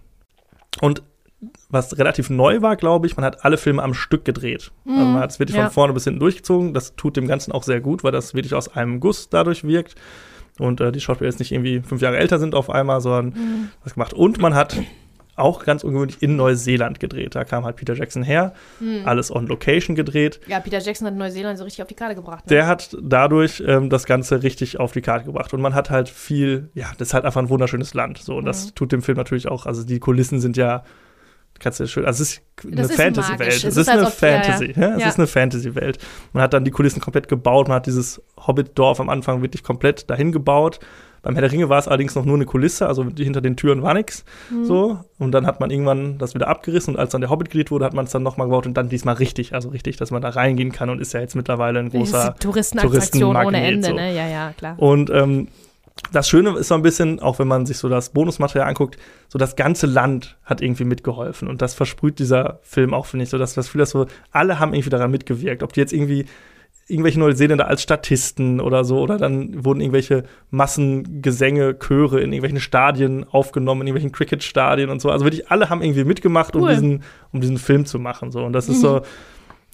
C: Und was relativ neu war, glaube ich, man hat alle Filme am Stück gedreht. Also man hat es wirklich
B: ja.
C: von vorne bis hinten durchgezogen. Das tut dem Ganzen auch sehr gut, weil das wirklich aus einem Guss dadurch wirkt. Und äh, die Schauspieler jetzt nicht irgendwie fünf Jahre älter sind auf einmal, sondern
B: Mhm.
C: was gemacht. Und man hat auch ganz ungewöhnlich in Neuseeland gedreht. Da kam halt Peter Jackson her,
B: Mhm.
C: alles on Location gedreht.
B: Ja, Peter Jackson hat Neuseeland so richtig auf die Karte gebracht. Ne?
C: Der hat dadurch ähm, das Ganze richtig auf die Karte gebracht. Und man hat halt viel, ja, das ist halt einfach ein wunderschönes Land. So, und das
B: Mhm.
C: tut dem Film natürlich auch, also die Kulissen sind ja, kannst du schön, also es ist eine Fantasy-Welt. Es
B: Es
C: ist, eine
B: ob- ja, ja.
C: Fantasy, Es
B: Ja.
C: ist eine Fantasy-Welt. Man hat dann die Kulissen komplett gebaut, man hat dieses Hobbit-Dorf am Anfang wirklich komplett dahin gebaut. Beim Herr der Ringe war es allerdings noch nur eine Kulisse, also hinter den Türen war nichts.
B: Mhm.
C: So. Und dann hat man irgendwann das wieder abgerissen und als dann der Hobbit gedreht wurde, hat man es dann nochmal gebaut und dann diesmal richtig, also richtig, dass man da reingehen kann und ist ja jetzt mittlerweile ein großer
B: Touristenattraktion ohne
C: Touristenmagnet,
B: Ende,
C: so.
B: ne? Ja, ja, klar.
C: und ähm, das Schöne ist so ein bisschen, auch wenn man sich so das Bonusmaterial anguckt, so das ganze Land hat irgendwie mitgeholfen. Und das versprüht dieser Film auch, finde ich, so dass das Gefühl, dass so alle haben irgendwie daran mitgewirkt. Ob die jetzt irgendwie irgendwelche Neuseeländer als Statisten oder so, oder dann wurden irgendwelche Massengesänge, Chöre in irgendwelchen Stadien aufgenommen, in irgendwelchen Cricket-Stadien und so. Also wirklich alle haben irgendwie mitgemacht, um
B: Cool.
C: diesen, um diesen Film zu machen. So. Und das ist
B: Mhm.
C: so,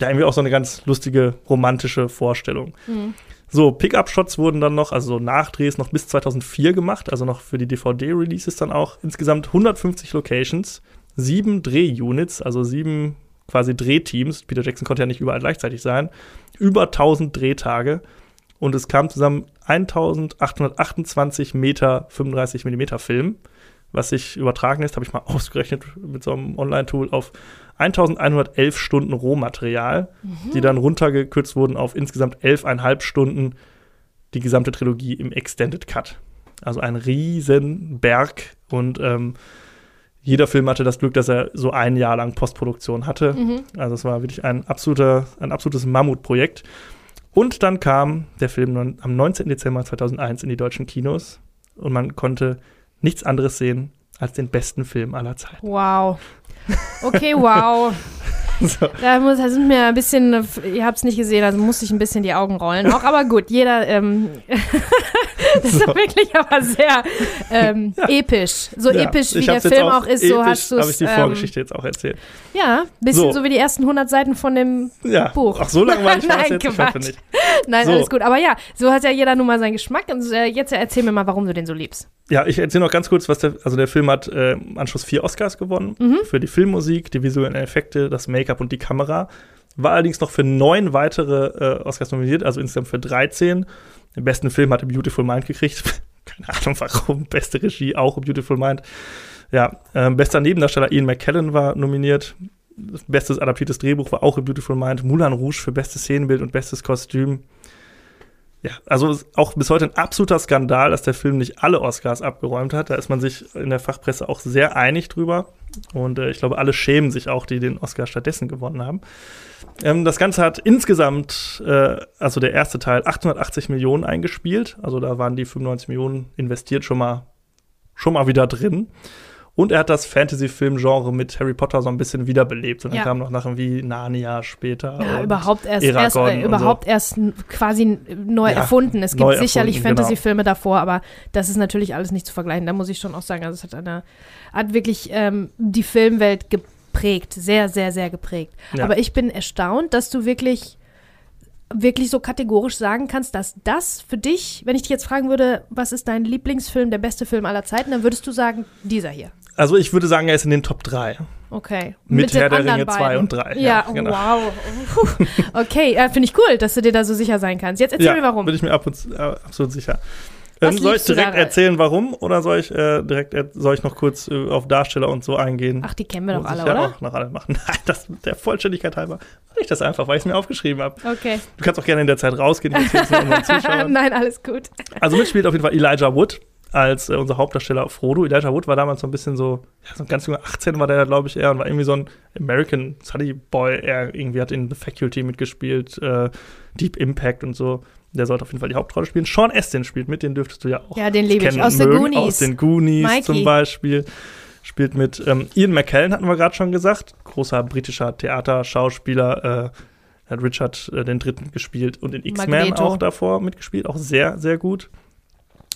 C: ja, irgendwie auch so eine ganz lustige, romantische Vorstellung.
B: Mhm.
C: So, Pickup-Shots wurden dann noch, also so Nachdrehs noch bis 2004 gemacht, also noch für die DVD-Releases dann auch. Insgesamt 150 Locations, sieben Drehunits, also sieben quasi Drehteams. Peter Jackson konnte ja nicht überall gleichzeitig sein. Über 1000 Drehtage. Und es kam zusammen 1828 Meter 35 Millimeter Film, was sich übertragen ist, habe ich mal ausgerechnet mit so einem Online-Tool auf 1111 Stunden Rohmaterial, die dann runtergekürzt wurden auf insgesamt 11,5 Stunden die gesamte Trilogie im Extended Cut. Also ein riesen Berg und ähm, jeder Film hatte das Glück, dass er so ein Jahr lang Postproduktion hatte.
B: Mhm.
C: Also es war wirklich ein, absoluter, ein absolutes Mammutprojekt. Und dann kam der Film am 19. Dezember 2001 in die deutschen Kinos und man konnte nichts anderes sehen als den besten Film aller Zeiten.
B: Wow. Okay, wow.
C: So.
B: Da, muss, da sind mir ein bisschen, ihr habt es nicht gesehen, also musste ich ein bisschen die Augen rollen. Auch, aber gut, jeder, ähm, das ist
C: So.
B: wirklich aber sehr ähm, episch. So
C: Ja,
B: episch, wie
C: ich
B: der Film
C: auch
B: auch ist, so hast du
C: habe ich die
B: ähm,
C: Vorgeschichte jetzt auch erzählt.
B: Ja, bisschen so.
C: So.
B: wie die ersten 100 Seiten von dem
C: Ja.
B: Buch.
C: Ach, so langweilig war es
B: Nein,
C: jetzt? Ich
B: Quatsch.
C: nicht.
B: Nein,
C: So.
B: alles gut. Aber ja, so hat ja jeder nun mal seinen Geschmack. Und äh, jetzt erzähl mir mal, warum du den so liebst.
C: Ja, ich erzähle noch ganz kurz, was der, also der Film hat äh, im Anschluss vier Oscars gewonnen.
B: Mhm.
C: Für die Filmmusik, die visuellen Effekte, das Make-up und die Kamera. War allerdings noch für neun weitere äh, Oscars nominiert, also insgesamt für 13. Den besten Film hatte Beautiful Mind gekriegt. Keine Ahnung warum. Beste Regie auch Beautiful Mind. Ja, ähm, bester Nebendarsteller Ian McKellen war nominiert. Bestes adaptiertes Drehbuch war auch Beautiful Mind. Moulin Rouge für bestes Szenenbild und bestes Kostüm. Ja, also auch bis heute ein absoluter Skandal, dass der Film nicht alle Oscars abgeräumt hat. Da ist man sich in der Fachpresse auch sehr einig drüber. Und äh, ich glaube, alle schämen sich auch, die den Oscar stattdessen gewonnen haben. Ähm, das Ganze hat insgesamt, äh, also der erste Teil, 880 Millionen eingespielt. Also da waren die 95 Millionen investiert schon mal, schon mal wieder drin. Und er hat das Fantasy-Film-Genre mit Harry Potter so ein bisschen wiederbelebt. Und dann
B: Ja.
C: kamen noch Sachen wie Narnia später.
B: Ja, überhaupt erst, erst äh, überhaupt erst n- quasi neu
C: Ja,
B: erfunden. Es gibt sicherlich
C: genau.
B: Fantasy-Filme davor, aber das ist natürlich alles nicht zu vergleichen. Da muss ich schon auch sagen, also es hat eine, hat wirklich ähm, die Filmwelt geprägt, sehr, sehr, sehr geprägt.
C: Ja.
B: Aber ich bin erstaunt, dass du wirklich wirklich so kategorisch sagen kannst, dass das für dich, wenn ich dich jetzt fragen würde, was ist dein Lieblingsfilm, der beste Film aller Zeiten, dann würdest du sagen, dieser hier.
C: Also ich würde sagen, er ist in den Top 3.
B: Okay.
C: Mit
B: den
C: Herr der Ringe 2
B: beiden.
C: und 3,
B: Ja,
C: ja, genau.
B: wow. Okay, äh, finde ich cool, dass du dir da so sicher sein kannst. Jetzt erzähl
C: ja,
B: mir warum.
C: Bin ich mir ab und, zu- äh, absolut sicher. Ähm, soll ich direkt erzählen, warum? Oder soll ich äh, direkt soll ich noch kurz äh, auf Darsteller und so eingehen?
B: Ach, die kennen wir doch alle,
C: ich ja
B: oder?
C: auch noch alle machen. Nein, das, der Vollständigkeit halber mache ich das einfach, weil ich es mir aufgeschrieben habe.
B: Okay.
C: Du kannst auch gerne in der Zeit rausgehen.
B: Nein, alles gut.
C: Also mitspielt auf jeden Fall Elijah Wood als äh, unser Hauptdarsteller Frodo. Elijah Wood war damals so ein bisschen so, ja, so ein ganz junger 18 war der, glaube ich, eher und war irgendwie so ein American Sunny Boy. Er irgendwie hat in The Faculty mitgespielt, äh, Deep Impact und so. Der sollte auf jeden Fall die Hauptrolle spielen. Sean Astin spielt mit, den dürftest du ja auch
B: Ja, den liebe ich. Aus den. Goonies.
C: Aus den Goonies
B: Mikey.
C: zum Beispiel. Spielt mit ähm, Ian McKellen, hatten wir gerade schon gesagt. Großer britischer Theaterschauspieler. Äh, hat Richard äh, den Dritten gespielt und in X-Men auch davor mitgespielt. Auch sehr, sehr gut.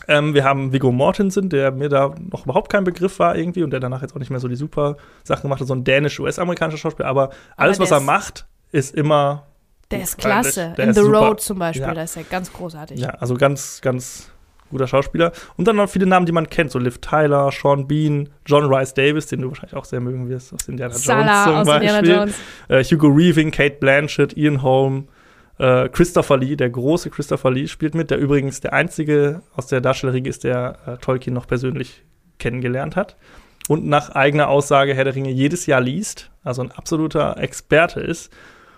C: Ähm, wir haben Viggo Mortensen, der mir da noch überhaupt kein Begriff war irgendwie und der danach jetzt auch nicht mehr so die super Sachen gemacht hat, so ein dänisch-US-amerikanischer Schauspieler. Aber alles,
B: der
C: was er macht, ist immer
B: Der ist klasse.
C: Der
B: In
C: ist
B: The
C: super.
B: Road zum Beispiel,
C: Ja.
B: da ist er ganz großartig.
C: Ja, also ganz, ganz guter Schauspieler. Und dann noch viele Namen, die man kennt, so Liv Tyler, Sean Bean, John Rice Davis, den du wahrscheinlich auch sehr mögen wirst, aus Indiana
B: Salah
C: Jones zum
B: aus
C: Beispiel. Äh, Hugo Weaving, Kate Blanchett, Ian Holm, äh, Christopher Lee, der große Christopher Lee spielt mit, der übrigens der einzige aus der Darstellerriege ist, der äh, Tolkien noch persönlich kennengelernt hat. Und nach eigener Aussage Herr der Ringe jedes Jahr liest, also ein absoluter Experte ist.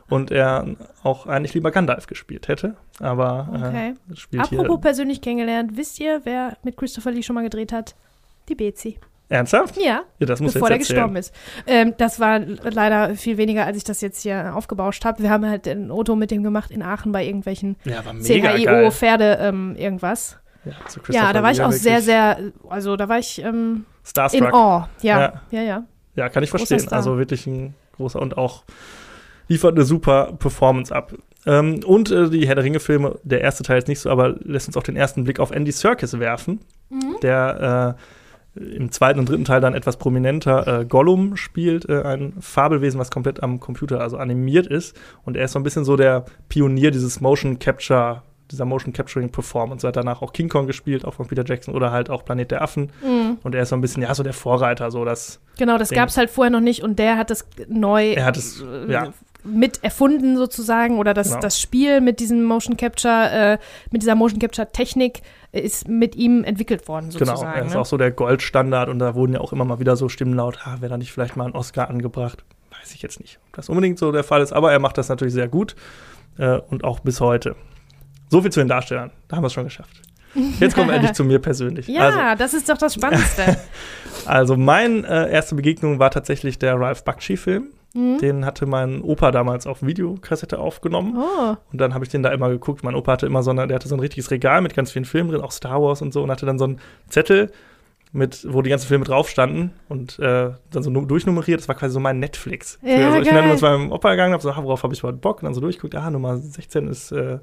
C: Und er auch eigentlich lieber Gandalf gespielt hätte, aber
B: Okay.
C: äh, spielt
B: Apropos persönlich kennengelernt, wisst ihr, wer mit Christopher Lee schon mal gedreht hat? Die Bezi.
C: Ernsthaft?
B: Ja,
C: Ja, das muss
B: bevor
C: erzählen.
B: gestorben ist. Ähm, das war leider viel weniger, als ich das jetzt hier aufgebauscht habe. Wir haben halt ein Auto mit dem gemacht in Aachen bei irgendwelchen
C: Ja, war mega
B: CHIO,
C: geil.
B: Pferde, ähm, irgendwas.
C: Ja, zu
B: Ja, da war ich auch sehr, sehr, also da war ich ähm, in
C: Starstruck.
B: Awe. Ja,
C: Ja.
B: ja, ja.
C: Ja, kann ich
B: Großer
C: verstehen.
B: Star.
C: Also wirklich ein großer und auch liefert eine super Performance ab. Ähm, und äh, die Herr der Ringe-Filme, der erste Teil ist nicht so, aber lässt uns auch den ersten Blick auf Andy Serkis werfen,
B: Mhm.
C: der äh, im zweiten und dritten Teil dann etwas prominenter äh, Gollum spielt, äh, ein Fabelwesen, was komplett am Computer, also animiert ist. Und er ist so ein bisschen so der Pionier dieses Motion Capture, dieser Motion Capturing Performance. Er hat danach auch King Kong gespielt, auch von Peter Jackson oder halt auch Planet der Affen.
B: Mhm.
C: Und er ist so ein bisschen, ja, so der Vorreiter, so das
B: Genau, das gab es halt vorher noch nicht und der hat das neu
C: Er hat es,
B: äh,
C: ja.
B: mit erfunden sozusagen oder das,
C: Genau.
B: das Spiel mit diesem Motion Capture, äh, mit dieser Motion Capture Technik ist mit ihm entwickelt worden
C: Genau,
B: sozusagen.
C: er ist
B: ne?
C: auch so der Goldstandard und da wurden ja auch immer mal wieder so Stimmen laut, ah, wäre da nicht vielleicht mal ein Oscar angebracht? Weiß ich jetzt nicht, ob das unbedingt so der Fall ist, aber er macht das natürlich sehr gut äh, und auch bis heute. So viel zu den Darstellern, da haben wir es schon geschafft. Jetzt kommen wir endlich zu mir persönlich.
B: ja,
C: Also,
B: das ist doch das Spannendste.
C: also meine äh, erste Begegnung war tatsächlich der Ralph Bakshi-Film.
B: Mhm.
C: Den hatte mein Opa damals auf Videokassette aufgenommen.
B: Oh,
C: Und dann habe ich den da immer geguckt. Mein Opa hatte immer so eine, der hatte so ein richtiges Regal mit ganz vielen Filmen drin, auch Star Wars und so, und hatte dann so einen Zettel, mit, wo die ganzen Filme drauf standen und äh, dann so nu- durchnummeriert. Das war quasi so mein Netflix.
B: Ja,
C: also ich bin dann zu meinem Opa gegangen, habe so, ah, worauf habe ich überhaupt Bock? Und dann so durchgeguckt, ah, Nummer 16 ist äh,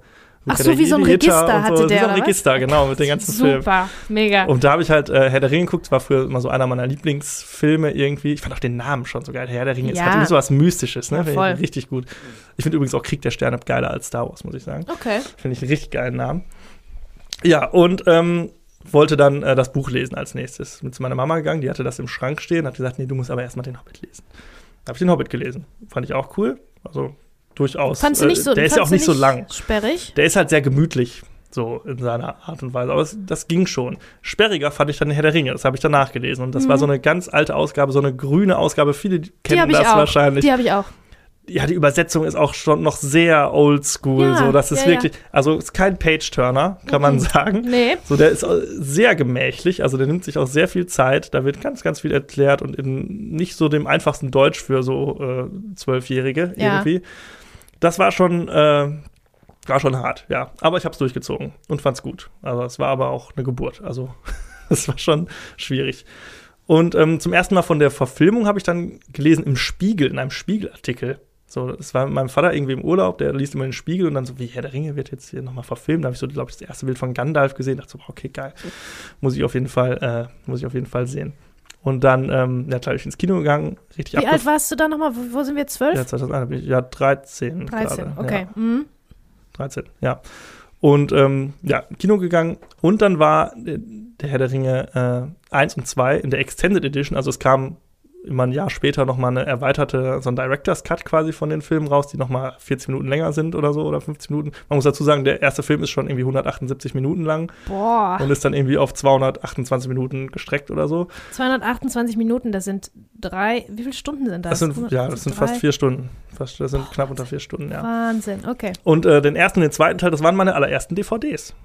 B: Ach so, wie so ein Register hatte
C: so,
B: der,
C: Wie so ein
B: oder was?
C: Register, genau, mit den ganzen Filmen.
B: super, mega.
C: Und da habe ich halt äh, Herr der Ringe geguckt, das war früher immer so einer meiner Lieblingsfilme irgendwie. Ich fand auch den Namen schon so geil. Herr der Ringe,
B: Ja.
C: hat irgendwie so was Mystisches, ne?
B: Ja,
C: Finde
B: voll.
C: ich richtig gut. Ich finde übrigens auch Krieg der Sterne geiler als Star Wars, muss ich sagen.
B: okay.
C: Finde ich einen richtig geilen Namen. Ja, und ähm, wollte dann äh, das Buch lesen als nächstes. Bin zu meiner Mama gegangen, die hatte das im Schrank stehen, hat gesagt, nee, du musst aber erstmal den Hobbit lesen. Da habe ich den Hobbit gelesen. Fand ich auch cool. Also durchaus.
B: Fandst du nicht so,
C: äh, der ist ja auch nicht so lang.
B: Sperrig?
C: Der ist halt sehr gemütlich, so in seiner Art und Weise. Aber es, das ging schon. Sperriger fand ich dann Herr der Ringe. Das habe ich danach gelesen. Und das war so eine ganz alte Ausgabe, so eine grüne Ausgabe. Viele
B: Mhm.
C: Kennen das
B: auch.
C: wahrscheinlich
B: Die habe ich auch.
C: ja, die Übersetzung ist auch schon noch sehr oldschool.
B: Ja,
C: so, das ist
B: ja, ja.
C: wirklich, also ist kein Page-Turner, kann man
B: Mhm.
C: sagen.
B: Nee.
C: So, der ist sehr gemächlich, also der nimmt sich auch sehr viel Zeit. Da wird ganz, ganz viel erklärt und in nicht so dem einfachsten Deutsch für so äh, Zwölfjährige
B: Ja.
C: irgendwie. Das war schon, äh, war schon hart, ja. Aber ich habe es durchgezogen und fand's gut. Also es war aber auch eine Geburt. Also es war schon schwierig. Und ähm, zum ersten Mal von der Verfilmung habe ich dann gelesen im Spiegel, in einem Spiegelartikel. So, es war mit meinem Vater irgendwie im Urlaub, der liest immer den Spiegel und dann so, wie Herr der Ringe wird jetzt hier nochmal verfilmt. Da habe ich so, glaube ich, das erste Bild von Gandalf gesehen. Dachte so, okay, geil. Muss ich auf jeden Fall, äh, muss ich auf jeden Fall sehen. Und dann, ähm, ja, klar, ich ins Kino gegangen, richtig
B: Wie alt warst du da nochmal? Wo, wo sind wir? Zwölf?
C: Ja, 2001 bin ich, ja, 13.
B: 13,
C: gerade,
B: okay.
C: Ja.
B: Mhm.
C: 13, ja. Und ähm, ja, Kino gegangen. Und dann war äh, der Herr der Ringe äh, 1 und 2 in der Extended Edition. Also es kam immer ein Jahr später noch mal eine erweiterte, so ein Director's Cut quasi von den Filmen raus, die noch mal 40 Minuten länger sind oder so oder 50 Minuten. Man muss dazu sagen, der erste Film ist schon irgendwie 178 Minuten lang
B: Boah.
C: und ist dann irgendwie auf 228 Minuten gestreckt oder so.
B: 228 Minuten, das sind drei. Wie viele Stunden sind das?
C: Das sind, ja, das sind fast
B: drei?
C: vier Stunden. Fast, das sind knapp unter vier Stunden, ja.
B: Wahnsinn, okay.
C: Und äh, den ersten und den zweiten Teil, das waren meine allerersten DVDs.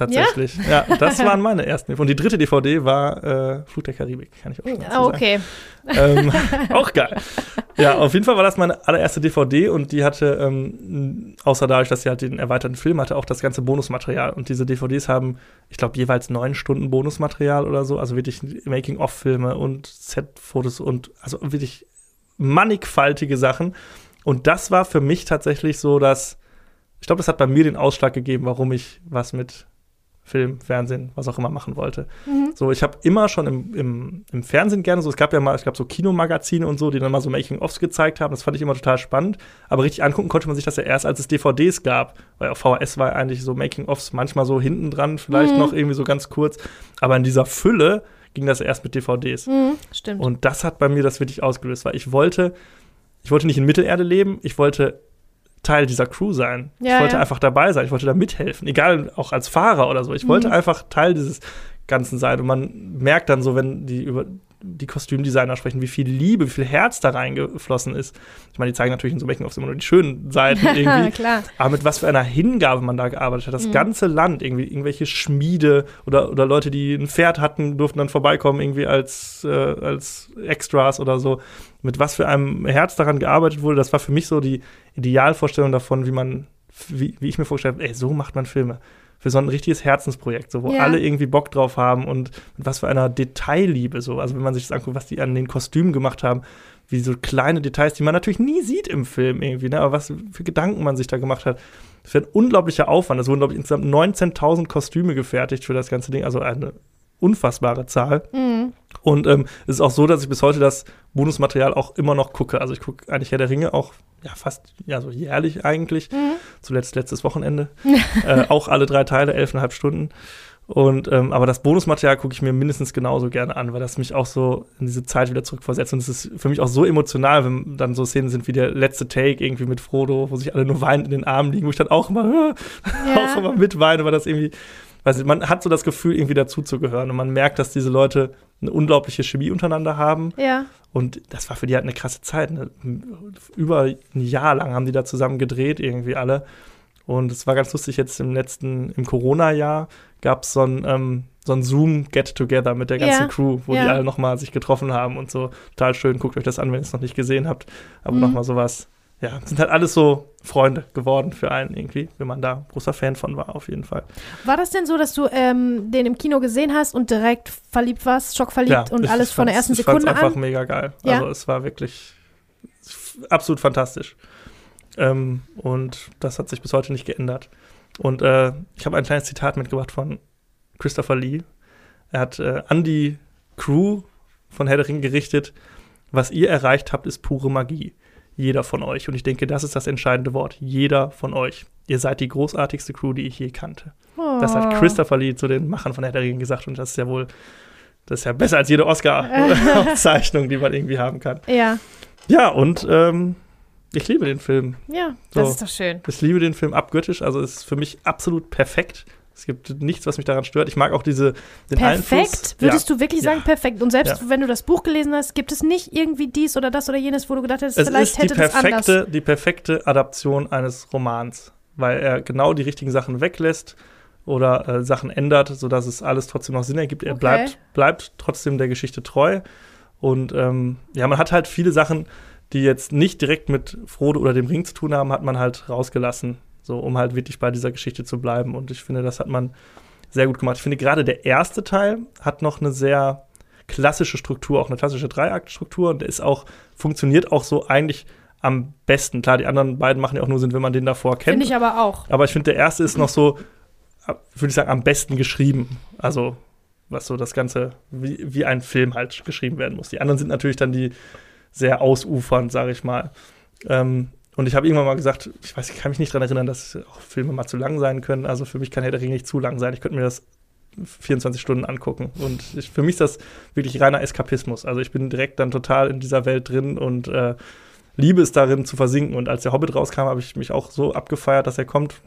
C: Tatsächlich. Ja, das waren meine ersten. Und die dritte DVD war äh, Flut der Karibik, kann ich auch schon
B: Ah,
C: sagen.
B: okay.
C: Ähm, auch geil. Ja, auf jeden Fall war das meine allererste DVD und die hatte, ähm, außer dadurch, dass sie halt den erweiterten Film hatte, auch das ganze Bonusmaterial. Und diese DVDs haben, ich glaube, jeweils neun Stunden Bonusmaterial oder so. Also wirklich Making-of-Filme und Set-Fotos und also wirklich mannigfaltige Sachen. Und das war für mich tatsächlich so, dass ich glaube, das hat bei mir den Ausschlag gegeben, warum ich was mit Film, Fernsehen, was auch immer machen wollte. Mhm. So, ich habe immer schon im, im, im, Fernsehen gerne so, es gab ja mal, ich glaube, so Kinomagazine und so, die dann mal so Making-ofs gezeigt haben. Das fand ich immer total spannend. Aber richtig angucken konnte man sich das ja erst, als es DVDs gab. Weil auf VHS war eigentlich so Making-ofs manchmal so hinten dran, vielleicht mhm. noch irgendwie so ganz kurz. Aber in dieser Fülle ging das erst mit DVDs.
B: Mhm, stimmt.
C: Und das hat bei mir das wirklich ausgelöst, weil ich wollte, ich wollte nicht in Mittelerde leben, ich wollte Teil dieser Crew sein. Ja, ich wollte ja. einfach dabei sein, ich wollte da mithelfen, egal auch als Fahrer oder so. Ich mhm. wollte einfach Teil dieses Ganzen sein. Und man merkt dann so, wenn die über die Kostümdesigner sprechen, wie viel Liebe, wie viel Herz da reingeflossen ist. Ich meine, die zeigen natürlich in so Making-ofs immer nur die schönen Seiten irgendwie.
B: Klar.
C: Aber mit was für einer Hingabe man da gearbeitet hat. Das mhm. ganze Land, irgendwie irgendwelche Schmiede oder, oder Leute, die ein Pferd hatten, durften dann vorbeikommen, irgendwie als, äh, als Extras oder so. Mit was für einem Herz daran gearbeitet wurde, das war für mich so die Idealvorstellung davon, wie man, wie, wie ich mir vorgestellt habe, ey, so macht man Filme für so ein richtiges Herzensprojekt, so, wo ja. alle irgendwie Bock drauf haben und mit was für einer Detailliebe, so. Also wenn man sich das anguckt, was die an den Kostümen gemacht haben, wie so kleine Details, die man natürlich nie sieht im Film irgendwie, ne? aber was für Gedanken man sich da gemacht hat. Das wäre ein unglaublicher Aufwand. Es wurden, glaube ich, insgesamt 19.000 Kostüme gefertigt für das ganze Ding, also eine unfassbare Zahl. Mhm. Und ähm, es ist auch so, dass ich bis heute das Bonusmaterial auch immer noch gucke. Also ich gucke eigentlich Herr der Ringe auch ja fast ja so jährlich eigentlich. Mhm. Zuletzt letztes Wochenende. äh, auch alle drei Teile, elfeinhalb Stunden. Und ähm, aber das Bonusmaterial gucke ich mir mindestens genauso gerne an, weil das mich auch so in diese Zeit wieder zurückversetzt. Und es ist für mich auch so emotional, wenn dann so Szenen sind wie der letzte Take irgendwie mit Frodo, wo sich alle nur weinend in den Armen liegen, wo ich dann auch immer, ja. auch immer mitweine, weil das irgendwie weiß man hat so das Gefühl, irgendwie dazuzugehören und man merkt, dass diese Leute eine unglaubliche Chemie untereinander haben.
B: Ja.
C: Und das war für die halt eine krasse Zeit. Ne? Über ein Jahr lang haben die da zusammen gedreht, irgendwie alle. Und es war ganz lustig, jetzt im letzten, im Corona-Jahr gab es so ein, ähm, so ein Zoom-Get-Together mit der ganzen ja. Crew, wo ja. die alle nochmal sich getroffen haben und so. Total schön, guckt euch das an, wenn ihr es noch nicht gesehen habt. Aber mhm. nochmal sowas ja, sind halt alles so Freunde geworden für einen irgendwie, wenn man da großer Fan von war, auf jeden Fall.
B: War das denn so, dass du ähm, den im Kino gesehen hast und direkt verliebt warst, schockverliebt ja, und ich, alles ich von der ersten Sekunde an?
C: Ich einfach mega geil. Ja? Also es war wirklich absolut fantastisch. Ähm, und das hat sich bis heute nicht geändert. Und äh, ich habe ein kleines Zitat mitgebracht von Christopher Lee. Er hat äh, an die Crew von Herr gerichtet, was ihr erreicht habt, ist pure Magie. Jeder von euch. Und ich denke, das ist das entscheidende Wort. Jeder von euch. Ihr seid die großartigste Crew, die ich je kannte. Oh. Das hat oh. Christopher Lee zu den Machern von Herr der Ringe gesagt. Und das ist ja wohl, das ist ja besser als jede Oscar-Auszeichnung, die man irgendwie haben kann.
B: Ja.
C: Ja, und ähm, ich liebe den Film.
B: Ja, das so. ist doch schön.
C: Ich liebe den Film abgöttisch. Also es ist für mich absolut perfekt. Es gibt nichts, was mich daran stört. Ich mag auch diese den
B: Perfekt?
C: Einfluss.
B: Würdest ja. du wirklich sagen, ja. perfekt? Und selbst ja. wenn du das Buch gelesen hast, gibt es nicht irgendwie dies oder das oder jenes, wo du gedacht hast, es vielleicht hätte
C: das
B: anders.
C: Die perfekte Adaption eines Romans, weil er genau die richtigen Sachen weglässt oder äh, Sachen ändert, sodass es alles trotzdem noch Sinn ergibt. Er okay. bleibt, bleibt trotzdem der Geschichte treu. Und ähm, ja, man hat halt viele Sachen, die jetzt nicht direkt mit Frodo oder dem Ring zu tun haben, hat man halt rausgelassen. So, um halt wirklich bei dieser Geschichte zu bleiben. Und ich finde, das hat man sehr gut gemacht. Ich finde, gerade der erste Teil hat noch eine sehr klassische Struktur, auch eine klassische Dreiaktstruktur und der ist auch, funktioniert auch so eigentlich am besten. Klar, die anderen beiden machen ja auch nur Sinn, wenn man den davor kennt.
B: Finde ich aber auch.
C: Aber ich finde, der erste ist noch so, würde ich sagen, am besten geschrieben. Also, was so das Ganze, wie, wie ein Film halt geschrieben werden muss. Die anderen sind natürlich dann die sehr ausufernd, sage ich mal. Ähm, und ich habe irgendwann mal gesagt, ich weiß, ich kann mich nicht daran erinnern, dass auch Filme mal zu lang sein können. Also für mich kann Herr der Ringe nicht zu lang sein. Ich könnte mir das 24 Stunden angucken. Und ich, für mich ist das wirklich reiner Eskapismus. Also ich bin direkt dann total in dieser Welt drin und äh, liebe es darin zu versinken. Und als der Hobbit rauskam, habe ich mich auch so abgefeiert, dass er kommt.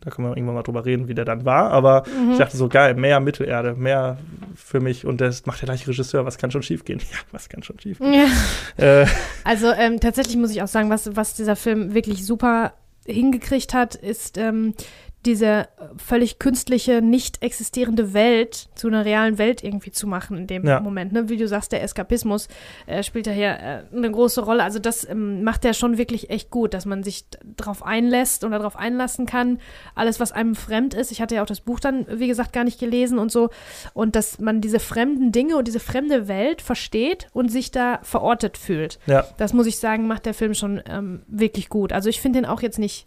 C: Da können wir irgendwann mal drüber reden, wie der dann war. Aber mhm. ich dachte so, geil, mehr Mittelerde, mehr für mich. Und das macht der gleiche Regisseur. Was kann schon schiefgehen? Ja, was kann schon schiefgehen?
B: Ja. Äh. Also ähm, tatsächlich muss ich auch sagen, was, was dieser Film wirklich super hingekriegt hat, ist ähm, diese äh, völlig künstliche, nicht existierende Welt zu einer realen Welt irgendwie zu machen in dem ja. Moment. Ne? Wie du sagst, der Eskapismus äh, spielt daher äh, eine große Rolle. Also das ähm, macht er schon wirklich echt gut, dass man sich darauf einlässt oder darauf einlassen kann. Alles, was einem fremd ist. Ich hatte ja auch das Buch dann, wie gesagt, gar nicht gelesen und so. Und dass man diese fremden Dinge und diese fremde Welt versteht und sich da verortet fühlt.
C: Ja.
B: Das muss ich sagen, macht der Film schon ähm, wirklich gut. Also ich finde den auch jetzt nicht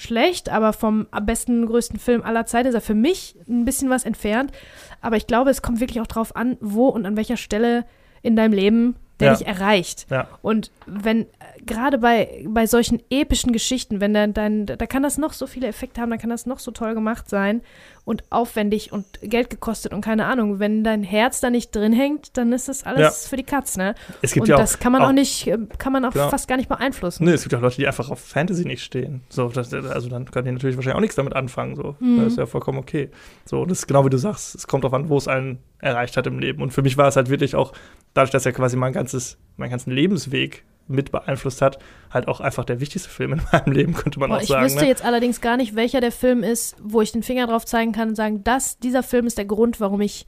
B: schlecht, aber vom besten, größten Film aller Zeiten ist er für mich ein bisschen was entfernt. Aber ich glaube, es kommt wirklich auch drauf an, wo und an welcher Stelle in deinem Leben der
C: Ja.
B: dich erreicht.
C: Ja.
B: Und wenn, gerade bei, bei solchen epischen Geschichten, wenn dann dein, da kann das noch so viele Effekte haben, da kann das noch so toll gemacht sein und aufwendig und Geld gekostet und keine Ahnung. Wenn dein Herz da nicht drin hängt, dann ist das alles
C: Ja.
B: für die Katz, ne?
C: Es gibt
B: Und
C: ja auch,
B: das kann man auch,
C: auch
B: nicht, äh, kann man auch
C: Genau.
B: fast gar nicht beeinflussen.
C: Nee, es gibt ja auch Leute, die einfach auf Fantasy nicht stehen. So, das, also dann können die natürlich wahrscheinlich auch nichts damit anfangen. So.
B: Mhm.
C: Das ist ja vollkommen okay. So, und das ist genau wie du sagst, es kommt darauf an, wo es einen erreicht hat im Leben. Und für mich war es halt wirklich auch, dadurch, dass er quasi mein ganzes, meinen ganzen Lebensweg mit beeinflusst hat, halt auch einfach der wichtigste Film in meinem Leben, könnte man
B: Boah,
C: auch
B: ich
C: sagen.
B: wüsste
C: Ne?
B: jetzt allerdings gar nicht, welcher der Film ist, wo ich den Finger drauf zeigen kann und sagen, das, dieser Film ist der Grund, warum ich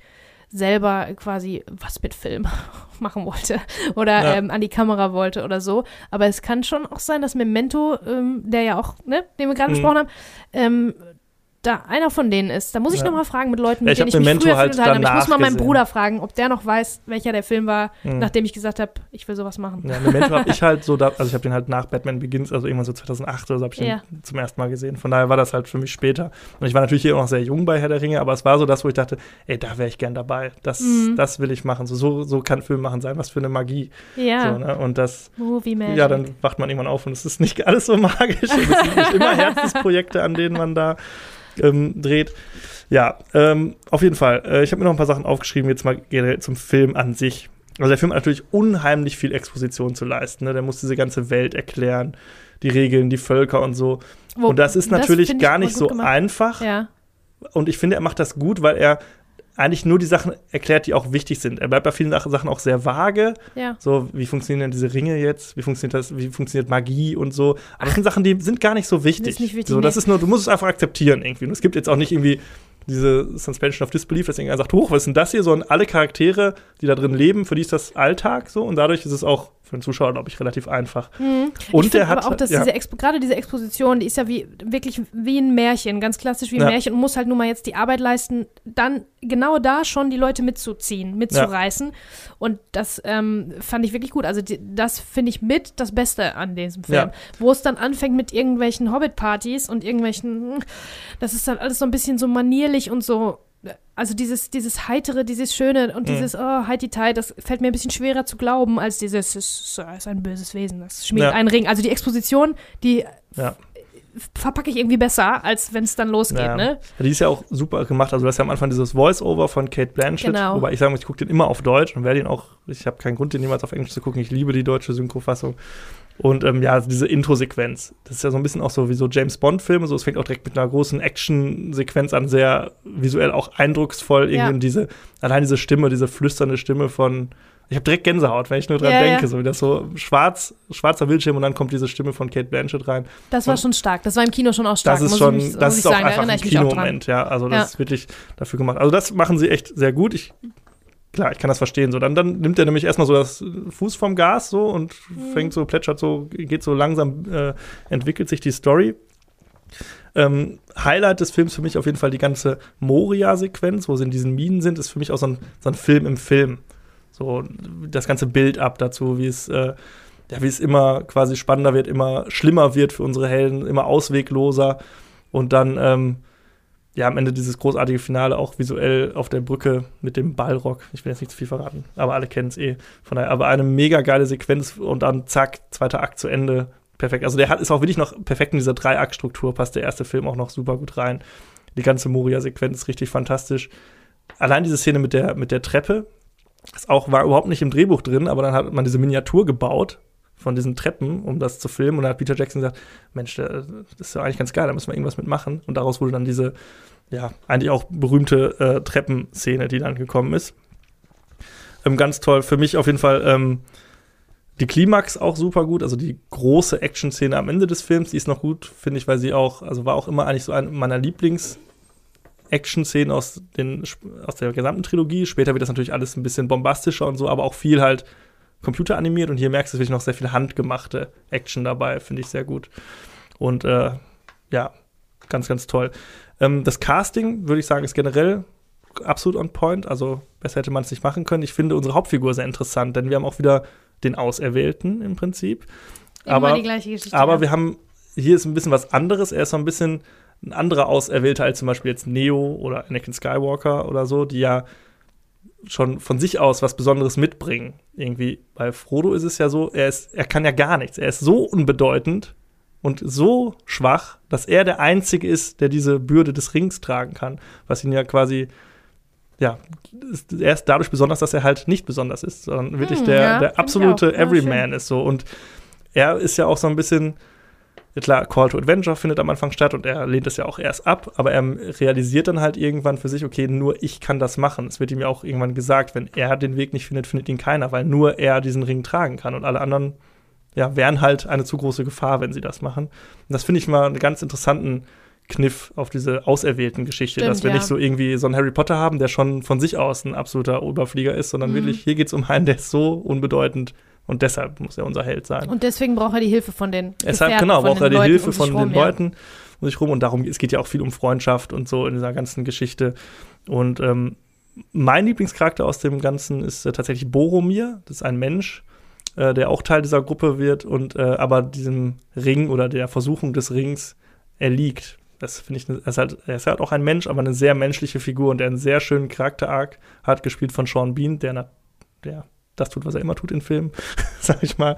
B: selber quasi was mit Film machen wollte oder
C: Ja.
B: ähm, an die Kamera wollte oder so. Aber es kann schon auch sein, dass Memento, ähm, der ja auch, ne, den wir gerade
C: Mhm.
B: besprochen haben, ähm, da einer von denen ist. Da muss ich
C: Ja.
B: noch mal fragen mit Leuten,
C: Ja,
B: mit
C: ich
B: denen ich mich früher
C: halt
B: unterhalten habe. Ich muss mal meinen
C: gesehen.
B: Bruder fragen, ob der noch weiß, welcher der Film war,
C: Mhm.
B: nachdem ich gesagt habe, ich will sowas machen.
C: Ja, Memento habe ich halt so, da, also ich habe den halt nach Batman Begins, also irgendwann so 2008 oder so, habe ich
B: Ja.
C: den zum ersten Mal gesehen. Von daher war das halt für mich später. Und ich war natürlich hier auch noch sehr jung bei Herr der Ringe, aber es war so das, wo ich dachte, ey, da wäre ich gern dabei. Das,
B: Mhm.
C: das will ich machen. So, so, so kann Film machen sein, was für eine Magie.
B: Ja,
C: So, ne? Und das,
B: Movie Magic.
C: ja, dann wacht man irgendwann auf und es ist nicht alles so magisch. Es sind nicht immer Herzensprojekte, an denen man da ähm, dreht. Ja, ähm, auf jeden Fall. Äh, ich habe mir noch ein paar Sachen aufgeschrieben, jetzt mal generell zum Film an sich. Also der Film hat natürlich unheimlich viel Exposition zu leisten. Ne? Der muss diese ganze Welt erklären, die Regeln, die Völker und so.
B: Wo-
C: und das ist natürlich
B: finde ich
C: gar nicht so
B: gemacht.
C: einfach.
B: Ja.
C: Und ich finde, er macht das gut, weil er eigentlich nur die Sachen erklärt, die auch wichtig sind. Er bleibt bei vielen Sach- Sachen auch sehr vage.
B: Ja.
C: So, wie funktionieren denn diese Ringe jetzt? Wie funktioniert das? Wie funktioniert Magie und so? Aber das sind Sachen, die sind gar nicht so wichtig.
B: Das ist nicht wichtig,
C: so, das
B: nee.
C: ist nur, du musst es einfach akzeptieren irgendwie. Und es gibt jetzt auch nicht irgendwie diese Suspension of Disbelief, dass irgendwer sagt, hoch, was ist denn das hier? Sondern alle Charaktere, die da drin leben, für die ist das Alltag so. Und dadurch ist es auch für den Zuschauer, glaube ich, relativ einfach.
B: Mhm.
C: Und
B: ich
C: der
B: finde
C: hat
B: aber auch, dass
C: ja.
B: diese Expo gerade diese Exposition, die ist ja wie wirklich wie ein Märchen, ganz klassisch wie ein
C: Ja.
B: Märchen und muss halt nur mal jetzt die Arbeit leisten, dann genau da schon die Leute mitzuziehen, mitzureißen. Und das ähm, fand ich wirklich gut. Also die, das finde ich mit das Beste an diesem Film.
C: Ja.
B: Wo es dann anfängt mit irgendwelchen Hobbit-Partys und irgendwelchen, das ist dann alles so ein bisschen so manierlich und so. Also dieses, dieses Heitere, dieses Schöne und
C: Mhm.
B: dieses, oh, Heidi-Tai, das fällt mir ein bisschen schwerer zu glauben, als dieses, es ist, ist ein böses Wesen, das schmiedet
C: Ja.
B: einen Ring. Also die Exposition, die
C: Ja.
B: verpacke ich irgendwie besser, als wenn es dann losgeht,
C: Ja.
B: ne?
C: Die ist ja auch super gemacht. Also, du hast ja am Anfang dieses Voice-Over von Kate Blanchett.
B: Genau.
C: Wobei ich sagen muss, ich gucke den immer auf Deutsch und werde ihn auch, ich habe keinen Grund, den jemals auf Englisch zu gucken. Ich liebe die deutsche Synchrofassung. Und ähm, ja, diese Intro-Sequenz, das ist ja so ein bisschen auch so wie so James Bond-Filme. So, es fängt auch direkt mit einer großen Action-Sequenz an, sehr visuell auch eindrucksvoll. Irgendwie
B: Ja.
C: und diese, allein diese Stimme, diese flüsternde Stimme von. Ich habe direkt Gänsehaut, wenn ich nur dran
B: Ja, ja.
C: denke, so wie das so schwarz, schwarzer Bildschirm und dann kommt diese Stimme von Kate Blanchett rein.
B: Das war
C: Und-
B: schon stark. Das war im Kino schon auch stark.
C: Das ist schon,
B: ich, mich-
C: das ist auch
B: sagen,
C: einfach ein. Kinomoment, ja. Also das
B: Ja.
C: ist wirklich dafür gemacht. Also das machen sie echt sehr gut. Ich, klar, ich kann das verstehen. So, dann, dann nimmt er nämlich erstmal so das Fuß vom Gas so und
B: Mhm.
C: fängt so, plätschert so, geht so langsam, äh, entwickelt sich die Story. Ähm, Highlight des Films für mich auf jeden Fall die ganze Moria-Sequenz, wo sie in diesen Minen sind, ist für mich auch so ein, so ein Film im Film. So das ganze Bild ab dazu, wie es, äh, ja, wie es immer quasi spannender wird, immer schlimmer wird für unsere Helden, immer auswegloser. Und dann, ähm, ja, am Ende dieses großartige Finale auch visuell auf der Brücke mit dem Ballrock. Ich will jetzt nicht zu viel verraten, aber alle kennen es eh. Von daher, aber eine mega geile Sequenz und dann zack, zweiter Akt zu Ende. Perfekt. Also der hat, ist auch wirklich noch perfekt in dieser Drei-Akt-Struktur, passt der erste Film auch noch super gut rein. Die ganze Moria-Sequenz ist richtig fantastisch. Allein diese Szene mit der, mit der Treppe, ist auch, war überhaupt nicht im Drehbuch drin, aber dann hat man diese Miniatur gebaut von diesen Treppen, um das zu filmen. Und dann hat Peter Jackson gesagt, Mensch, das ist ja eigentlich ganz geil, da müssen wir irgendwas mitmachen. Und daraus wurde dann diese, ja, eigentlich auch berühmte äh, Treppenszene, die dann gekommen ist. Ähm, ganz toll. Für mich auf jeden Fall ähm, die Klimax auch super gut. Also die große Action-Szene am Ende des Films, die ist noch gut, finde ich, weil sie auch, also war auch immer eigentlich so eine meiner Lieblings- Action-Szenen aus, aus der gesamten Trilogie. Später wird das natürlich alles ein bisschen bombastischer und so, aber auch viel halt computeranimiert. Und hier merkst du wirklich noch sehr viel handgemachte Action dabei, finde ich sehr gut. Und äh, ja, ganz, ganz toll. Ähm, das Casting, würde ich sagen, ist generell absolut on point. Also besser hätte man es nicht machen können. Ich finde unsere Hauptfigur sehr interessant, denn wir haben auch wieder den Auserwählten im Prinzip.
B: Immer
C: Aber,
B: die gleiche Geschichte.
C: aber
B: ja.
C: wir haben hier ist ein bisschen was anderes. Er ist so ein bisschen ein anderer Auserwählter als zum Beispiel jetzt Neo oder Anakin Skywalker oder so, die ja schon von sich aus was Besonderes mitbringen. Irgendwie bei Frodo ist es ja so, er, ist, er kann ja gar nichts. Er ist so unbedeutend und so schwach, dass er der Einzige ist, der diese Bürde des Rings tragen kann, was ihn ja quasi ja, er ist dadurch besonders, dass er halt nicht besonders ist, sondern wirklich hm, der, ja, der absolute Everyman ist so. Und er ist ja auch so ein bisschen, klar, Call to Adventure findet am Anfang statt und er lehnt es ja auch erst ab, aber er realisiert dann halt irgendwann für sich, okay, nur ich kann das machen. Es wird ihm ja auch irgendwann gesagt, wenn er den Weg nicht findet, findet ihn keiner, weil nur er diesen Ring tragen kann und alle anderen, ja, wären halt eine zu große Gefahr, wenn sie das machen. Und das finde ich mal einen ganz interessanten Kniff auf diese auserwählten Geschichte, Stimmt, dass wir ja. nicht so irgendwie so einen Harry Potter haben, der schon von sich aus ein absoluter Oberflieger ist, sondern mhm. wirklich, hier geht es um einen, der ist so unbedeutend und deshalb muss er unser Held sein.
B: Und deswegen braucht er die Hilfe von den
C: Deshalb, genau, braucht er die Leuten Hilfe von rum, den ja. Leuten um sich rum. Und darum, es geht ja auch viel um Freundschaft und so in dieser ganzen Geschichte. Und ähm, mein Lieblingscharakter aus dem Ganzen ist äh, tatsächlich Boromir. Das ist ein Mensch, äh, der auch Teil dieser Gruppe wird und äh, aber diesem Ring oder der Versuchung des Rings erliegt. Das finde ich, er ist, halt, er ist halt auch ein Mensch, aber eine sehr menschliche Figur und der einen sehr schönen Charakter-Arc hat, gespielt von Sean Bean, der, der das tut, was er immer tut in Filmen, sag ich mal.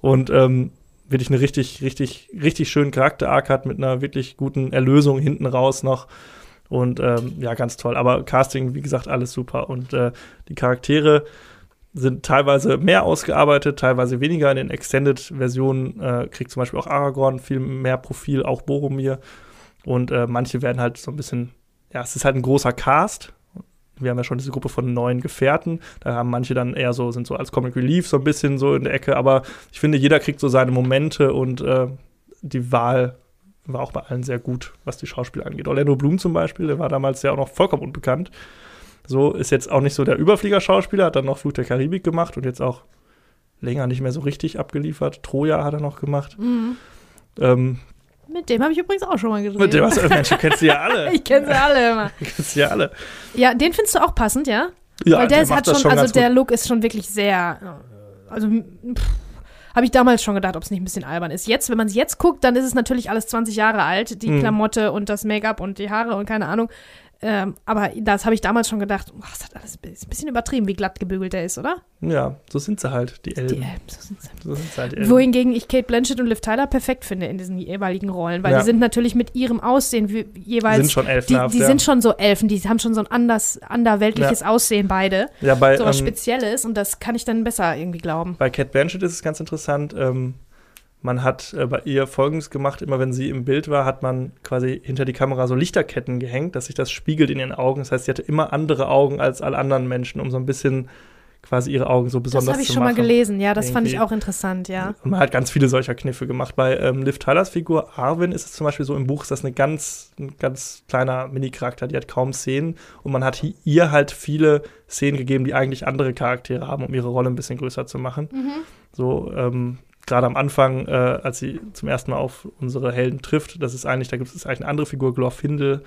C: Und ähm, wirklich eine richtig, richtig, richtig schönen Charakter-Arc hat mit einer wirklich guten Erlösung hinten raus noch. Und ähm, ja, ganz toll. Aber Casting, wie gesagt, alles super. Und äh, die Charaktere sind teilweise mehr ausgearbeitet, teilweise weniger. In den Extended-Versionen äh, kriegt zum Beispiel auch Aragorn viel mehr Profil, auch Boromir. Und äh, manche werden halt so ein bisschen, ja, es ist halt ein großer Cast. Wir haben ja schon diese Gruppe von neuen Gefährten. Da haben manche dann eher so, sind so als Comic Relief so ein bisschen so in der Ecke. Aber ich finde, jeder kriegt so seine Momente und äh, die Wahl war auch bei allen sehr gut, was die Schauspieler angeht. Orlando Bloom zum Beispiel, der war damals ja auch noch vollkommen unbekannt. So ist jetzt auch nicht so der Überflieger-Schauspieler, hat dann noch Fluch der Karibik gemacht und jetzt auch länger nicht mehr so richtig abgeliefert. Troja hat er noch gemacht. Mhm. Ähm,
B: mit dem habe ich übrigens auch schon mal gedreht.
C: Mit dem hast du, Mensch, du kennst sie ja alle.
B: ich kenne sie alle immer.
C: Du kennst sie ja alle.
B: Ja, den findest du auch passend, ja? Ja, Weil der, der hat schon, schon also der Look ist schon wirklich sehr, also habe ich damals schon gedacht, ob es nicht ein bisschen albern ist. Jetzt, wenn man es jetzt guckt, dann ist es natürlich alles 20 Jahre alt, die mhm. Klamotte und das Make-up und die Haare und keine Ahnung. Ähm, aber das habe ich damals schon gedacht, oh, das hat alles ist ein bisschen übertrieben, wie glatt gebügelt der ist, oder?
C: Ja, so sind sie halt, die Elben. Die Elben, so sind sie.
B: So sind sie halt, die Wohingegen ich Kate Blanchett und Liv Tyler perfekt finde in diesen jeweiligen Rollen, weil ja. die sind natürlich mit ihrem Aussehen wie, jeweils.
C: Sind schon elfenhaft,
B: Die, die ja. sind schon so Elfen, die haben schon so ein anders, anderweltliches ja. Aussehen beide.
C: Ja, bei,
B: so was ähm, Spezielles und das kann ich dann besser irgendwie glauben.
C: Bei Kate Blanchett ist es ganz interessant, ähm, man hat äh, bei ihr Folgendes gemacht, immer wenn sie im Bild war, hat man quasi hinter die Kamera so Lichterketten gehängt, dass sich das spiegelt in ihren Augen. Das heißt, sie hatte immer andere Augen als alle anderen Menschen, um so ein bisschen quasi ihre Augen so besonders zu machen. Das habe ich schon
B: mal gelesen, ja, das Irgendwie. fand ich auch interessant, ja.
C: Und man hat ganz viele solcher Kniffe gemacht. Bei ähm, Liv Tylers Figur Arwen ist es zum Beispiel so, im Buch ist das eine ganz, ein ganz kleiner Mini-Charakter, die hat kaum Szenen und man hat ihr halt viele Szenen gegeben, die eigentlich andere Charaktere haben, um ihre Rolle ein bisschen größer zu machen. Mhm. So, ähm, gerade am Anfang, äh, als sie zum ersten Mal auf unsere Helden trifft, das ist eigentlich, da gibt es eigentlich eine andere Figur, Glorfindel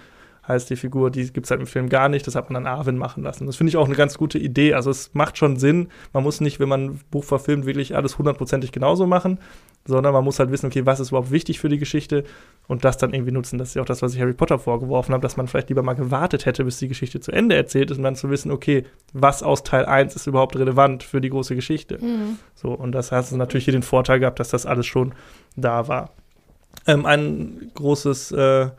C: heißt die Figur, die gibt es halt im Film gar nicht, das hat man dann Arwen machen lassen. Das finde ich auch eine ganz gute Idee. Also es macht schon Sinn. Man muss nicht, wenn man ein Buch verfilmt, wirklich alles hundertprozentig genauso machen, sondern man muss halt wissen, okay, was ist überhaupt wichtig für die Geschichte und das dann irgendwie nutzen. Das ist ja auch das, was ich Harry Potter vorgeworfen habe, dass man vielleicht lieber mal gewartet hätte, bis die Geschichte zu Ende erzählt ist und dann zu wissen, okay, was aus Teil 1 ist überhaupt relevant für die große Geschichte. Mhm. So, und das hat natürlich hier den Vorteil gehabt, dass das alles schon da war. Ähm, ein großes, äh,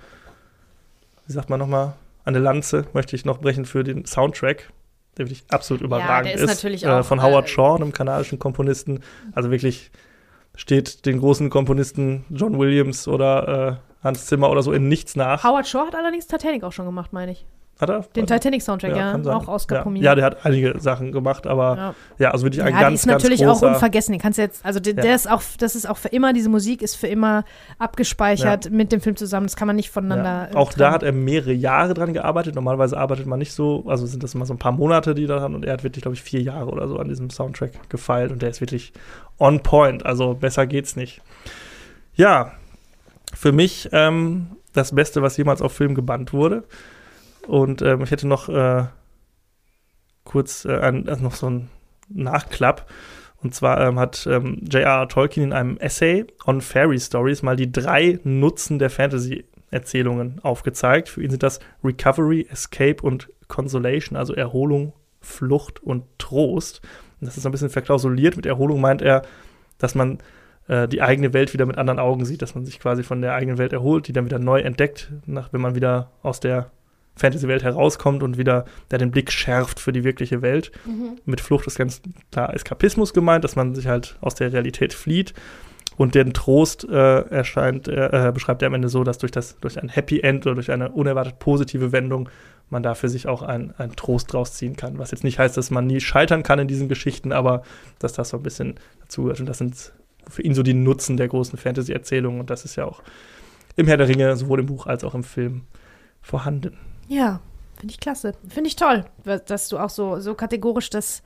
C: wie sagt man nochmal, eine Lanze möchte ich noch brechen für den Soundtrack der wirklich absolut überragend ja, ist. ist äh, von Howard äh, Shaw, einem kanadischen Komponisten. Also wirklich steht den großen Komponisten John Williams oder äh, Hans Zimmer oder so in nichts nach.
B: Howard Shaw hat allerdings Titanic auch schon gemacht, meine ich.
C: Hat er?
B: Den Titanic-Soundtrack, ja, ja auch Oscar
C: ja. ja, der hat einige Sachen gemacht, aber ja, ja also wirklich ein ja, ganz,
B: die ist natürlich auch unvergessen. Den kannst du jetzt, also der, der, ist auch, das ist auch für immer, diese Musik ist für immer abgespeichert mit dem Film zusammen. Das kann man nicht voneinander.
C: Auch trennen. da hat er mehrere Jahre dran gearbeitet. Normalerweise arbeitet man nicht so, also sind das immer so ein paar Monate, die da haben und er hat wirklich, glaube ich, vier Jahre oder so an diesem Soundtrack gefeilt und der ist wirklich on point. Also besser geht's nicht. Ja, für mich ähm, das Beste, was jemals auf Film gebannt wurde. Und ähm, ich hätte noch äh, kurz äh, ein, also noch so einen Nachklapp. Und zwar ähm, hat ähm, J.R.R. Tolkien in einem Essay on Fairy Stories mal die drei Nutzen der Fantasy-Erzählungen aufgezeigt. Für ihn sind das Recovery, Escape und Consolation, also Erholung, Flucht und Trost. Und das ist ein bisschen verklausuliert. Mit Erholung meint er, dass man äh, die eigene Welt wieder mit anderen Augen sieht, dass man sich quasi von der eigenen Welt erholt, die dann wieder neu entdeckt, nach, wenn man wieder aus der Fantasy-Welt herauskommt und wieder der den Blick schärft für die wirkliche Welt. Mhm. Mit Flucht ist ganz klar Eskapismus gemeint, dass man sich halt aus der Realität flieht. Und den Trost äh, erscheint, äh, beschreibt er am Ende so, dass durch, das, durch ein Happy End oder durch eine unerwartet positive Wendung man da für sich auch einen Trost draus ziehen kann. Was jetzt nicht heißt, dass man nie scheitern kann in diesen Geschichten, aber dass das so ein bisschen dazu gehört. Und das sind für ihn so die Nutzen der großen Fantasy-Erzählungen. Und das ist ja auch im Herr der Ringe, sowohl im Buch als auch im Film, vorhanden.
B: Ja, finde ich klasse. Finde ich toll, dass du auch so, so kategorisch das,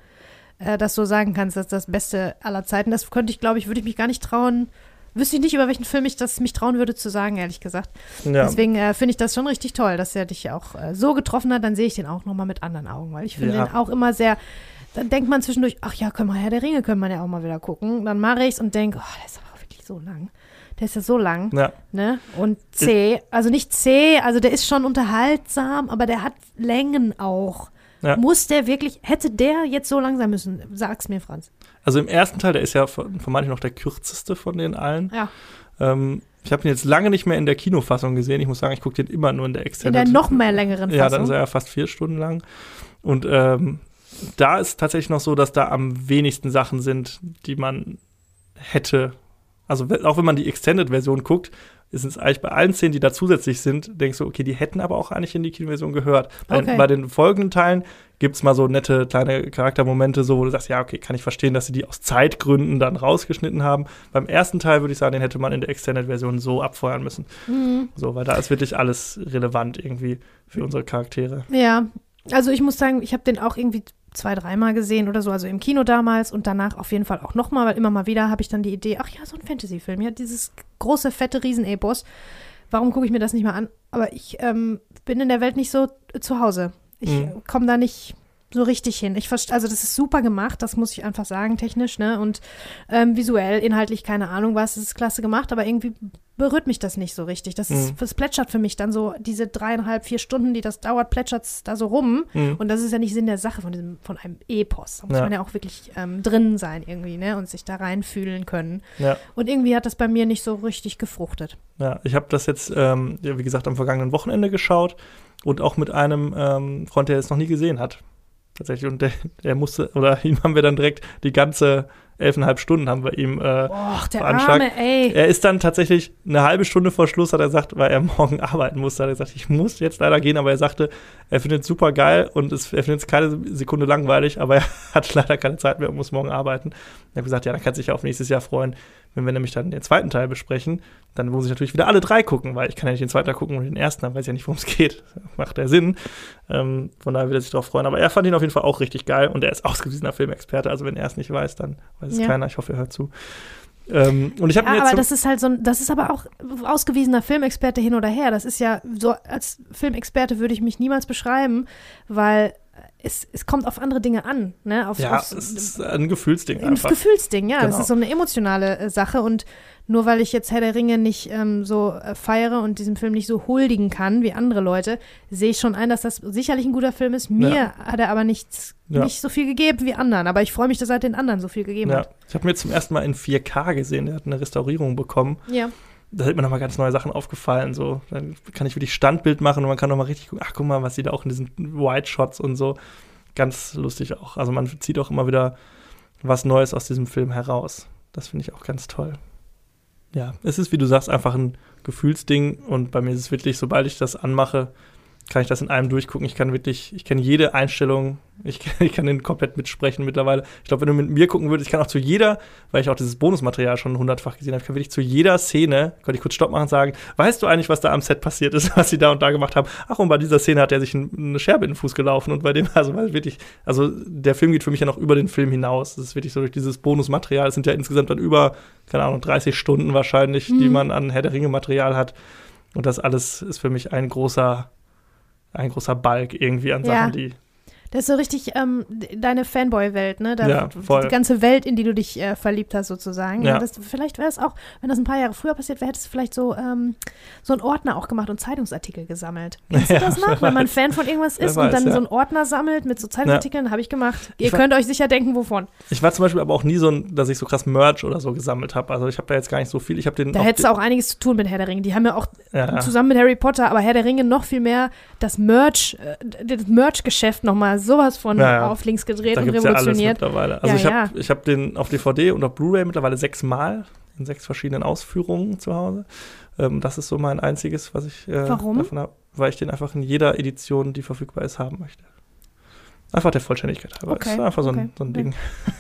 B: äh, das so sagen kannst, dass das Beste aller Zeiten. Das könnte ich, glaube ich, würde ich mich gar nicht trauen. Wüsste ich nicht, über welchen Film ich das mich trauen würde zu sagen, ehrlich gesagt. Ja. Deswegen äh, finde ich das schon richtig toll, dass er dich auch äh, so getroffen hat. Dann sehe ich den auch noch mal mit anderen Augen, weil ich finde ja. den auch immer sehr. Dann denkt man zwischendurch, ach ja, können wir Herr der Ringe, können wir ja auch mal wieder gucken. Dann mache ich es und denke, oh, der ist aber auch wirklich so lang. Der ist ja so lang. Ja. Ne? Und zäh. Also nicht zäh, also der ist schon unterhaltsam, aber der hat Längen auch. Ja. Muss der wirklich, hätte der jetzt so lang sein müssen? Sag's mir, Franz.
C: Also im ersten Teil, der ist ja von, von manchen noch der kürzeste von den allen.
B: Ja.
C: Ähm, ich habe ihn jetzt lange nicht mehr in der Kinofassung gesehen. Ich muss sagen, ich gucke den immer nur in der Extended.
B: In der noch mehr längeren Fassung.
C: Ja, dann ist er ja fast vier Stunden lang. Und ähm, da ist tatsächlich noch so, dass da am wenigsten Sachen sind, die man hätte also auch wenn man die Extended-Version guckt, ist es eigentlich bei allen Szenen, die da zusätzlich sind, denkst du, okay, die hätten aber auch eigentlich in die Kinoversion gehört. Bei, okay. bei den folgenden Teilen gibt es mal so nette kleine Charaktermomente, so wo du sagst, ja, okay, kann ich verstehen, dass sie die aus Zeitgründen dann rausgeschnitten haben. Beim ersten Teil würde ich sagen, den hätte man in der Extended-Version so abfeuern müssen. Mhm. So, weil da ist wirklich alles relevant irgendwie für unsere Charaktere.
B: Ja, also ich muss sagen, ich habe den auch irgendwie zwei, dreimal gesehen oder so, also im Kino damals und danach auf jeden Fall auch nochmal, weil immer mal wieder habe ich dann die Idee, ach ja, so ein Fantasy-Film, ja, dieses große, fette Riesenepos. Warum gucke ich mir das nicht mal an? Aber ich ähm, bin in der Welt nicht so zu Hause. Ich mhm. komme da nicht so richtig hin. Ich also das ist super gemacht, das muss ich einfach sagen, technisch, ne? Und ähm, visuell, inhaltlich, keine Ahnung was, ist klasse gemacht, aber irgendwie berührt mich das nicht so richtig. Das, ist, mhm. das plätschert für mich dann so, diese dreieinhalb, vier Stunden, die das dauert, plätschert es da so rum. Mhm. Und das ist ja nicht Sinn der Sache von diesem, von einem Epos. Da muss ja. man ja auch wirklich ähm, drin sein irgendwie, ne? Und sich da reinfühlen können.
C: Ja.
B: Und irgendwie hat das bei mir nicht so richtig gefruchtet.
C: Ja, ich habe das jetzt, ähm, wie gesagt, am vergangenen Wochenende geschaut und auch mit einem ähm, Freund, der es noch nie gesehen hat tatsächlich. Und der, der musste, oder ihm haben wir dann direkt die ganze elfeinhalb Stunden haben wir ihm äh,
B: Och, der Arme, ey.
C: Er ist dann tatsächlich eine halbe Stunde vor Schluss, hat er gesagt, weil er morgen arbeiten musste, hat er gesagt, ich muss jetzt leider gehen, aber er sagte, er findet es super geil und es, er findet es keine Sekunde langweilig, aber er hat leider keine Zeit mehr und muss morgen arbeiten. Er hat gesagt, ja, dann kann sich auf nächstes Jahr freuen. Wenn wir nämlich dann den zweiten Teil besprechen, dann muss ich natürlich wieder alle drei gucken, weil ich kann ja nicht den zweiten Teil gucken und den ersten, dann weiß ich ja nicht, worum es geht. Macht der Sinn. Ähm, von daher wird er sich darauf freuen. Aber er fand ihn auf jeden Fall auch richtig geil und er ist ausgewiesener Filmexperte. Also wenn er es nicht weiß, dann weiß es ja. keiner. Ich hoffe, er hört zu. Ähm, und ich habe ja,
B: mir jetzt aber das ist halt so, das ist aber auch ausgewiesener Filmexperte hin oder her. Das ist ja so als Filmexperte würde ich mich niemals beschreiben, weil es, es kommt auf andere Dinge an. Ne? Auf,
C: ja, es ist ein Gefühlsding.
B: Ein einfach. Gefühlsding, ja. Genau. Das ist so eine emotionale äh, Sache. Und nur weil ich jetzt Herr der Ringe nicht ähm, so äh, feiere und diesem Film nicht so huldigen kann wie andere Leute, sehe ich schon ein, dass das sicherlich ein guter Film ist. Mir ja. hat er aber nichts, ja. nicht so viel gegeben wie anderen. Aber ich freue mich, dass er den anderen so viel gegeben ja. hat.
C: Ich habe mir zum ersten Mal in 4K gesehen. Der hat eine Restaurierung bekommen.
B: Ja
C: da sind mir nochmal ganz neue Sachen aufgefallen. So, dann kann ich wirklich Standbild machen und man kann nochmal richtig gucken, ach guck mal, was sie da auch in diesen White Shots und so. Ganz lustig auch. Also man zieht auch immer wieder was Neues aus diesem Film heraus. Das finde ich auch ganz toll. Ja, es ist, wie du sagst, einfach ein Gefühlsding und bei mir ist es wirklich, sobald ich das anmache, kann ich das in einem durchgucken. Ich kann wirklich, ich kenne jede Einstellung, ich, ich, kann den komplett mitsprechen mittlerweile. Ich glaube, wenn du mit mir gucken würdest, ich kann auch zu jeder, weil ich auch dieses Bonusmaterial schon hundertfach gesehen habe, ich kann wirklich zu jeder Szene, könnte ich kurz Stopp machen und sagen, weißt du eigentlich, was da am Set passiert ist, was sie da und da gemacht haben? Ach, und bei dieser Szene hat er sich eine Scherbe in den Fuß gelaufen und bei dem, also wirklich, also der Film geht für mich ja noch über den Film hinaus. Das ist wirklich so durch dieses Bonusmaterial. Es sind ja insgesamt dann über, keine Ahnung, 30 Stunden wahrscheinlich, mhm. die man an Herr der Ringe Material hat. Und das alles ist für mich ein großer ein großer Balk irgendwie an Sachen, ja. die
B: Das ist so richtig ähm, deine Fanboy-Welt, ne? Da,
C: Ja, voll.
B: Die ganze Welt, in die du dich äh, verliebt hast, sozusagen.
C: Ja.
B: Das, vielleicht wäre es auch, wenn das ein paar Jahre früher passiert wäre, hättest du vielleicht so, ähm, so einen Ordner auch gemacht und Zeitungsartikel gesammelt. Kennst du
C: Ja,
B: das noch? Wenn man. Fan von irgendwas ist und
C: weiß,
B: dann
C: ja.
B: so einen Ordner sammelt mit so Zeitungsartikeln, habe ich gemacht. Ihr
C: Ich war-
B: könnt euch sicher denken, wovon.
C: Ich war zum Beispiel aber auch nie so, ein, dass ich so krass Merch oder so gesammelt habe. Also ich habe da jetzt gar nicht so viel. Ich habe den
B: Da hättest du auch einiges zu tun mit Herr der Ringe. Die haben ja auch zusammen mit Harry Potter, aber Herr der Ringe noch viel mehr das Merch, äh, das Merch-Geschäft nochmal sowas von
C: Ja, ja.
B: auf links gedreht
C: da
B: und
C: es ja
B: revolutioniert.
C: mittlerweile. Also
B: Ja,
C: ich habe ich hab den auf DVD und auf Blu-ray mittlerweile sechsmal in sechs verschiedenen Ausführungen zu Hause. Ähm, das ist so mein einziges, was ich äh, davon habe, weil ich den einfach in jeder Edition, die verfügbar ist, haben möchte. Einfach der Vollständigkeit halber.
B: Okay,
C: Ist einfach so ein,
B: okay,
C: so ein. Ding.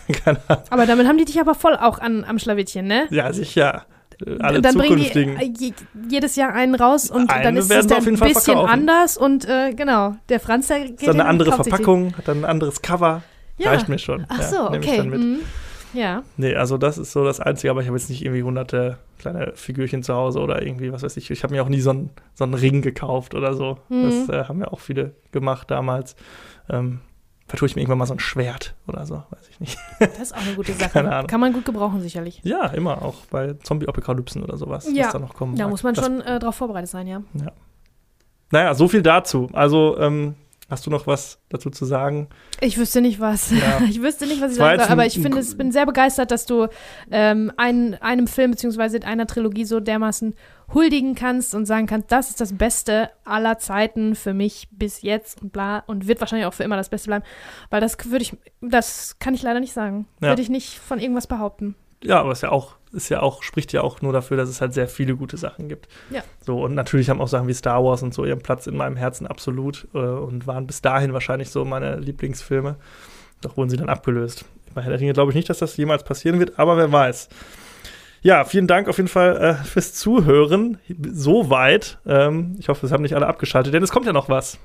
C: Keine Ahnung.
B: Aber damit haben die dich aber voll auch an, am Schlawittchen, ne?
C: Ja, sicher. Äh, Alle
B: dann bringen die
C: zukünftigen.
B: äh, je, jedes Jahr einen raus und
C: Eine
B: dann ist es dann
C: auf jeden
B: ein bisschen
C: verkaufen.
B: anders und äh, genau, der Franz, der geht
C: ist dann eine andere. Verpackung, hat dann ein anderes Cover.
B: Ja.
C: Reicht mir schon.
B: Ach
C: ja,
B: so,
C: ich
B: okay.
C: dann mit.
B: mhm. Ja.
C: Nee, also das ist so das Einzige, aber ich habe jetzt nicht irgendwie hunderte kleine Figürchen zu Hause oder irgendwie, was weiß ich. Ich habe mir auch nie so einen, so einen Ring gekauft oder so.
B: Mhm.
C: Das äh, haben ja auch viele gemacht damals. Ähm, vertue ich mir irgendwann mal so ein Schwert oder so, weiß ich nicht.
B: Das ist auch eine gute Sache.
C: Keine Ahnung.
B: Kann man gut gebrauchen, sicherlich.
C: Ja, immer auch bei Zombie-Apokalypsen oder sowas,
B: Ja,
C: was da noch kommen
B: Da
C: mag.
B: muss man
C: das,
B: schon äh, drauf vorbereitet sein, ja.
C: Naja, so viel dazu. Also, ähm, hast du noch was dazu zu sagen?
B: Ich wüsste nicht was.
C: Ja.
B: Ich wüsste nicht, was ich sagen soll, aber ich finde, es bin sehr begeistert, dass du ähm, ein, einem Film bzw. einer Trilogie so dermaßen huldigen kannst und sagen kannst, das ist das Beste aller Zeiten für mich bis jetzt und bla und wird wahrscheinlich auch für immer das Beste bleiben, weil das würde ich, das kann ich leider nicht sagen.
C: Ja.
B: Würde ich nicht von irgendwas behaupten.
C: Ja, aber es ist ja auch, ist ja auch, spricht ja auch nur dafür, dass es halt sehr viele gute Sachen gibt.
B: Ja.
C: So, und natürlich haben auch Sachen wie Star Wars und so ihren Platz in meinem Herzen absolut äh, und waren bis dahin wahrscheinlich so meine Lieblingsfilme. Doch wurden sie dann abgelöst. Bei Herr der Ringe glaube ich nicht, dass das jemals passieren wird, aber wer weiß. Ja, vielen Dank auf jeden Fall äh, fürs Zuhören. Soweit. Ähm, ich hoffe, es haben nicht alle abgeschaltet, denn es kommt ja noch was.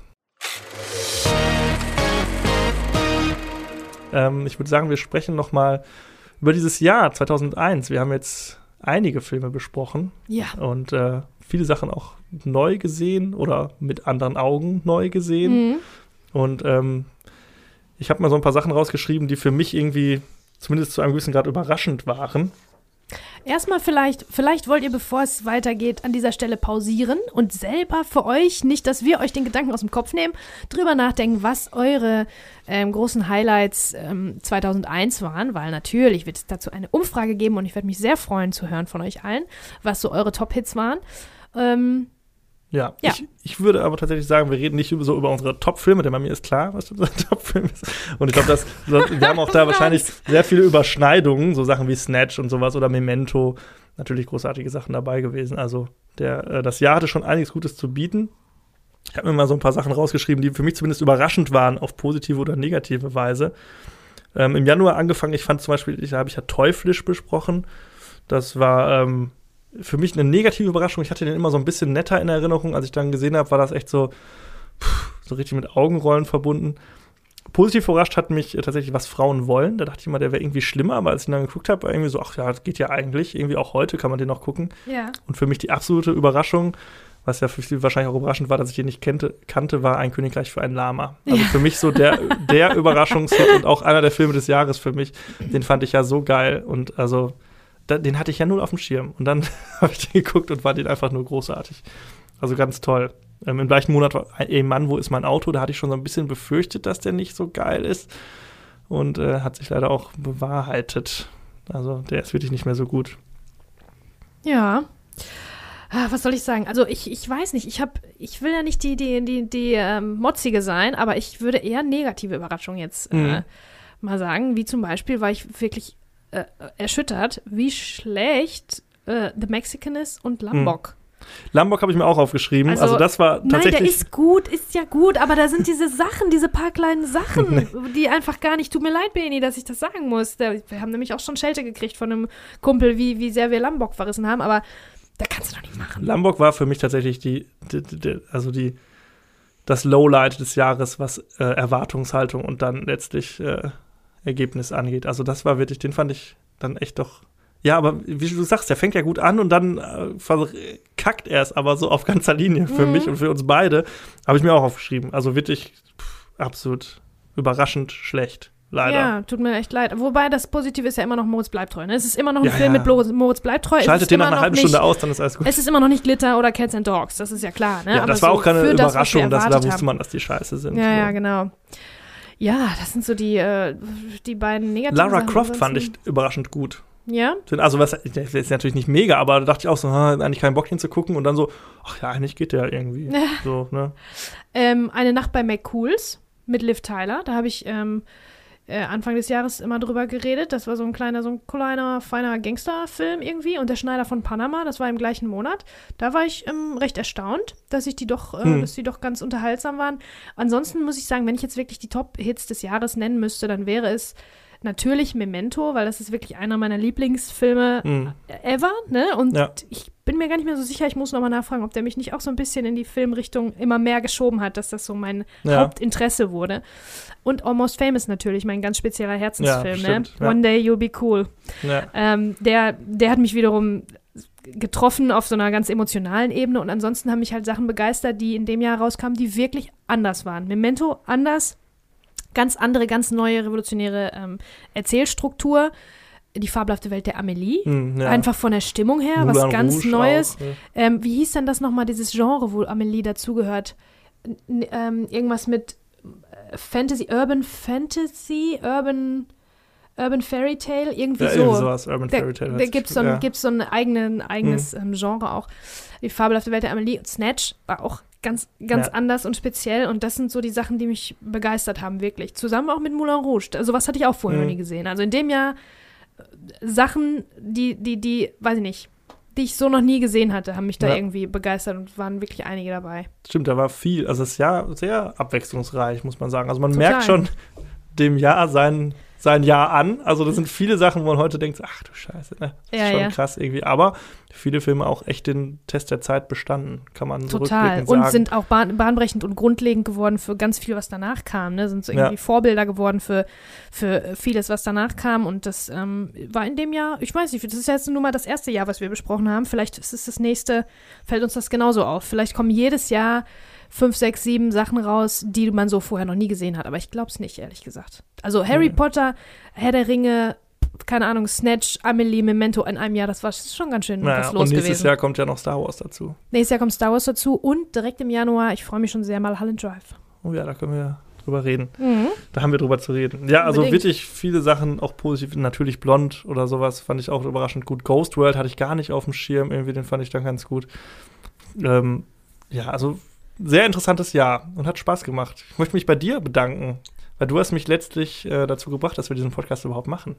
C: Ähm, ich würde sagen, wir sprechen noch mal über dieses Jahr 2001. Wir haben jetzt einige Filme besprochen
B: Ja.
C: und äh, viele Sachen auch neu gesehen oder mit anderen Augen neu gesehen.
B: Mhm.
C: Und ähm, ich habe mal so ein paar Sachen rausgeschrieben, die für mich irgendwie zumindest zu einem gewissen Grad überraschend waren.
B: Erstmal vielleicht, vielleicht wollt ihr, bevor es weitergeht, an dieser Stelle pausieren und selber für euch, nicht, dass wir euch den Gedanken aus dem Kopf nehmen, drüber nachdenken, was eure ähm, großen Highlights ähm, 2001 waren, weil natürlich wird es dazu eine Umfrage geben und ich werde mich sehr freuen zu hören von euch allen, was so eure Top-Hits waren. Ähm,
C: Ja,
B: Ja.
C: Ich, ich würde aber tatsächlich sagen, wir reden nicht so über unsere Top-Filme, denn bei mir ist klar, was unser Top-Film ist. Und ich glaube, dass wir haben auch da wahrscheinlich sehr viele Überschneidungen, so Sachen wie Snatch und sowas oder Memento. Natürlich großartige Sachen dabei gewesen. Also der, äh, das Jahr hatte schon einiges Gutes zu bieten. Ich habe mir mal so ein paar Sachen rausgeschrieben, die für mich zumindest überraschend waren, auf positive oder negative Weise. Ähm, Im Januar angefangen, ich fand zum Beispiel, ich, da habe ich ja Teuflisch besprochen. Das war ähm, für mich eine negative Überraschung. Ich hatte den immer so ein bisschen netter in Erinnerung. Als ich dann gesehen habe, war das echt so, pff, so richtig mit Augenrollen verbunden. Positiv überrascht hat mich äh, tatsächlich, was Frauen wollen. Da dachte ich immer, der wäre irgendwie schlimmer, aber als ich ihn dann geguckt habe, war irgendwie so, ach ja, das geht ja eigentlich. Irgendwie auch heute kann man den noch gucken.
B: ja.
C: Und für mich die absolute Überraschung, was ja für viele wahrscheinlich auch überraschend war, dass ich den nicht kannte, kannte war ein Königreich für ein Lama. Also für mich so der, der Überraschungshit und auch einer der Filme des Jahres für mich. Den fand ich ja so geil und also den hatte ich ja null auf dem Schirm. Und dann habe ich den geguckt und fand den einfach nur großartig. Also ganz toll. Ähm, Im gleichen Monat war Ey Mann, wo ist mein Auto? Da hatte ich schon so ein bisschen befürchtet, dass der nicht so geil ist. Und äh, hat sich leider auch bewahrheitet. Also der ist wirklich nicht mehr so gut.
B: Ja. Ah, Was soll ich sagen? Also ich, ich weiß nicht, ich habe, ich will ja nicht die, die, die, die ähm, Motzige sein, aber ich würde eher negative Überraschungen jetzt äh,
C: Mhm.
B: mal sagen. Wie zum Beispiel war ich wirklich äh, erschüttert, wie schlecht äh, The Mexican ist und Lombok.
C: Lombok habe ich mir auch aufgeschrieben. Also,
B: Also,
C: das war
B: Nein, der
C: tatsächlich.
B: ist gut, ist ja gut, aber da sind diese Sachen, diese paar kleinen Sachen, die einfach gar nicht, tut mir leid, Beni, dass ich das sagen muss. Wir haben nämlich auch schon Schelte gekriegt von einem Kumpel, wie, wie sehr wir Lombok verrissen haben, aber da kannst du doch nicht machen.
C: Lombok war für mich tatsächlich die, die, die, die also die das Lowlight des Jahres, was äh, Erwartungshaltung und dann letztlich äh, Ergebnis angeht. Also das war wirklich, den fand ich dann echt doch. Ja, aber wie du sagst, der fängt ja gut an und dann äh, verkackt er es aber so auf ganzer Linie für
B: Mhm.
C: mich und für uns beide. Habe ich mir auch aufgeschrieben. Also wirklich pff, absolut überraschend schlecht. Leider.
B: Ja, tut mir echt leid. Wobei das Positive ist ja immer noch Moritz bleibt treu. Ne? Es ist immer noch ein
C: Ja,
B: Film
C: ja.
B: mit Blo- Moritz bleibt treu.
C: Schaltet den nach einer
B: noch
C: halben
B: nicht,
C: Stunde aus, dann ist alles gut.
B: Es ist immer noch nicht Glitter oder Cats and Dogs, das ist ja klar. Ne?
C: ja,
B: Aber
C: das war
B: so
C: auch keine
B: das,
C: Überraschung, dass, da wusste man, dass die scheiße sind.
B: Ja, ja, genau. Ja, das sind so die, äh, die beiden negativen
C: Lara
B: Sachen.
C: Croft fand ich überraschend gut.
B: Ja?
C: Also, was ist natürlich nicht mega, aber da dachte ich auch so, ha, eigentlich keinen Bock hinzugucken und dann so, ach ja, eigentlich geht der irgendwie. so, ne?
B: Ähm, eine Nacht bei McCools mit Liv Tyler. Da habe ich ähm, äh, Anfang des Jahres immer drüber geredet. Das war so ein kleiner, so ein kleiner, feiner Gangsterfilm irgendwie. Und der Schneider von Panama, das war im gleichen Monat. Da war ich ähm, recht erstaunt, dass ich die doch, äh,
C: Hm.
B: dass die doch ganz unterhaltsam waren. Ansonsten muss ich sagen, wenn ich jetzt wirklich die Top-Hits des Jahres nennen müsste, dann wäre es natürlich Memento, weil das ist wirklich einer meiner Lieblingsfilme
C: Hm.
B: ever, ne? Und
C: Ja.
B: ich bin mir gar nicht mehr so sicher, ich muss nochmal nachfragen, ob der mich nicht auch so ein bisschen in die Filmrichtung immer mehr geschoben hat, dass das so mein
C: Ja.
B: Hauptinteresse wurde. Und Almost Famous natürlich, mein ganz spezieller Herzensfilm,
C: Ja,
B: ne? One Day You'll Be Cool. Ähm, der, der hat mich wiederum getroffen auf so einer ganz emotionalen Ebene und ansonsten haben mich halt Sachen begeistert, die in dem Jahr rauskamen, die wirklich anders waren. Memento anders, ganz andere, ganz neue, revolutionäre ähm, Erzählstruktur. Die fabelhafte Welt der Amelie.
C: Hm, ja.
B: Einfach von der Stimmung her,
C: Moulin
B: was ganz
C: Rouge
B: Neues.
C: Auch, ja.
B: Ähm, wie hieß denn das nochmal, dieses Genre, wo Amelie dazugehört? Ähm, irgendwas mit äh, Fantasy, Urban Fantasy, Urban, Urban Fairy Tale, irgendwie
C: Ja,
B: so.
C: irgendwie sowas, Urban
B: Da,
C: Fairy Tale.
B: da gibt es so, ein-
C: ja.
B: so ein eigenen, eigenes ähm, Genre auch. Die fabelhafte Welt der Amelie. Snatch war auch ganz, ganz
C: Ja.
B: anders und speziell. Und das sind so die Sachen, die mich begeistert haben, wirklich. Zusammen auch mit Moulin Rouge. Also was hatte ich auch vorher
C: Mhm.
B: noch nie gesehen. Also in dem Jahr äh, Sachen, die, die, die, weiß ich nicht, die ich so noch nie gesehen hatte, haben mich da
C: Ja.
B: irgendwie begeistert und waren wirklich einige dabei.
C: Stimmt, da war viel. Also das Jahr sehr abwechslungsreich, muss man sagen. Also man
B: Total.
C: merkt schon dem Jahr sein, sein Jahr an. Also das sind viele Sachen, wo man heute denkt, ach du Scheiße, ne? Das
B: Ja,
C: ist schon
B: ja.
C: krass irgendwie. Aber viele Filme auch echt den Test der Zeit bestanden, kann man so
B: Total. Und
C: sagen.
B: sind auch bahn bahnbrechend und grundlegend geworden für ganz viel, was danach kam. Ne? Sind so
C: Ja.
B: irgendwie Vorbilder geworden für, für vieles, was danach kam. Und das ähm, war in dem Jahr, ich weiß nicht, das ist ja jetzt nur mal das erste Jahr, was wir besprochen haben. Vielleicht ist es das nächste, fällt uns das genauso auf. Vielleicht kommen jedes Jahr fünf, sechs, sieben Sachen raus, die man so vorher noch nie gesehen hat. Aber ich glaube es nicht, ehrlich gesagt. Also Harry
C: Mhm.
B: Potter, Herr der Ringe, keine Ahnung, Snatch, Amelie, Memento in einem Jahr, das war schon ganz schön
C: naja,
B: was
C: und
B: los
C: nächstes
B: gewesen.
C: Jahr kommt ja noch Star Wars dazu.
B: Nächstes Jahr kommt Star Wars dazu und direkt im Januar, ich freue mich schon sehr, mal Holland Drive.
C: Oh ja, da können wir drüber reden. Da haben wir drüber zu reden. Ja, also
B: Unbedingt.
C: wirklich viele Sachen auch positiv. Natürlich Blond oder sowas fand ich auch überraschend gut. Ghost World hatte ich gar nicht auf dem Schirm. Irgendwie, den fand ich dann ganz gut. Ähm, ja, also sehr interessantes Jahr und hat Spaß gemacht. Ich möchte mich bei dir bedanken, weil du hast mich letztlich äh, dazu gebracht, dass wir diesen Podcast überhaupt machen.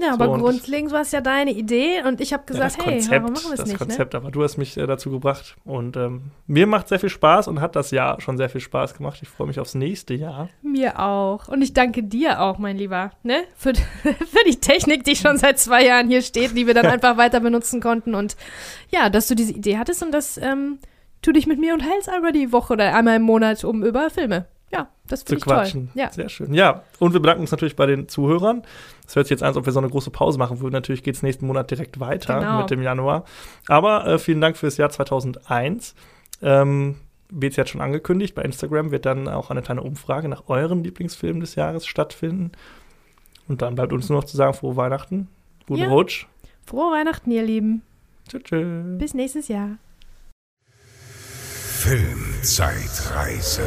B: Ja, aber
C: So, und-
B: grundlegend war es ja deine Idee und ich habe
C: Ja,
B: gesagt,
C: das
B: hey,
C: Konzept,
B: warum machen wir es
C: das
B: nicht? Ne?
C: Konzept, aber du hast mich äh, dazu gebracht und ähm, mir macht sehr viel Spaß und hat das Jahr schon sehr viel Spaß gemacht. Ich freue mich aufs nächste Jahr.
B: Mir auch. Und ich danke dir auch, mein Lieber, ne? Für, für die Technik, die schon seit zwei Jahren hier steht, die wir dann einfach weiter benutzen konnten. Und ja, dass du diese Idee hattest und das ähm, tu dich mit mir und hältst einmal die Woche oder einmal im Monat um über Filme. Ja, das finde ich
C: quatschen.
B: toll. Ja.
C: Sehr schön. Ja, und wir bedanken uns natürlich bei den Zuhörern. Es hört sich jetzt an, als ob wir so eine große Pause machen würden. Natürlich geht es nächsten Monat direkt weiter
B: Genau.
C: mit dem Januar. Aber äh, vielen Dank fürs Jahr 2001. Ähm, wie jetzt schon angekündigt, bei Instagram wird dann auch eine kleine Umfrage nach euren Lieblingsfilmen des Jahres stattfinden. Und dann bleibt uns nur noch zu sagen, frohe Weihnachten, guten
B: Ja.
C: Rutsch.
B: Frohe Weihnachten, ihr Lieben.
C: Tschüss. tschüss.
B: Bis nächstes Jahr.
A: Filmzeitreise.